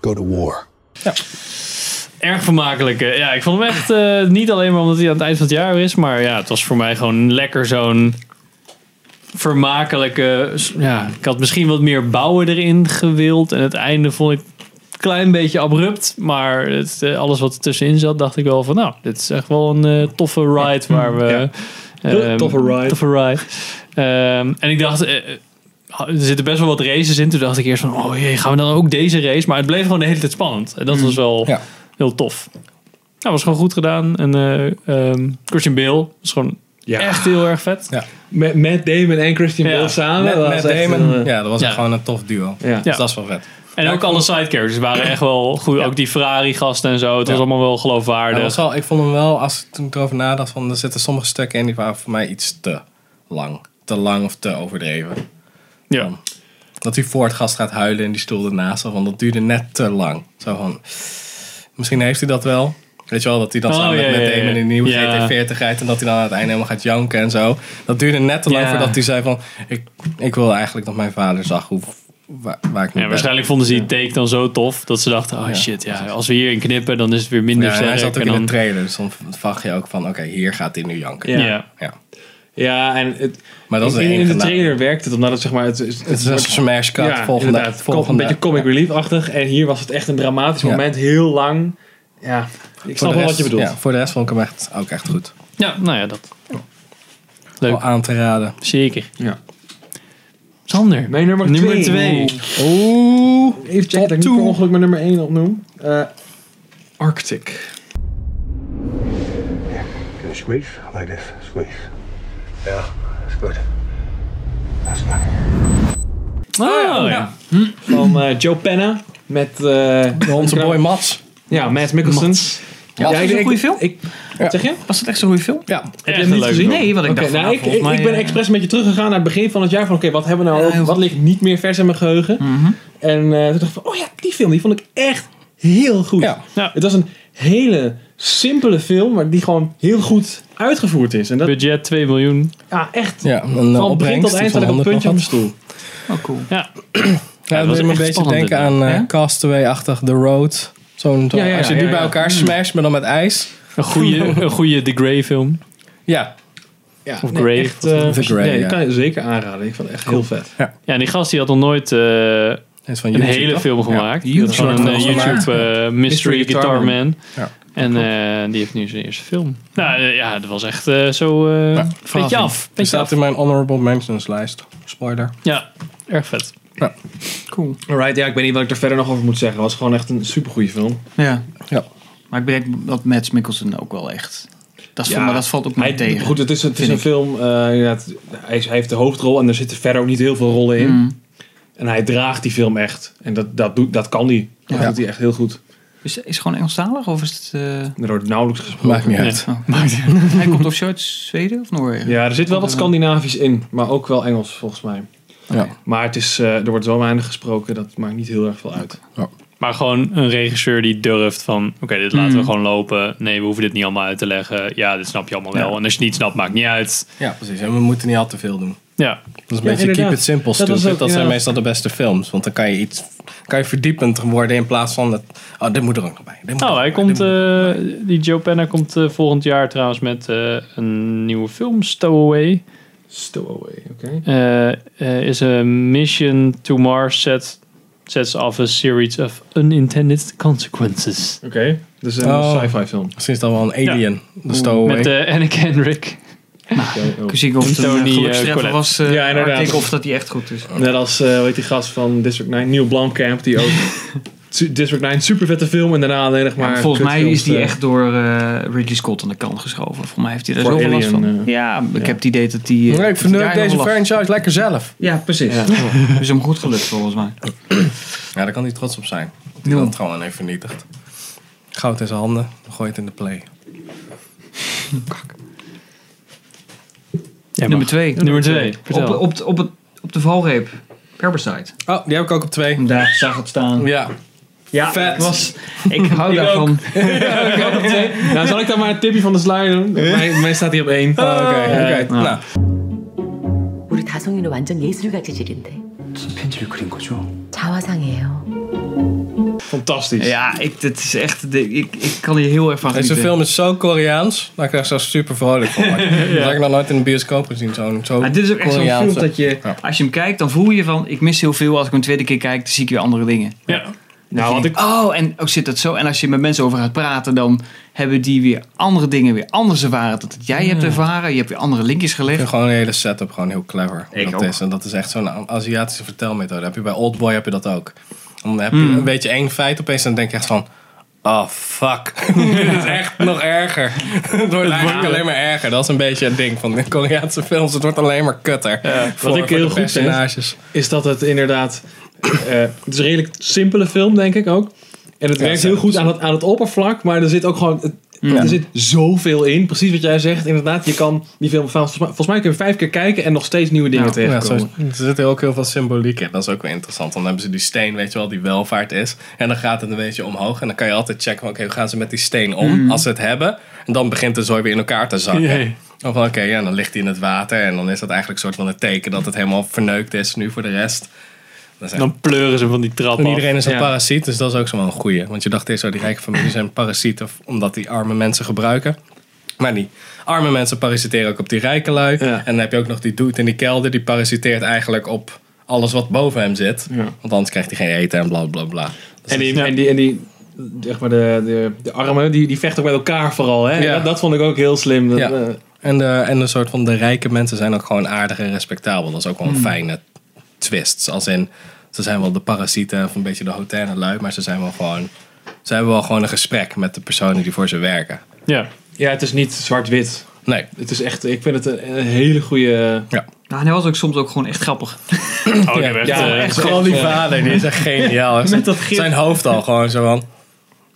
Go to war. Erg vermakelijk. eh, Ja, ik vond hem echt eh, niet alleen maar omdat hij aan het eind van het jaar is, maar ja, het was voor mij gewoon lekker zo'n vermakelijke. Ja, ik had misschien wat meer bouwen erin gewild en het einde vond ik klein beetje abrupt, maar het, eh, alles wat er tussenin zat, dacht ik wel van, nou, dit is echt wel een eh, toffe ride waar we. Ja. ehm, Toffe ride. Toffe ride. Ehm, en ik dacht. eh, er zitten best wel wat races in. Toen dacht ik eerst van, oh jee, gaan we dan ook deze race? Maar het bleef gewoon de hele tijd spannend. En dat was wel heel tof. Nou, was gewoon goed gedaan. En eh ehm, Christian Bale was gewoon echt heel erg vet. Ja. Met Matt Damon en Christian Ja. Bale samen. Met dat was Damon. een, ja, dat was gewoon een tof duo. Ja. Dus dat is wel vet. En ook alle side characters waren echt wel goed. Ook die Ferrari-gasten en zo. Het was allemaal wel Hij geloofwaardig. wel, ik vond hem wel, als ik toen ik erover nadacht, van, er zitten sommige stukken in die waren voor mij iets te lang. Te lang of te overdreven. Ja. Dat die Ford-gast gaat huilen in die stoel ernaast. Want dat duurde net te lang. Zo van, misschien heeft hij dat wel. Weet je wel, dat hij dan Oh, samen met in de nieuwe Ja. GT40 rijdt. En dat hij dan aan het einde helemaal gaat janken en zo. Dat duurde net te lang voordat hij zei van... Ik, ik wil eigenlijk dat mijn vader zag hoe, waar, waar ik Ja, waarschijnlijk vonden ze die take dan zo tof dat ze dachten: oh Ja. shit, ja, als we hierin knippen, dan is het weer minder Ja, en hij zat ook en in dan, de trailer. Dus dan vraag je ook van, oké, hier gaat hij nu janken. Ja. Ja. ja. Ja, en het, Maar dat is in, de in de trailer werkt het omdat het zeg maar... Het, het, is een smash cut, Ja, volgende- volgende- Een beetje comic relief-achtig. En hier was het echt een dramatisch Ja. moment. Heel lang. Ja, ik Voor snap wel wat je bedoelt. Ja, voor de rest vond ik hem echt, ook echt goed. ja, nou ja, dat. Leuk. Wel aan te raden. Zeker. Ja. Sander. Mijn nummer, Nummer twee. twee. Oeh. Even checken dat ik niet per ongeluk mijn nummer 1 opnoem. Eh, Arctic. Can you squeeze? Like this. Squeeze. Yeah, that's good. That's good. Oh, ja. Van eh, Joe Penna. Met... eh Onze boy Mats. Ja, Matt Mikkelsen. Mats. Was het ik- een goede film? Ik, Wat zeg je? Was het echt zo'n goede film? Ja. Heb je Echt hem een niet leuke gezien? film. Nee, want ik dacht nou, nou, ik, ik, ben eh, expres een beetje teruggegaan naar het begin van het jaar. Van oké, wat hebben we nou? Wat ligt niet meer vers in mijn geheugen? Mhm. En eh, toen dacht ik van, oh ja, die film, die vond ik echt heel goed. Ja. Ja. Het was een hele simpele film, maar die gewoon heel goed uitgevoerd is. En dat, Budget 2 miljoen. ja, echt. Ja, een Van begin opbrengst tot eind van had ik een 100 puntje op mijn wat. stoel. Oh, cool. Ja. Ja, dat dat was doet me een beetje spannend, denken aan eh? Castaway-achtig The Road. Zo'n, zo- Ja, ja, als je ja, die ja, bij ja. elkaar smasht, maar dan met ijs. Een goede, een goede The Grey film. Ja, Ja, Of Grey. Echt, eh, The Grey, nee, ja. dat kan je zeker aanraden. Ik vond het echt heel vet. Ja, en die gast die had nog nooit eh, het is van een YouTube, hele toch? film Ja. gemaakt. YouTube. Dat is gewoon een eh, YouTube Mystery Mystery Guitar Guitar Man. Ja. En eh, die heeft nu zijn eerste film. Nou ja, dat was echt eh, zo eh beetje af. Die Beetje staat af. in mijn honorable mentions lijst. Spoiler. Ja, erg vet. Cool. Alright, ja, ik weet niet wat ik er verder nog over moet zeggen. Het was gewoon echt een supergoeie film. Ja. Ja. Maar ik denk dat Mads Mikkelsen ook wel echt... Dat, is Ja, maar dat valt ook niet tegen. goed, het is, het is een ik. film. eh, hij, is- hij heeft de hoofdrol en er zitten verder ook niet heel veel rollen in. Mm. En hij draagt die film echt. En dat, dat, doet, dat kan hij. Dat Ja. doet hij echt heel goed. Is, is het gewoon Engelstalig of is het... eh, Er wordt nauwelijks gesproken. Maakt niet uit. oh. Hij komt of zo uit Zweden of Noorwegen? Ja, er zit wel wat Scandinavisch in, maar ook wel Engels volgens mij. Ja. Maar het is, eh, er wordt zo weinig gesproken, dat maakt niet heel erg veel uit. Maar gewoon een regisseur die durft van... Oké, dit laten we Mm. gewoon lopen. Nee, we hoeven dit niet allemaal uit te leggen. Ja, dit snap je allemaal wel. Ja. En als je het niet snapt, maakt niet uit. ja, precies. En we moeten niet al te veel doen. Ja, Dat is een Ja, beetje keep it simple Dat ook zijn meestal de beste films. Want dan kan je iets kan je verdiepend worden in plaats van... Dat, oh, dit moet er ook nog bij. Dit moet Oh, hij bij, komt, eh, die Joe Penna komt eh, volgend jaar trouwens met eh, een nieuwe film, Stowaway. Stowaway, oké. Is a mission to Mars set, sets off a series of unintended consequences. Oké, dus een Oh. sci-fi film. Misschien is dat wel een alien. De stowaway. Met eh Anna Kendrick. Oké, oh. Ik zie of het Tony, eh, was. eh Ja, inderdaad. Arctic, of dat die echt goed is. Net als, eh weet die gast van District 9, Neil Blomkamp, die ook... District 9, super vette film en daarna alleen nog maar... Maar volgens mij is die eh, echt door eh, Ridley Scott aan de kant geschoven. Volgens mij heeft hij daar zoveel last van. eh, ja, ik ja. heb het idee dat die... eh, Nee, ik die daar deze last- franchise lekker zelf. Ja, precies. Ja. is hem goed gelukt volgens mij. Ja, daar kan hij trots op zijn. Dat hij Ja. dat gewoon heeft vernietigd. Goud in zijn handen, dan gooi je het in de play. Ja, Nummer twee. Nummer twee. Op, op, op, het, op de valreep. Parasite. Oh, die heb ik ook op twee. Daar zag het staan. Ja. Ja, Vet. ik Was, ik hou Ik daarvan. Ja, ik ook op twee. Nou, zal ik dan maar een tipje van de sluier doen? Mijn, mijn staat hier op één. Oh, Oké, oké. nou. Nou, 우리 다송이는 완전 예술가 재질인데 무슨 편지를 그린 거죠? 자화상이에요. Fantastisch. Ja, ik, dit is echt, de- ik, ik kan hier heel erg van deze genieten. film is zo Koreaans, dat ik er zo super vrolijk van word. Dat heb ik nog nooit in een bioscoop gezien. Zo'n zo Maar dit is ook echt zo'n film Koreaanse- dat je, Ja. als je hem kijkt, dan voel je van, ik mis heel veel. Als ik hem een tweede keer kijk, dan zie ik weer andere dingen. Ja. Nou, wat ik... Oh, en ook zit dat zo. En als je met mensen over gaat praten, dan hebben die weer andere dingen weer anders ervaren. Dat het jij hebt ervaren. Je hebt weer andere linkjes Ik gelegd. vind gewoon de hele setup gewoon heel clever. Ik dat ook. is, en dat is echt zo'n Aziatische vertelmethode. Heb je bij Oldboy heb je dat ook. Dan heb je Hmm. een beetje één feit opeens en dan denk je echt van... Oh, fuck. Dit is echt nog erger. Het wordt eigenlijk alleen maar erger. Dat is een beetje het ding van de Koreaanse films. Het wordt alleen maar kutter. Voor- Wat ik heel de goed vind, personages. is dat het inderdaad... eh, het is een redelijk simpele film, denk ik ook. En het Ja, werkt heel goed aan het, aan het oppervlak, maar er zit ook gewoon... het- Ja. Er zit zoveel in. Precies wat jij zegt. Inderdaad, je kan die film... Volgens mij, volgens mij kun je vijf keer kijken en nog steeds nieuwe dingen Ja, tegenkomen. zo, er zit ook heel veel symboliek in. Dat is ook wel interessant. Dan hebben ze die steen, weet je wel, die welvaart is. En dan gaat het een beetje omhoog. En dan kan je altijd checken van, oké, hoe gaan ze met die steen om? Mhm. Als ze het hebben. En dan begint de zooi weer in elkaar te zakken. Jee. Of van, oké, ja, dan ligt hij in het water. En dan is dat eigenlijk een soort van een teken dat het helemaal verneukt is nu voor de rest. Dan pleuren ze van die trap en af. iedereen is een Ja. parasiet, dus dat is ook zo wel een goeie. Want je dacht eerst, zo die rijke families zijn parasieten omdat die arme mensen gebruiken. Maar die arme mensen parasiteren ook op die rijke lui. Ja. En dan heb je ook nog die dude in die kelder, die parasiteert eigenlijk op alles wat boven hem zit. Ja. Want anders krijgt hij geen eten en bla bla bla. Dus En die, en die, en die zeg maar de, de, de armen, die, die vechten ook met elkaar vooral. Hè? Ja. Dat, dat vond ik ook heel slim. Dat, Ja. eh, En de, en de soort van de rijke mensen zijn ook gewoon aardig en respectabel. Dat is ook wel een Hmm. fijne twist. Als in, ze zijn wel de parasieten of een beetje de hoterne lui, maar ze zijn wel gewoon, ze hebben wel gewoon een gesprek met de personen die voor ze werken. Ja. ja, het is niet zwart-wit. Nee. Het is echt, ik vind het een, een hele goede... Ja. Nou, en hij was ook soms ook gewoon echt grappig. Oh, ik heb echt, Ja, eh, echt Vooral die vader, die is echt geniaal. Met dat gif. Zijn hoofd al gewoon zo van...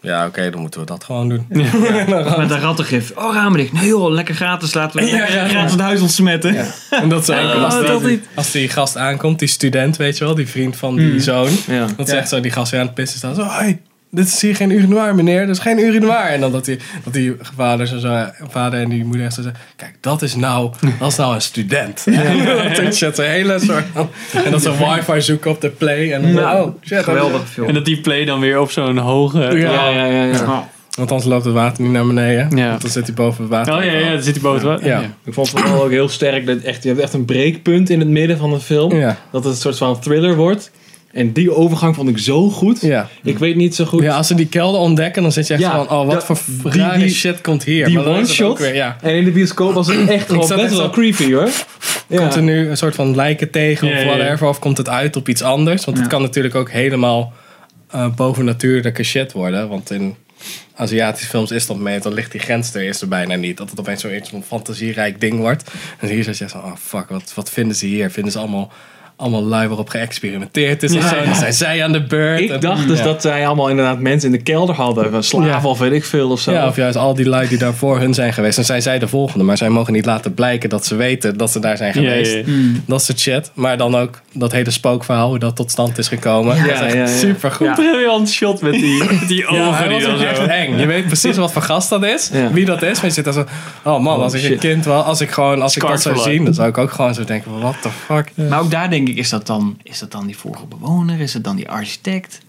Ja, oké, dan moeten we dat gewoon doen. Met een rattengif. Oh, ramen dicht. Nee joh, lekker gratis. Laten we Ja, lekker ja, gratis ja. het huis ontsmetten. En dat ze Oh, als, dat die, niet. als die gast aankomt, die student, weet je wel, die vriend van die Mm. zoon. Ja. Dat Ja. zegt zo, die gast weer aan het pissen staat. Zo, hey, dit is hier geen urinoir, meneer. Dit is geen urinoir. En dan dat die, dat die vader, zo, zo, vader en die moeder echt zo zeggen... Kijk, dat is nou, dat is nou een student. dat is een hele soort. En dat ze wifi zoeken op de play. En dan, Ja. oh, shit. Geweldige film. En dat die play dan weer op zo'n hoge... Ja. Ja, ja, ja. ja. Ja. Want anders loopt het water niet naar beneden. Ja. Want dan zit hij boven het water. Oh ja, ja, dan zit hij boven. het wa- Ja. Ja. Ik vond het vooral ook heel sterk dat echt, je hebt echt een breekpunt in het midden van de film. Ja. Dat het een soort van thriller wordt. En die overgang vond ik zo goed. Ja. Ik weet niet zo goed. Ja, als ze die kelder ontdekken, dan zit je echt Ja, van... Oh, wat dat- voor die- rare die- shit komt hier. Die one-shot. ja. En in de bioscoop was het echt gewoon best echt wel creepy hoor. Ja. Komt er nu een soort van lijken tegen of whatever? Of komt het uit op iets anders? Want het kan natuurlijk ook helemaal eh bovennatuurlijke shit worden. Want in Aziatische films is dat mee. Dan ligt die grens er eerst er bijna niet. Dat het opeens zo'n fantasierijk ding wordt. En hier zit je zo, oh fuck, wat, wat vinden ze hier? Vinden ze allemaal, allemaal lui waarop geëxperimenteerd is? of Ja, zo? ja. Dan zijn zij aan de beurt. Ik En- dacht dus ja. dat zij allemaal inderdaad mensen in de kelder hadden. van Slaven Ja. of weet ik veel of zo. Ja, of juist al die lui die daar voor hun zijn geweest. Dan zijn zij de volgende. Maar zij mogen niet laten blijken dat ze weten dat ze daar zijn Ja, ja, geweest. ja. Dat soort shit. Maar dan ook dat hele spookverhaal, hoe dat tot stand is gekomen. Ja, dat is echt ja, ja. super goed. Een briljant shot met die, met die ogen hij die ook echt zo... eng. Je weet precies wat voor gast dat is. Ja. Wie dat is. Maar je zit daar zo... Oh man, als ik een kind was... Als ik gewoon... Als ik dat zou zien, dan zou ik ook gewoon zo denken van... What the fuck? Maar ook daar denk ik, is dat dan, is dat dan die vorige bewoner? Is het dan die architect?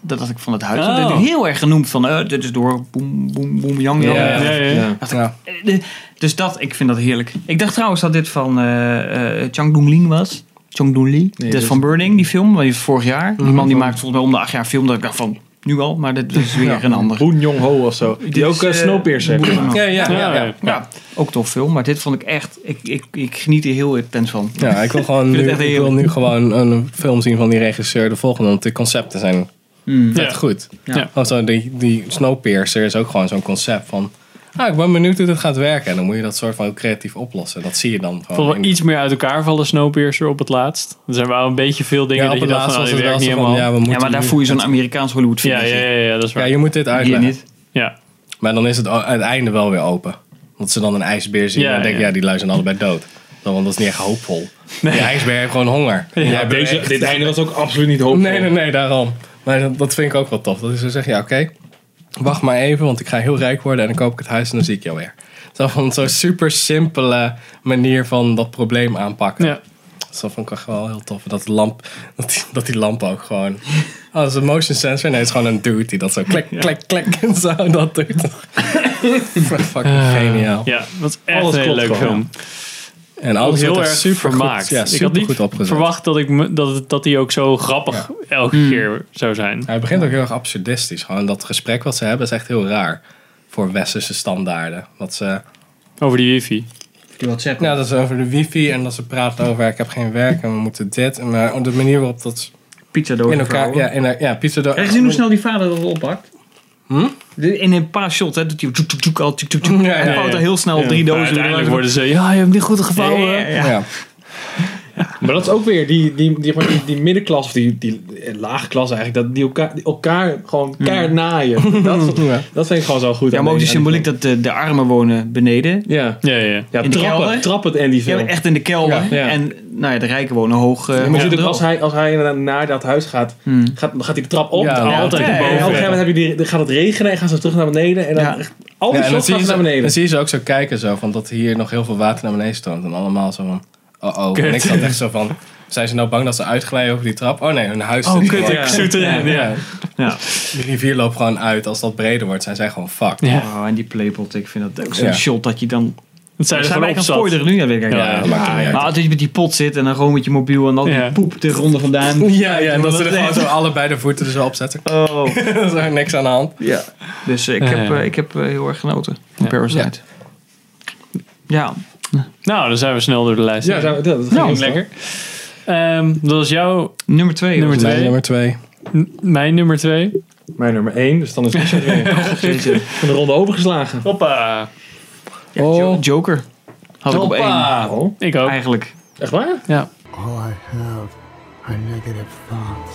Dat had ik van het huis. Oh. Dat heel erg genoemd van, eh, dit is door boem, boem, boem, yang, yang. Ja, Ja, ja, ja. Dacht ik, Ja. eh, Dus dat, ik vind dat heerlijk. Ik dacht trouwens dat dit van eh eh Chang Dong-ling was. Chang Dong-li. Nee, is dus- van Burning, die film. Die vorig jaar. Die Mhm. man die maakt volgens mij om de acht jaar film. Dat ik dacht van, nu al. Maar dit is weer een ander. Boon Jong-ho of zo. Die Dit ook uh, eh, Snowpiercer heeft Boon gemaakt. Ja, ja, ja. Ja, ja. ja. Ja, ook tof film. Maar dit vond ik echt... Ik, ik, ik geniet er heel intens van. Ja, ik wil gewoon nu, ik wil nu gewoon een film zien van die regisseur. De volgende, want die concepten zijn Mm. vet goed. Ja. Want zo, die, die Snowpiercer is ook gewoon zo'n concept van... Ah, ik ben benieuwd hoe dit gaat werken. En dan moet je dat soort van ook creatief oplossen. Dat zie je dan Ik gewoon. vond wel iets meer uit elkaar vallen Snowpiercer op het laatst. Er zijn wel een beetje veel dingen ja, dat je het dacht van, nou, was die het werkt wel niet helemaal. Ja, we Ja, maar daar voel je zo'n Amerikaans Hollywood film. Ja, ja, ja, ja, dat is waar. Ja, je moet dit Hier uitleggen. niet. Ja. Maar dan is het aan het einde wel weer open. Dat ze dan een ijsbeer zien Ja, en denken, ja. ja, die lui zijn allebei dood. Dan, want dat is niet echt hoopvol. Die ijsbeer heeft gewoon honger. Ja, deze, echt- dit einde was ook absoluut niet hoopvol. Nee, nee, nee, daarom. Maar dat, dat vind ik ook wel tof. Dat is zo zeggen, ja, oké. Wacht maar even, want ik ga heel rijk worden en dan koop ik het huis en dan zie ik jou weer. Zo van zo'n super simpele manier van dat probleem aanpakken. Ja. Dus dat vond ik echt wel heel tof. Dat, lamp, dat, die, dat die lamp ook gewoon... Oh, dat is een motion sensor. Nee, het is gewoon een dude die dat zo klik, klik, klik en zo dat doet. Fucking geniaal. Ja, dat is echt Alles een hele leuke film. En alles heel erg super vermaakt. Goed, ja, ik had super niet goed opgezet. verwacht dat, ik, dat, dat die ook zo grappig elke Hmm. keer zou zijn. Hij begint ook heel erg absurdistisch. Gewoon dat gesprek wat ze hebben is echt heel raar. Voor westerse standaarden. Wat ze... Over die wifi. Die WhatsApp. Ja, dat is over de wifi en dat ze praten over ik heb geen werk en we moeten dit. En maar de manier waarop dat Pizza doos. in elkaar... Ja, in, ja pizza doos. Heb je gezien hoe snel die vader dat oppakt? Hm? In een paar shots, hè, doet hij al. Ja, ja, ja. er heel snel Ja. drie dozen. uiteindelijk worden ze, ja, je hebt niet goed gevouwen. Ja, ja. Maar dat is ook weer die, die, die, die, die middenklasse, of die, die lage klasse eigenlijk, dat die elkaar, die elkaar gewoon keihard naaien. Dat, dat vind ik gewoon zo goed. Ja, maar ook die- symboliek dat de, de armen wonen beneden. Ja, Ja, ja, ja. ja In de trappen, kelder? trappen het en die Ja, echt in de kelder. Ja, ja. En nou ja, de rijken wonen hoog. eh, maar hoog als hij, als hij inderdaad naar dat huis gaat, Hmm. gaat, dan gaat hij de trap op. Ja, en altijd boven. ja, Op een gegeven moment heb je die, dan gaat het regenen en gaan ze terug naar beneden. En dan Ja. echt, al die Ja, en dan shots zie, gaan je ze naar beneden. dan zie je ze ook zo kijken zo, van dat hier nog heel veel water naar beneden stroomt. En allemaal zo van, oh oh. Kut. En ik zat echt zo van, zijn ze nou bang dat ze uitglijden over die trap? Oh nee, hun huis Oh, zit kut, ik zoet erin. Ja. Ja. Die rivier loopt gewoon uit. Als dat breder wordt, zijn zij gewoon fucked. Ja. Oh, en die playpot, ik vind dat ook zo'n Ja. shot dat je dan... Het zijn zijn wij gewoon gaan op zat. spoileren nu? Ja, weet ik Ja, dat niet uit. Maar als je met die pot zit en dan gewoon met je mobiel en dan Ja. die poep de ronde vandaan. Ja, ja, en dat ze er is gewoon zo allebei de voeten er zo op zetten. Oh. er is er niks aan de hand. Ja. Dus ik heb, eh, ik heb eh, heel erg genoten van Parasite. Ja. Nou, dan zijn we snel door de lijst. Ja, zijn we- dat, dat Nou, ging lekker. Ehm, dat was jouw Nummer twee. Nummer twee. Mijn nummer twee. n- mijn nummer twee. Mijn nummer 1, dus dan is Richard weer van de ronde overgeslagen. Hoppa. het. Ja, Jo- Joker. Had ik op één. Hoppa. Oh, Ik ook. Eigenlijk. echt waar? Ja. All I have are negative thoughts.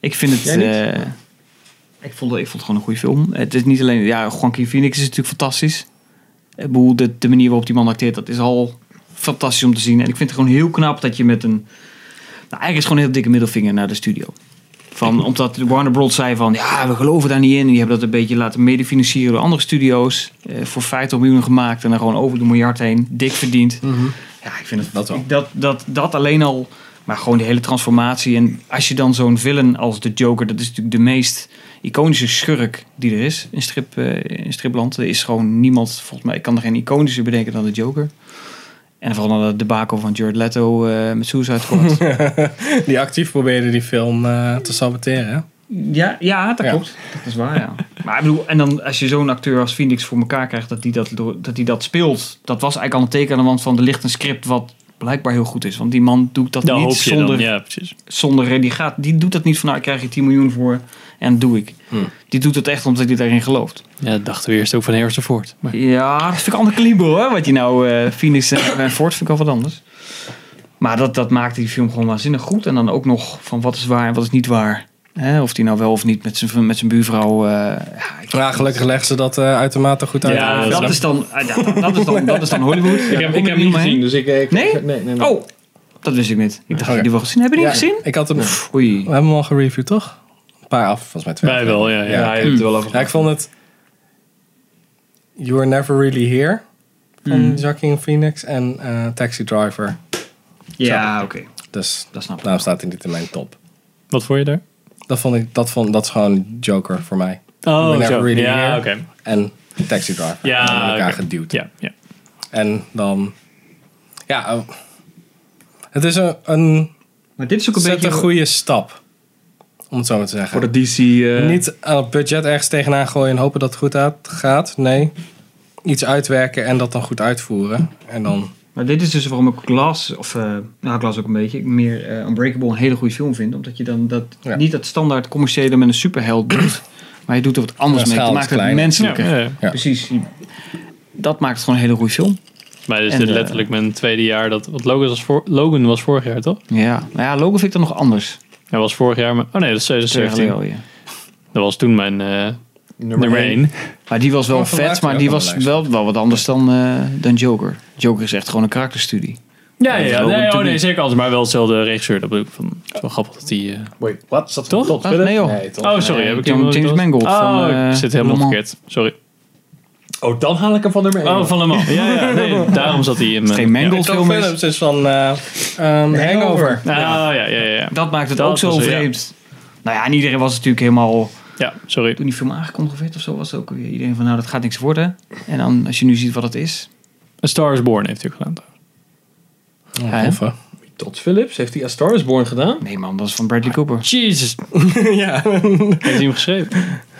Ik vind het... Eh, Ik vond, het- ik vond het gewoon een goede film. Het is niet alleen... Ja, Joaquin Phoenix is natuurlijk fantastisch. Bedoel, de, de manier waarop die man acteert, dat is al fantastisch om te zien. En ik vind het gewoon heel knap dat je met een... Nou, eigenlijk is gewoon een heel dikke middelvinger naar de studio. Van, omdat Warner Bros. zei van, ja, we geloven daar niet in. En die hebben dat een beetje laten medefinancieren door andere studio's. Eh, voor 50 miljoen gemaakt en dan gewoon over de miljard heen. Dik verdiend. Ja, ik vind het Dat wel. dat, dat, dat alleen al, maar gewoon die hele transformatie. En als je dan zo'n villain als de Joker, dat is natuurlijk de meest iconische schurk die er is in, strip, eh, in stripland. Er is gewoon niemand, volgens mij, ik kan er geen iconische bedenken dan de Joker. En vooral de debakel van Jared Leto eh, met Suicide Squad. die actief probeerde die film eh, te saboteren. hè? Ja, ja dat Ja. klopt. Dat is waar, ja. Maar ik bedoel, en dan als je zo'n acteur als Phoenix voor elkaar krijgt dat die dat, dat, die dat speelt, dat was eigenlijk al een teken aan de wand van er ligt een script wat blijkbaar heel goed is. Want die man doet dat niet zonder. Ja, zonder die, gaat, die doet dat niet van nou, ik krijg je 10 miljoen voor en doe ik. Die doet het echt omdat hij daarin gelooft. Ja, dat dachten we eerst ook van Harrison Ford. Maar Ja, dat vind ik een ander kaliber hoor. Wat je nou, eh Phoenix en, en Ford vind ik al wat anders. Maar dat, dat maakte die film gewoon waanzinnig goed. En dan ook nog van wat is waar en wat is niet waar. Hè, of die nou wel of niet met zijn, met zijn buurvrouw. eh, ja, ik- gelukkig leggen ze dat eh, uitermate goed uit. Ja, dat, dat is dan, ja, dat, is dan, dat is dan Hollywood. Ik heb, ik heb hem niet gezien, dus ik... ik Nee? ik- nee, nee, nee. Oh, dat wist ik niet. Ik dacht dat die wel gezien. Hebben jullie Ja, die gezien? Ik had hem, Oei. we hebben hem al gereviewd, toch? Een paar af, volgens mij twee. Wij wel, ja. ja. Je het er wel over Ja, ik vond het... You Were Never Really Here van Mm. Joaquin Phoenix en eh, Taxi Driver. Ja, oké. Dus Dat snap ik. daarom staat hij niet in mijn top. Wat vond je daar? Dat, vond ik, dat, vond, dat is gewoon Joker voor mij. Oh, Were Never. Really Ja, Here oké. En Taxi Driver. Ja, Die hebben elkaar geduwd. Ja, ja. En dan... Ja, oh. het is een, een, Maar dit is ook een zet beetje... een goede stap. Om het zo maar te zeggen. Voor de DC... eh, Niet aan het budget ergens tegenaan gooien en hopen dat het goed gaat. Nee. Iets uitwerken en dat dan goed uitvoeren. En dan... Maar dit is dus waarom ik Glass, of eh nou Glass ook een beetje, meer eh, Unbreakable een hele goede film vind. Omdat je dan dat, Ja. niet dat standaard commerciële met een superheld doet. Maar je doet er wat anders Ja, mee. Je is maakt het klein. menselijker. Ja, ja. Ja. Precies. Dat maakt het gewoon een hele goede film. Maar is En, dit eh, letterlijk mijn tweede jaar dat... Want Logan was, voor, Logan was vorig jaar, toch? Ja. Nou ja, Logan vind ik dan nog anders. Hij was vorig jaar... maar- Oh nee, dat is Twee jaar 2017. geleden al, ja. Dat was toen mijn eh nummer één. 1. Maar die was wel vet, maar die de was wel, wel wat anders dan, eh, dan Joker. Joker is echt gewoon een karakterstudie. Ja, ja, Nee, oh, nee, zeker anders. Maar wel hetzelfde regisseur. Dat bedoel ik van... Het is wel grappig dat die... eh, Wait, wat? Zat Toch? Todd Ah, nee joh. Nee, toch? Oh, sorry. Nee, heb ik James- hem James Mangold Oh, van, eh, ik zit helemaal verkeerd. Sorry. Oh, dan haal ik hem van nummer 1. Oh, van Le Mans. Ja, ja. Nee, daarom zat hij in is geen mijn... Mangold film is. Phillips is van eh ehm, Hangover. Ja, ja, ja, ja. ja. Dat maakt het Dat ook zo vreemd. Nou ja, en iedereen was natuurlijk helemaal... Ja, sorry. Toen die film aangekondigd werd of zo, was ook weer iedereen van, nou, dat gaat niks worden. En dan, als je nu ziet wat het is. A Star is Born heeft hij ook gedaan. Oh, tof, hè? Todd Phillips, heeft hij A Star is Born gedaan? Nee man, dat is van Bradley Cooper. Jesus. ja. Heeft hij hem geschreven?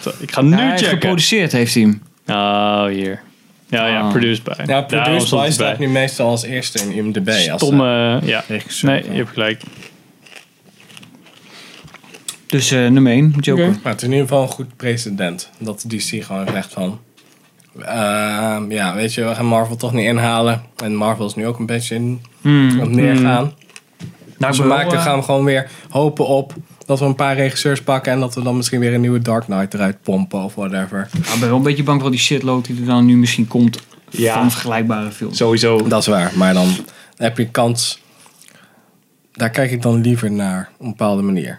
Zo, Ik ga nu Hij heeft checken. geproduceerd heeft hij hem. Oh, hier. Ja, ja, Ah. produced by. Ja, Produced by staat nu meestal als eerste in IMDb. Als, eh, Stomme, ja. regisseur. Nee, je hebt gelijk. Dus eh, nummer 1, Joker. Maar het is in ieder geval een goed precedent. Dat DC gewoon zegt van... ehm, ja, weet je, we gaan Marvel toch niet inhalen. En Marvel is nu ook een beetje in, Hmm. op neergaan. Nou, dus we wel, maken, eh, gaan we gewoon weer hopen op dat we een paar regisseurs pakken... en dat we dan misschien weer een nieuwe Dark Knight eruit pompen of whatever. nou, ik ben wel een beetje bang voor die shitload die er dan nu misschien komt Ja. van vergelijkbare films. Sowieso. Dat is waar, maar dan heb je kans... Daar kijk ik dan liever naar op een bepaalde manier.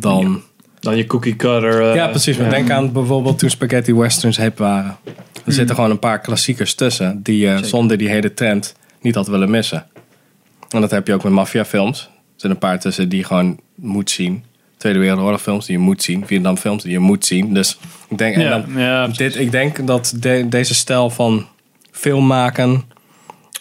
Dan... Dan je cookie cutter. eh, Ja, precies. Maar denk aan bijvoorbeeld toen spaghetti westerns hip waren. Er zitten gewoon een paar klassiekers tussen die je zonder die hele trend niet had willen missen. En dat heb je ook met maffiafilms. Er zitten een paar tussen die je gewoon moet zien. Tweede Wereldoorlog films die je moet zien. Vietnam films die je moet zien. Dus ik denk, en Ja, dan, ja, dit, ik denk dat de- deze stijl van film maken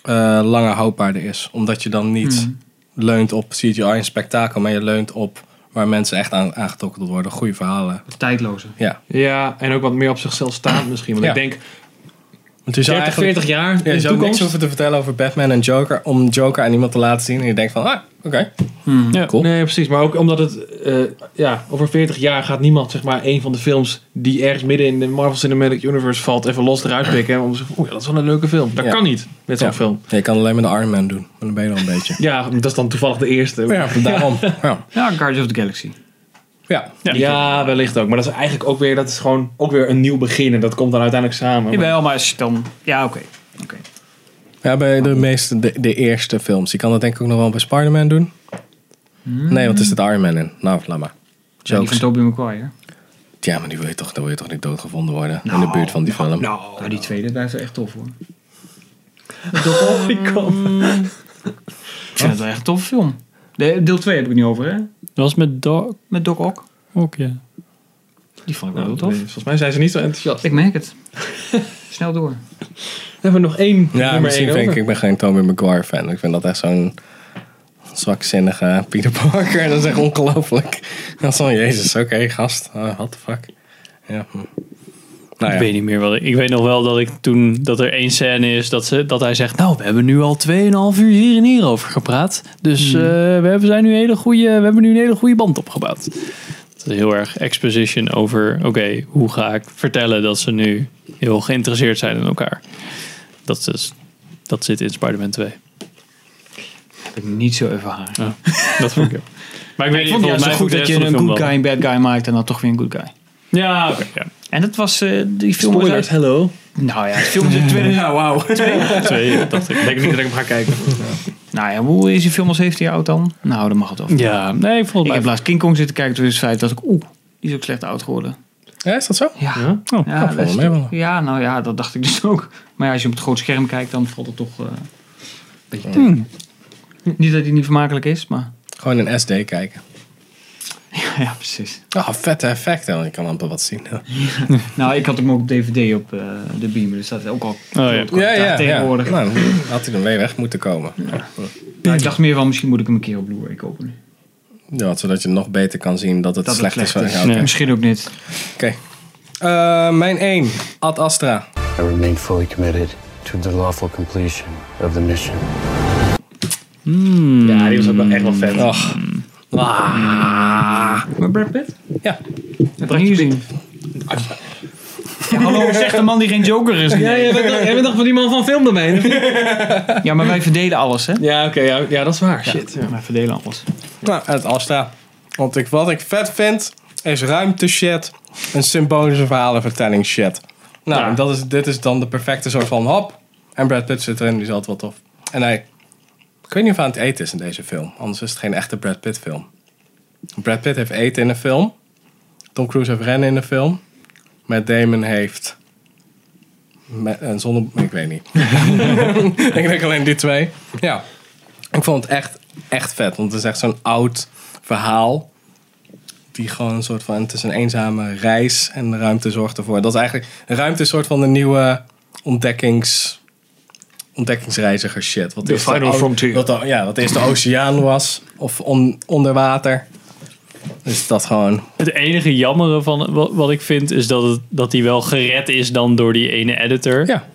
eh, langer houdbaarder is. Omdat je dan niet leunt op CGI en spektakel. Maar je leunt op waar mensen echt aan, aangetrokken door worden. Goede verhalen. Tijdloze. Ja. Ja, en ook wat meer op zichzelf staand misschien. Want Ja. ik denk, Want je zou 30, eigenlijk- 40 jaar Ja, in je de zou niks toekomst. hoeven te vertellen over Batman en Joker. Om Joker aan iemand te laten zien. En je denkt van, ah, oké. Ja. Cool. Nee, precies. Maar ook omdat het, eh, ja, over 40 jaar gaat niemand, zeg maar, een van de films die ergens midden in de Marvel Cinematic Universe valt, even los eruit pikken. Om te zeggen, oeh, ja, dat is wel een leuke film. Dat Ja. kan niet met zo'n Ja. film. Je kan alleen maar de Iron Man doen. Maar dan ben je al een beetje. Ja, dat is dan toevallig de eerste. Ja, daarom. Ja. Ja, Guardians of the Galaxy. Ja. Ja. wellicht ook. Maar dat is eigenlijk ook weer, dat is gewoon ook weer een nieuw begin. En dat komt dan uiteindelijk samen. Jawel, maar als je dan... Ja, oké. Ja, bij de meeste, de, de eerste films. Je kan dat denk ik ook nog wel bij Spider-Man doen. Nee, want er zit Iron Man in. Nou, laat maar. Ja, die van Tobey Maguire. Ja, maar die wil je toch, dan wil je toch niet doodgevonden worden in de buurt van die film. Nou, die tweede, daar is echt tof hoor. Die kom. Ik vind het wel echt een toffe film. De, deel 2 heb ik het niet over, hè? Dat was met Doc. Met Doc Ock. Ook, ja. Die vond ik wel Nou, heel tof. Volgens mij zijn ze niet zo enthousiast. Ik merk het. Snel door. We hebben nog één Ja, nummer misschien één vind ik, over. ik ben geen Tobey Maguire fan. Ik vind dat echt zo'n zwakzinnige Peter Parker. Dat is echt ongelooflijk. Dat is van, jezus, oké, gast. Uh, what the fuck. Ja. Nou Ik weet niet meer wat ik. Ik weet nog wel dat ik toen dat er één scène is dat, ze, dat hij zegt: Nou, we hebben nu al 2,5 uur hier en hier over gepraat. Dus Hmm. eh, we, hebben, zijn nu een hele goede, we hebben nu een hele goede band opgebouwd. Het is heel erg exposition over: oké, hoe ga ik vertellen dat ze nu heel geïnteresseerd zijn in elkaar? Dat, is, dat zit in Spider-Man 2. Heb ik niet zo ervaren. Ja, dat vond ik. Maar ik weet ik niet, vond het mij zo goed dat je een good guy en bad guy maakt en dan toch weer een good guy. Ja, oké. ja. En dat was eh, die film. was Spoilers, uit- hello. Nou ja, het film is in 2000. Ja, wauw. Twee, dacht ik. Ik denk niet dat ik hem ga kijken. Nou ja, hoe is die film al 17 jaar oud dan? Nou, dan mag het wel. Ja, nee, volgens Ik mij. heb laatst King Kong zitten kijken, toen is het feit dat ik, oeh, die is ook slecht oud geworden. Ja, is dat zo? Ja, Oh, ja, wel. ja, nou ja, dat dacht ik dus ook. Maar ja, als je op het groot scherm kijkt, dan valt het toch eh, een beetje tegen. Hmm. Niet dat hij niet vermakelijk is, maar Gewoon in SD kijken. ja, precies. Oh, vette effecten. Je kan amper wat zien. Nou, ik had hem ook op DVD op eh, de beamer, dus dat is ook al ja. Ja, ja, ja. tegenwoordig. Nou, dan had hij er mee weg moeten komen. Nou, ik dacht meer van, misschien moet ik hem een keer op Blu-ray kopen nu. Ja, zodat je nog beter kan zien dat het Dat het slecht, is. slecht is. Ja. Nee. Misschien ook niet. Oké. Eh, mijn 1. Ad Astra. I remain fully committed to the lawful completion of the mission. Ja, die was ook wel echt wel vet. Och. Ah. Maar Brad Pitt? Ja. Heb ik niet gezien. Ja, hallo, zegt de man die geen Joker is. Ja, jij bent, toch- jij bent toch van die man van filmdomein? Ja, maar wij verdelen alles, hè? Ja, oké, ja, ja, dat is waar. Shit. Ja. Wij verdelen alles. Nou, het Astra. Want ik, wat ik vet vind, is ruimte shit en symbolische verhalenvertelling shit. Nou, Ja. dat is, dit is dan de perfecte soort van hop. En Brad Pitt zit erin, die is altijd wel tof. En hij, ik weet niet of aan het eten is in deze film. Anders is het geen echte Brad Pitt film. Brad Pitt heeft eten in een film. Tom Cruise heeft rennen in een film. Matt Damon heeft... Met, en zonder... Ik weet niet. ik denk alleen die twee. Ja. Ik vond het echt, echt vet. Want het is echt zo'n oud verhaal. Die gewoon een soort van... Het is een eenzame reis. En de ruimte zorgt ervoor. Dat is eigenlijk... Ruimte is een soort van de nieuwe ontdekkings... Ontdekkingsreiziger shit. Wat de final o- frontier. Wat de, ja, wat eerst de oceaan was. Of on, onder water. Dus dat gewoon... Het enige jammere van wat, wat ik vind is dat, het, dat hij wel gered is dan door die ene editor. Ja.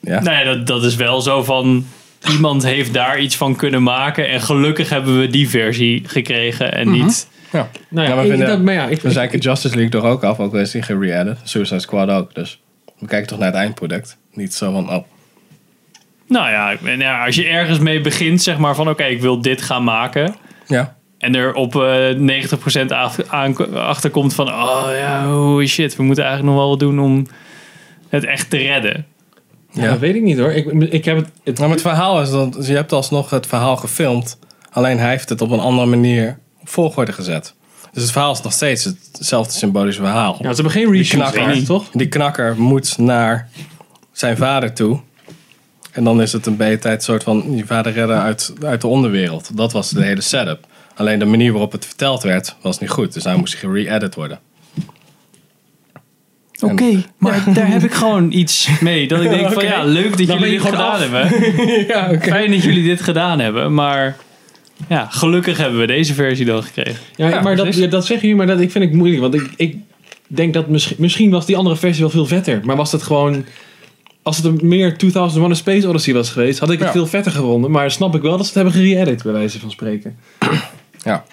Ja. Nou ja, dat, dat is wel zo van. Iemand heeft daar iets van kunnen maken. En gelukkig hebben we die versie gekregen en niet. Ja. Nou ja, ik, vinden- dat, maar ja, ik, We zeiken Justice League toch ook af, ook al is die gere-edit. Suicide Squad ook. Dus we kijken toch naar het eindproduct. Niet zo van, oh, Nou ja, als je ergens mee begint, zeg maar van oké, ik wil dit gaan maken. ja. En er op eh 90% af- aan- achter komt van oh ja, oh shit, we moeten eigenlijk nog wel wat doen om het echt te redden. ja, dat weet ik niet hoor. Ik, ik heb het, het Nou, maar het verhaal is dat je hebt alsnog het verhaal gefilmd. Alleen hij heeft het op een andere manier op volgorde gezet. Dus het verhaal is nog steeds hetzelfde symbolische verhaal. ja, ze hebben geen die, reshoots knakker, toch? die knakker moet naar zijn vader toe. En dan is het een beetje tijd soort van je vader redden uit, uit de onderwereld. Dat was de hele setup. Alleen de manier waarop het verteld werd was niet goed. Dus hij moest gere-edit worden. Oké, maar daar heb ik gewoon iets mee. Dat ik denk van ja, leuk dat Dan jullie dit gedaan af. hebben. ja. Fijn dat jullie dit gedaan hebben, maar ja, gelukkig hebben we deze versie dan gekregen. Ja, Ja, maar dat, precies. dat zeggen jullie, maar dat ik vind ik moeilijk. Want ik, ik denk dat misschien, misschien was die andere versie wel veel vetter. Maar was het gewoon... Als het een meer 2001 A Space Odyssey was geweest, had ik het Ja. veel vetter gevonden. Maar snap ik wel dat ze het hebben gere-edit, bij wijze van spreken. Ja.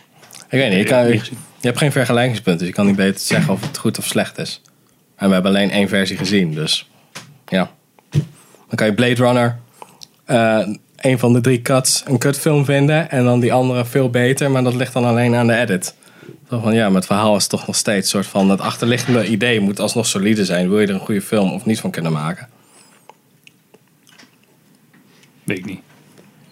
Ik weet niet. Je, kan, je hebt geen vergelijkingspunt. Dus je kan niet beter zeggen of het goed of slecht is. En we hebben alleen één versie gezien. Dus ja. Dan kan je Blade Runner... eh, een van de drie cuts een kutfilm vinden. En dan die andere veel beter. Maar dat ligt dan alleen aan de edit. Zo van, ja, maar het verhaal is toch nog steeds een soort van... Het achterliggende idee moet alsnog solide zijn. Wil je er een goede film of niet van kunnen maken? Weet ik niet.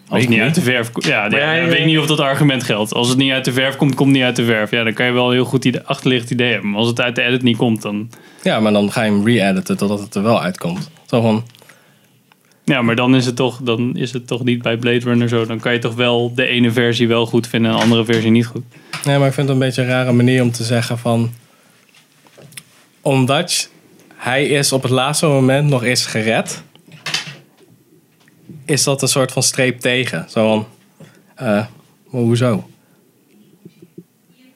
Als Weet het niet uit de verf komt. Ja, ja, ik weet eh, niet of dat argument geldt. Als het niet uit de verf komt, komt het niet uit de verf. Ja, dan kan je wel een heel goed idee, achterliggend idee hebben. Maar als het uit de edit niet komt, dan. Ja, maar dan ga je hem re-editen totdat het er wel uitkomt. Zo van, Ja, maar dan is het toch, dan is het toch niet bij Blade Runner zo. Dan kan je toch wel de ene versie wel goed vinden en de andere versie niet goed. Nee, maar ik vind het een beetje een rare manier om te zeggen van... Omdat hij is op het laatste moment nog is gered... Is dat een soort van streep tegen. Zo van... maar hoezo?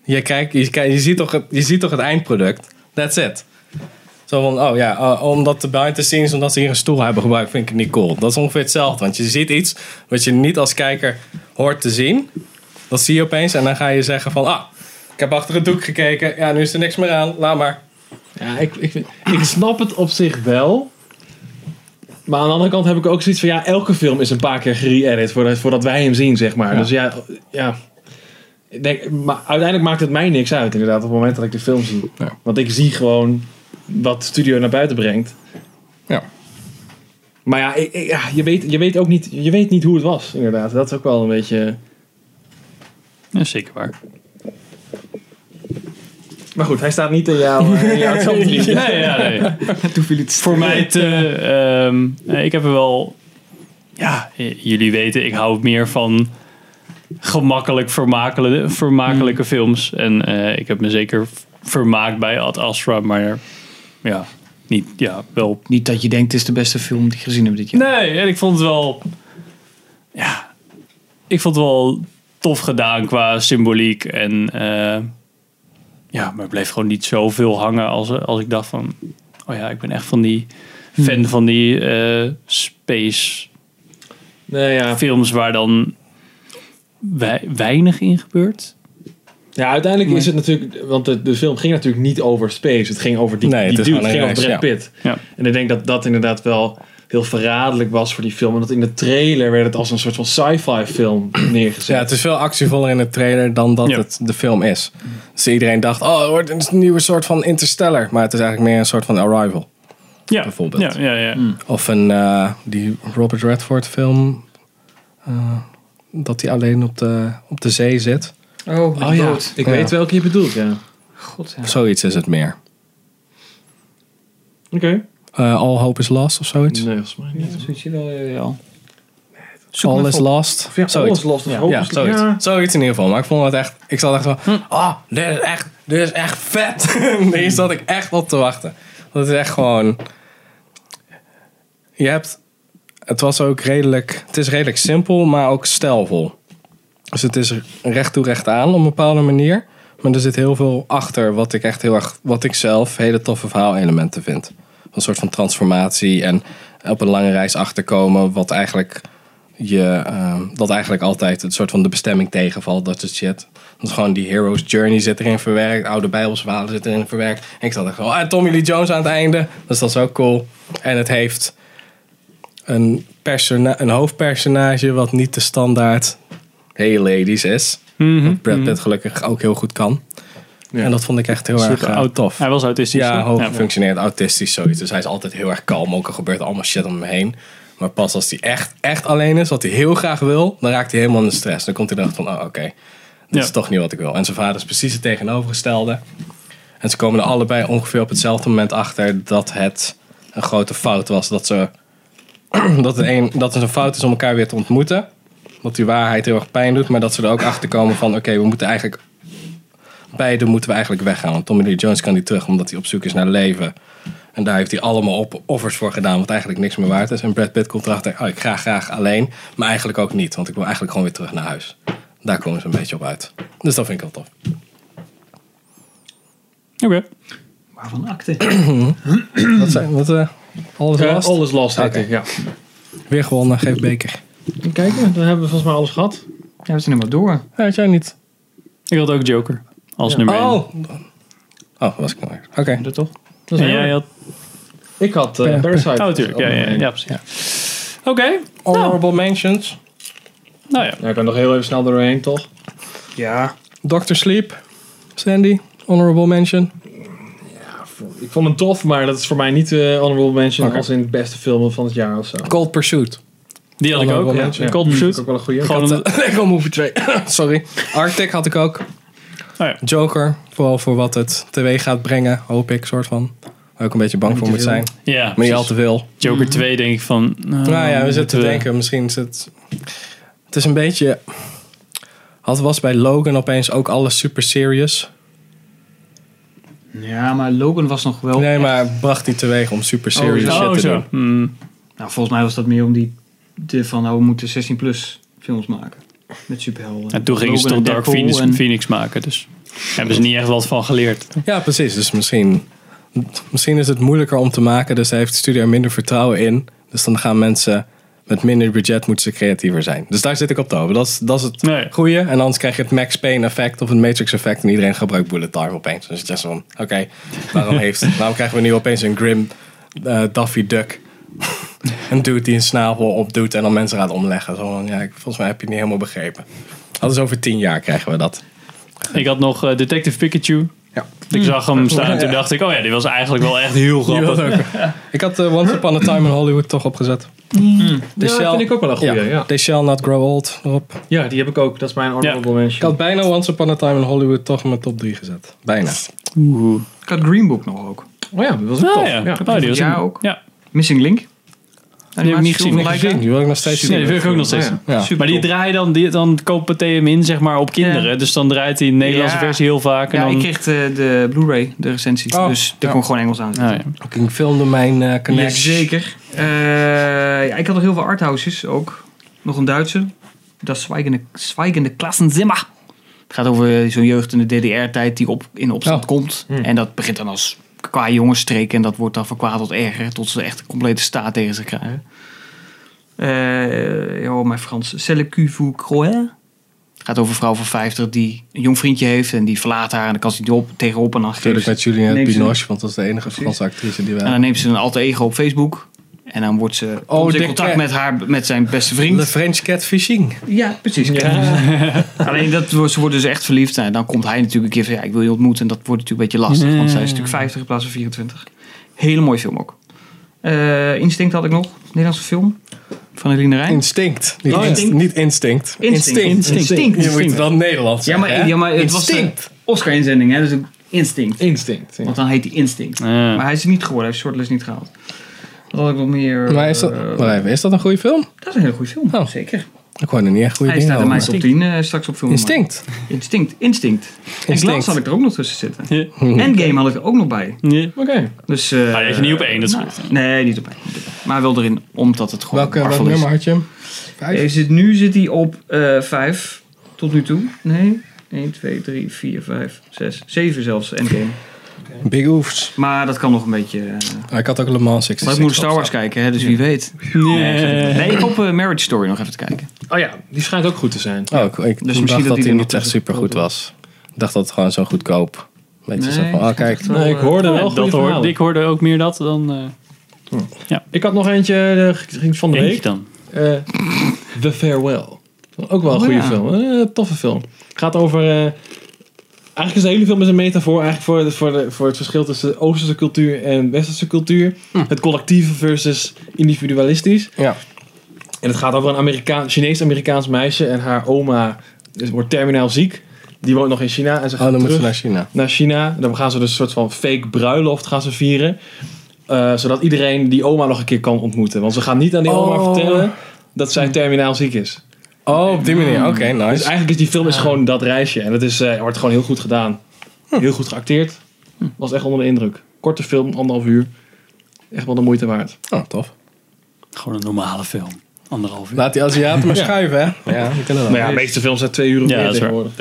Je, kijkt, je, kijkt- je, ziet toch het, je ziet toch het eindproduct? That's it. Zo van, oh ja, eh, omdat de behind the scenes, omdat ze hier een stoel hebben gebruikt, vind ik het niet cool. Dat is ongeveer hetzelfde. Want je ziet iets wat je niet als kijker hoort te zien. Dat zie je opeens en dan ga je zeggen van, ah, ik heb achter het doek gekeken. Ja, nu is er niks meer aan. Laat maar. Ja, ik, ik snap het op zich wel. Maar aan de andere kant heb ik ook zoiets van... Ja, elke film is een paar keer gere-edit voordat, voordat wij hem zien, zeg maar. Ja. Dus ja, ja. Ik denk, maar uiteindelijk maakt het mij niks uit, inderdaad, op het moment dat ik de film zie. Want ik zie gewoon wat de studio naar buiten brengt. Ja. Maar ja, ik, ik- ja je, weet, je, weet ook niet, je weet niet hoe het was, inderdaad. Dat is ook wel een beetje... Ja, zeker waar. Maar goed, hij staat niet in jouw, in jouw. Nee, ja, nee. Toen viel het Voor mij te. ehm, eh, ik heb er wel. Ja, eh, jullie weten, ik hou meer van gemakkelijk vermakelijke, vermakelijke films. En eh, ik heb me zeker vermaakt bij Ad Astra, maar ja, niet, ja, wel. Niet dat je denkt, het is de beste film die ik gezien heb dit jaar. Nee, en ik vond het wel. Ja, ik vond het wel tof gedaan qua symboliek. En eh, ja, maar het bleef gewoon niet zoveel hangen als, als ik dacht van. Oh ja, ik ben echt van die fan van die eh, space Nee, ja. films waar dan wei- weinig in gebeurt. Ja, uiteindelijk is het natuurlijk... Want de, de film ging natuurlijk niet over space. Het ging over die, Nee, die dude. Het ging over Brad Pitt. Ja. En ik denk dat dat inderdaad wel heel verraderlijk was voor die film. En dat in de trailer werd het als een soort van sci-fi film neergezet. Ja, het is veel actievoller in de trailer dan dat Ja. het de film is. Dus iedereen dacht, oh, het wordt een nieuwe soort van Interstellar. Maar het is eigenlijk meer een soort van Arrival. Ja, Bijvoorbeeld. Ja, ja, ja. Of een, eh, die Robert Redford film. eh, dat hij alleen op de, op de zee zit. Oh, Oh ja, ik Ja. weet welke je bedoelt, ja. God, ja. Zoiets is het meer. Oké. All Hope is Lost of zoiets. Nee, volgens mij niet. Zoiets je wel, ja. All is Lost. Of ja, zoiets. All is Lost of Ja, Hope ja, is- zoiets. ja. Zoiets in ieder geval. Maar ik vond het echt... Ik zat echt van... Ah, dit is echt, dit is echt vet. Hier zat ik echt op te wachten. Dat is echt gewoon... Je hebt... Het was ook redelijk... Het is redelijk simpel, maar ook stijlvol. Dus het is recht toe recht aan op een bepaalde manier. Maar er zit heel veel achter wat ik echt heel erg... Wat ik zelf hele toffe verhaalelementen vind. Een soort van transformatie en op een lange reis achterkomen. Wat eigenlijk je, dat eigenlijk altijd het soort van de bestemming tegenvalt. Dat soort shit. Dat is gewoon die hero's journey zit erin verwerkt. Oude bijbelsverhalen zit erin verwerkt. En ik zat echt zo, ah, Tommy Lee Jones aan het einde. Dus dat is ook cool. En het heeft een, persona- een hoofdpersonage wat niet de standaard hey ladies is. Wat Brad Pitt gelukkig ook heel goed kan. En dat vond ik echt heel erg eh, tof. Hij was autistisch. Ja, hoog Ja. functioneert autistisch zoiets. Dus hij is altijd heel erg kalm. Ook al gebeurt er allemaal shit om hem heen. Maar pas als hij echt, echt alleen is, wat hij heel graag wil, dan raakt hij helemaal in de stress. Dan komt hij erachter van, oh oké, dit Ja. is toch niet wat ik wil. En zijn vader is precies het tegenovergestelde. En ze komen er allebei ongeveer op hetzelfde moment achter dat het een grote fout was. Dat, ze, dat, het een, dat het een fout is om elkaar weer te ontmoeten. Dat die waarheid heel erg pijn doet. Maar dat ze er ook achter komen van, oké, we moeten eigenlijk beide moeten we eigenlijk weggaan. Want Tommy Lee Jones kan niet terug omdat hij op zoek is naar leven. En daar heeft hij allemaal op offers voor gedaan, wat eigenlijk niks meer waard is. En Brad Pitt komt erachter, oh, ik ga graag alleen. Maar eigenlijk ook niet, want ik wil eigenlijk gewoon weer terug naar huis. Daar komen ze een beetje op uit. Dus dat vind ik wel tof. Oké. Waarvan akte? wat zijn, wat, eh, alles last? All is Lost, heet Oké. het, ja. Weer gewonnen, geef beker. Even kijken, dan hebben we volgens mij alles gehad. Ja, we zijn helemaal door. Ja, jij niet? Ik had ook Joker als Ja. nummer 1. Oh! Oh, was ik nou weer. Oké. Dat toch? Dat is En jij had... Ik had eh, Ja. Parasite. Oh, natuurlijk. Ja, ja, ja, precies. Oké. Honorable mentions. Nou ja. Nou, ik kan nog heel even snel doorheen, toch? Ja. Doctor Sleep. Sandy, honorable mention. Ik vond hem tof, maar dat is voor mij niet eh honorable mention Oké. als in het beste film van het jaar of zo. Cold Pursuit. Die had ik ook. Ja. mention. Cold Pursuit. Ook wel een goede. Gewoon een Lego Movie 2. Sorry. Arctic had ik ook. Joker, vooral voor wat het teweeg gaat brengen, hoop ik, soort van. Waar ik een beetje bang voor moet zijn. Ja, maar niet al te veel. Joker 2 denk ik van... Nou, Nou ja, we zitten te denken, misschien is het... Het is een beetje... Had was bij Logan opeens ook alles super serious. Ja, maar Logan was nog wel... Nee, maar bracht niet teweeg om super serious Oh, zo. shit te Oh, doen. zo. Nou, volgens mij was dat meer om die... De van, oh, we moeten 16 plus films maken. Met superhelden. En toen gingen ze toch Dark Phoenix, en- Phoenix maken. Dus hebben ze niet echt wat van geleerd. Ja, precies. Dus misschien, misschien is het moeilijker om te maken. Dus heeft de studio er minder vertrouwen in. Dus dan gaan mensen met minder budget moeten ze creatiever zijn. Dus daar zit ik op te hopen. Dat is, dat is het goede. En anders krijg je het Max Payne effect of het Matrix effect. En iedereen gebruikt bullet time opeens. Dus het is van, oké, waarom, heeft, waarom krijgen we nu opeens een grim eh, Daffy Duck? Een dude die een snavel opdoet en dan mensen gaat omleggen. Zo van, ja, ik- volgens mij heb je het niet helemaal begrepen. Dat is over tien jaar krijgen we dat. Ik had nog eh, Detective Pikachu. Ja. Ik zag hem staan en toen dacht ik... Oh ja, die was eigenlijk wel echt heel grappig. Ik had eh, Once Upon a Time in Hollywood toch opgezet. Ja, vind ik ook wel een goeie, ja. They Shall Not Grow Old erop. Ja, die heb ik ook. Dat is mijn honorable Ik mention. had bijna Once Upon a Time in Hollywood toch in mijn top 3 gezet. Bijna. Ik had Green Book nog ook. Oh ja, dat was ook Ah, tof. ja. Ja. Oh, die was Ja, een- ook. Ja. Missing Link. Die heb ik niet gezien. Laika. Die wil ik nog steeds Nee, die wil ik ook nog steeds. Ja, ja. zien. Maar die draaien dan, die, dan kopen TM in zeg maar op kinderen. Dus dan draait hij de Nederlandse Ja. versie heel vaak. En Ja, dan... ik kreeg de, de Blu-ray, de recensie. Oh, dus daar ja. kon ik gewoon Engels aan. Ah, ja. Ook in filmdomein uh, Connect. Jazeker. Eh, ja, ik had nog heel veel arthouses ook. Nog een Duitse. Dat Zwijgende, Zwijgende Klassenzimmer. Het gaat over zo'n jeugd in de DDR-tijd die op, in opstand komt. En dat begint dan als qua jongensstreek. En dat wordt dan van kwaad tot erger. Tot ze echt een complete staat tegen zich krijgen. Eh ja, mijn Frans. C'est le croire? Het gaat over een vrouw van 50 die een jong vriendje heeft. En die verlaat haar. En dan kan ze niet op, tegenop. En dan Natuurlijk met ze- Juliette ze- Binoche, want dat is de enige Franse actrice die we en dan neemt ze een alter ego op Facebook. En dan wordt ze Oh, in contact cat. met, haar, met zijn beste vriend. De French catfishing. Ja, precies. Alleen dat, ze worden dus echt verliefd. En dan komt hij natuurlijk een keer van ja, ik wil je ontmoeten. En dat wordt natuurlijk een beetje lastig. Want zij is natuurlijk 50 in plaats van 24. Hele mooie film ook. Eh, Instinct had ik nog. Nederlandse film. Van Eline Rijn. Instinct. Niet, Oh, ja. inst- niet instinct. Instinct. Instinct. Je moet wel Nederlands Ja, maar, ja, maar het was Instinct. de Oscar-inzending. Hè? Dus Instinct. Instinct. Want dan heet hij Instinct. Maar hij is er niet geworden. Hij heeft shortlist niet gehaald. Wat had ik nog meer? Maar is dat, eh, maar even, is dat een goede film? dat is een hele goede film. Zeker. Ik hoor er niet echt goede Hij dingen staat in mijn top 10 eh, straks op film. Instinct. Instinct. Instinct. En. Glass had ik er ook nog tussen zitten. Ja. Endgame had ik er ook nog bij. Oké. Dus, eh, Maar je niet op één, dat is nou, goed. Nee, niet op één. Maar wel erin, omdat het gewoon Welke, welk nummer had je hem? Hij zit, nu zit hij op eh 5. Tot nu toe. Nee. 1, 2, 3, 4, 5, 6, 7 zelfs. Endgame. Big Oofs. Maar dat kan nog een beetje... eh, Ah, ik had ook Le Mans 66. maar ik moet Star Wars kijken, hè, dus wie weet. Nee, nee ik hoop eh, Marriage Story nog even te kijken. Oh ja, die schijnt ook goed te zijn. Oh, ik, ik Dus dacht misschien dat, dat die niet echt super goed was. Ik dacht dat het gewoon zo goedkoop. Beetje Nee, zo van, oh kijk. Nee, ik hoorde wel Ja, dat hoorde, ik hoorde ook meer dat dan... eh, Ik had nog eentje eh, ging van de Eentje week. dan. Eh, The Farewell. Ook wel een Oh, goede ja. film. Eh, toffe film. Gaat over... eigenlijk is de hele film is een metafoor eigenlijk voor, voor, de, voor het verschil tussen Oosterse cultuur en Westerse cultuur. Het collectieve versus individualistisch. Ja. En het gaat over een Amerikaan, Chinees-Amerikaans meisje en haar oma is, wordt terminaal ziek. Die woont nog in China en ze Oh, gaat dan terug ze naar China. naar China. Dan gaan ze dus een soort van fake bruiloft gaan ze vieren. Eh, zodat iedereen die oma nog een keer kan ontmoeten. Want ze gaan niet aan die oma Oh. vertellen dat zij terminaal ziek is. Oh, op die manier. Oké, Dus nice. eigenlijk is die film is gewoon dat reisje. En het is, eh, wordt gewoon heel goed gedaan. Heel goed geacteerd. Was echt onder de indruk. Korte film, anderhalf uur. Echt wel de moeite waard. Oh, tof. Gewoon een normale film. Anderhalf uur. Laat die Aziaten maar Ja. schuiven, hè? Ja, die kunnen dat. Maar ja, de meeste films zijn twee uur of Ja, meer waar. tegenwoordig.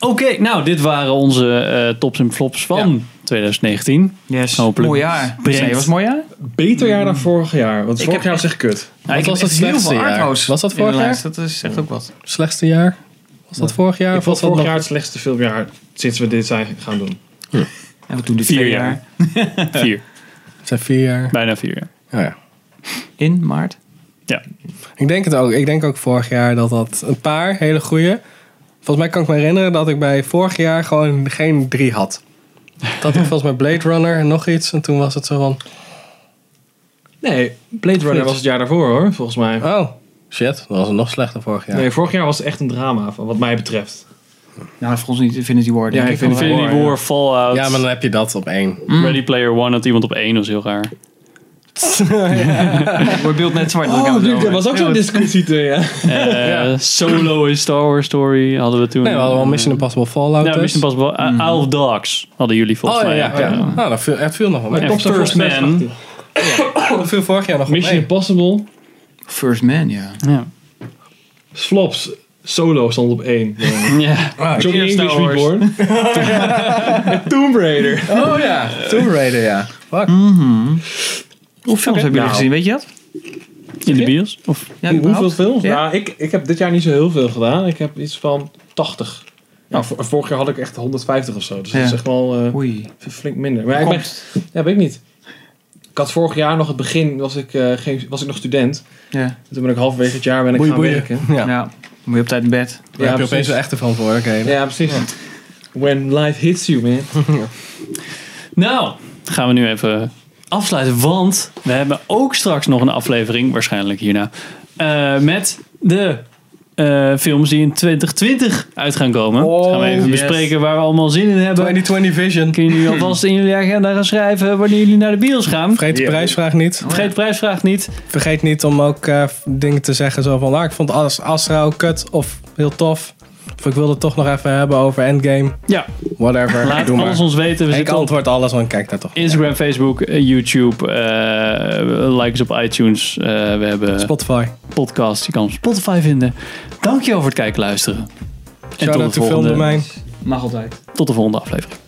Oké, nou, dit waren onze eh, tops en flops van 2019. Yes, Hopelijk mooi jaar. brengt- Nee, was het mooi jaar? Beter jaar dan vorig jaar. Want Ik vorig heb jaar was echt kut. Ja, ik was het slechtste veel jaar? arthouse Was dat vorig jaar? Dat is echt ook wat. Slechtste jaar? Was dat vorig jaar? Ik vond vorig nog- jaar het slechtste filmjaar sinds we dit zijn gaan doen. En we doen dit Vier jaar. Vier. Het zijn vier jaar. Bijna vier jaar. Oh ja. In maart. Ja. Ik denk het ook. Ik denk ook vorig jaar dat dat een paar hele goede. Volgens mij kan ik me herinneren dat ik bij vorig jaar gewoon geen drie had. Dat ik volgens mij Blade Runner en nog iets. En toen was het zo van... Nee, Blade Runner was het jaar daarvoor hoor, volgens mij. Oh, shit. Dat was het nog slechter vorig jaar. Nee, vorig jaar was het echt een drama, van wat mij betreft. Nou, volgens niet Infinity War, denk Ja, ik. Infinity Infinity War, War, Fallout, Ja, maar dan heb je dat op één. Ready Player One had iemand op één, dat is heel raar. Wordt beeld net zwart. Oh, dude, er was ook zo'n discussie toen, ja. Eh, Solo in Star Wars Story hadden we toen. Nee, we hadden wel Mission Impossible Fallout Ja, dus. Mission Impossible. Uh, Isle of Dogs hadden jullie volgens Oh ja, mij. ja. ja. eh. Nou, dat viel, het viel nog wel mee. En First Man. Dat viel vorig jaar nog wel Mission mee. Impossible, First Man, ja. Ja. Flops, Solo stond op één. ja. Johnny Eerst English Star Wars. Reborn. Tomb Raider. Oh ja, Tomb Raider, ja. Fuck. Hoeveel films hebben jullie Nou. gezien, weet je dat? In de bios? Of? Ja, Hoeveel films? Ja. Ja, ik, ik heb dit jaar niet zo heel veel gedaan. Ik heb iets van 80. Nou, vor- vorig jaar had ik echt 150 of zo. Dus dat Ja. is echt wel eh, Oei. flink minder. Maar ik ben, ja, weet ik niet. Ik had vorig jaar nog het begin, was ik, eh, geen, was ik nog student. Ja. Toen ben ik halverwege het jaar ben ik gaan werken. Ja. ja. Moet je op tijd in bed. Daar heb je opeens wel echte verantwoordelijkheden. Ja, precies. When life hits you, man. Nou, gaan we nu even afsluiten. Want we hebben ook straks nog een aflevering, waarschijnlijk hierna. eh, met de eh, films die in 2020 uit gaan komen. Oh, gaan we even yes. bespreken waar we allemaal zin in hebben. 2020 Vision. Kunnen jullie alvast in jullie agenda gaan schrijven wanneer jullie naar de bios gaan? Vergeet de prijsvraag niet. Vergeet de prijsvraag niet. Vergeet niet om ook eh, dingen te zeggen zo van... Ah, ik vond Astra ook kut of heel tof. Of ik wilde het toch nog even hebben over Endgame. Ja, Whatever. laat Doe maar. alles ons weten. We ik zitten op antwoord alles, want kijk daar toch. Instagram, Facebook, eh, YouTube. eh like ons op iTunes. Eh, we hebben Spotify. podcast. Je kan op Spotify vinden. Dankjewel voor het kijken en luisteren. En Shout out to volgende, Filmdomein. Mag altijd. tot de volgende aflevering.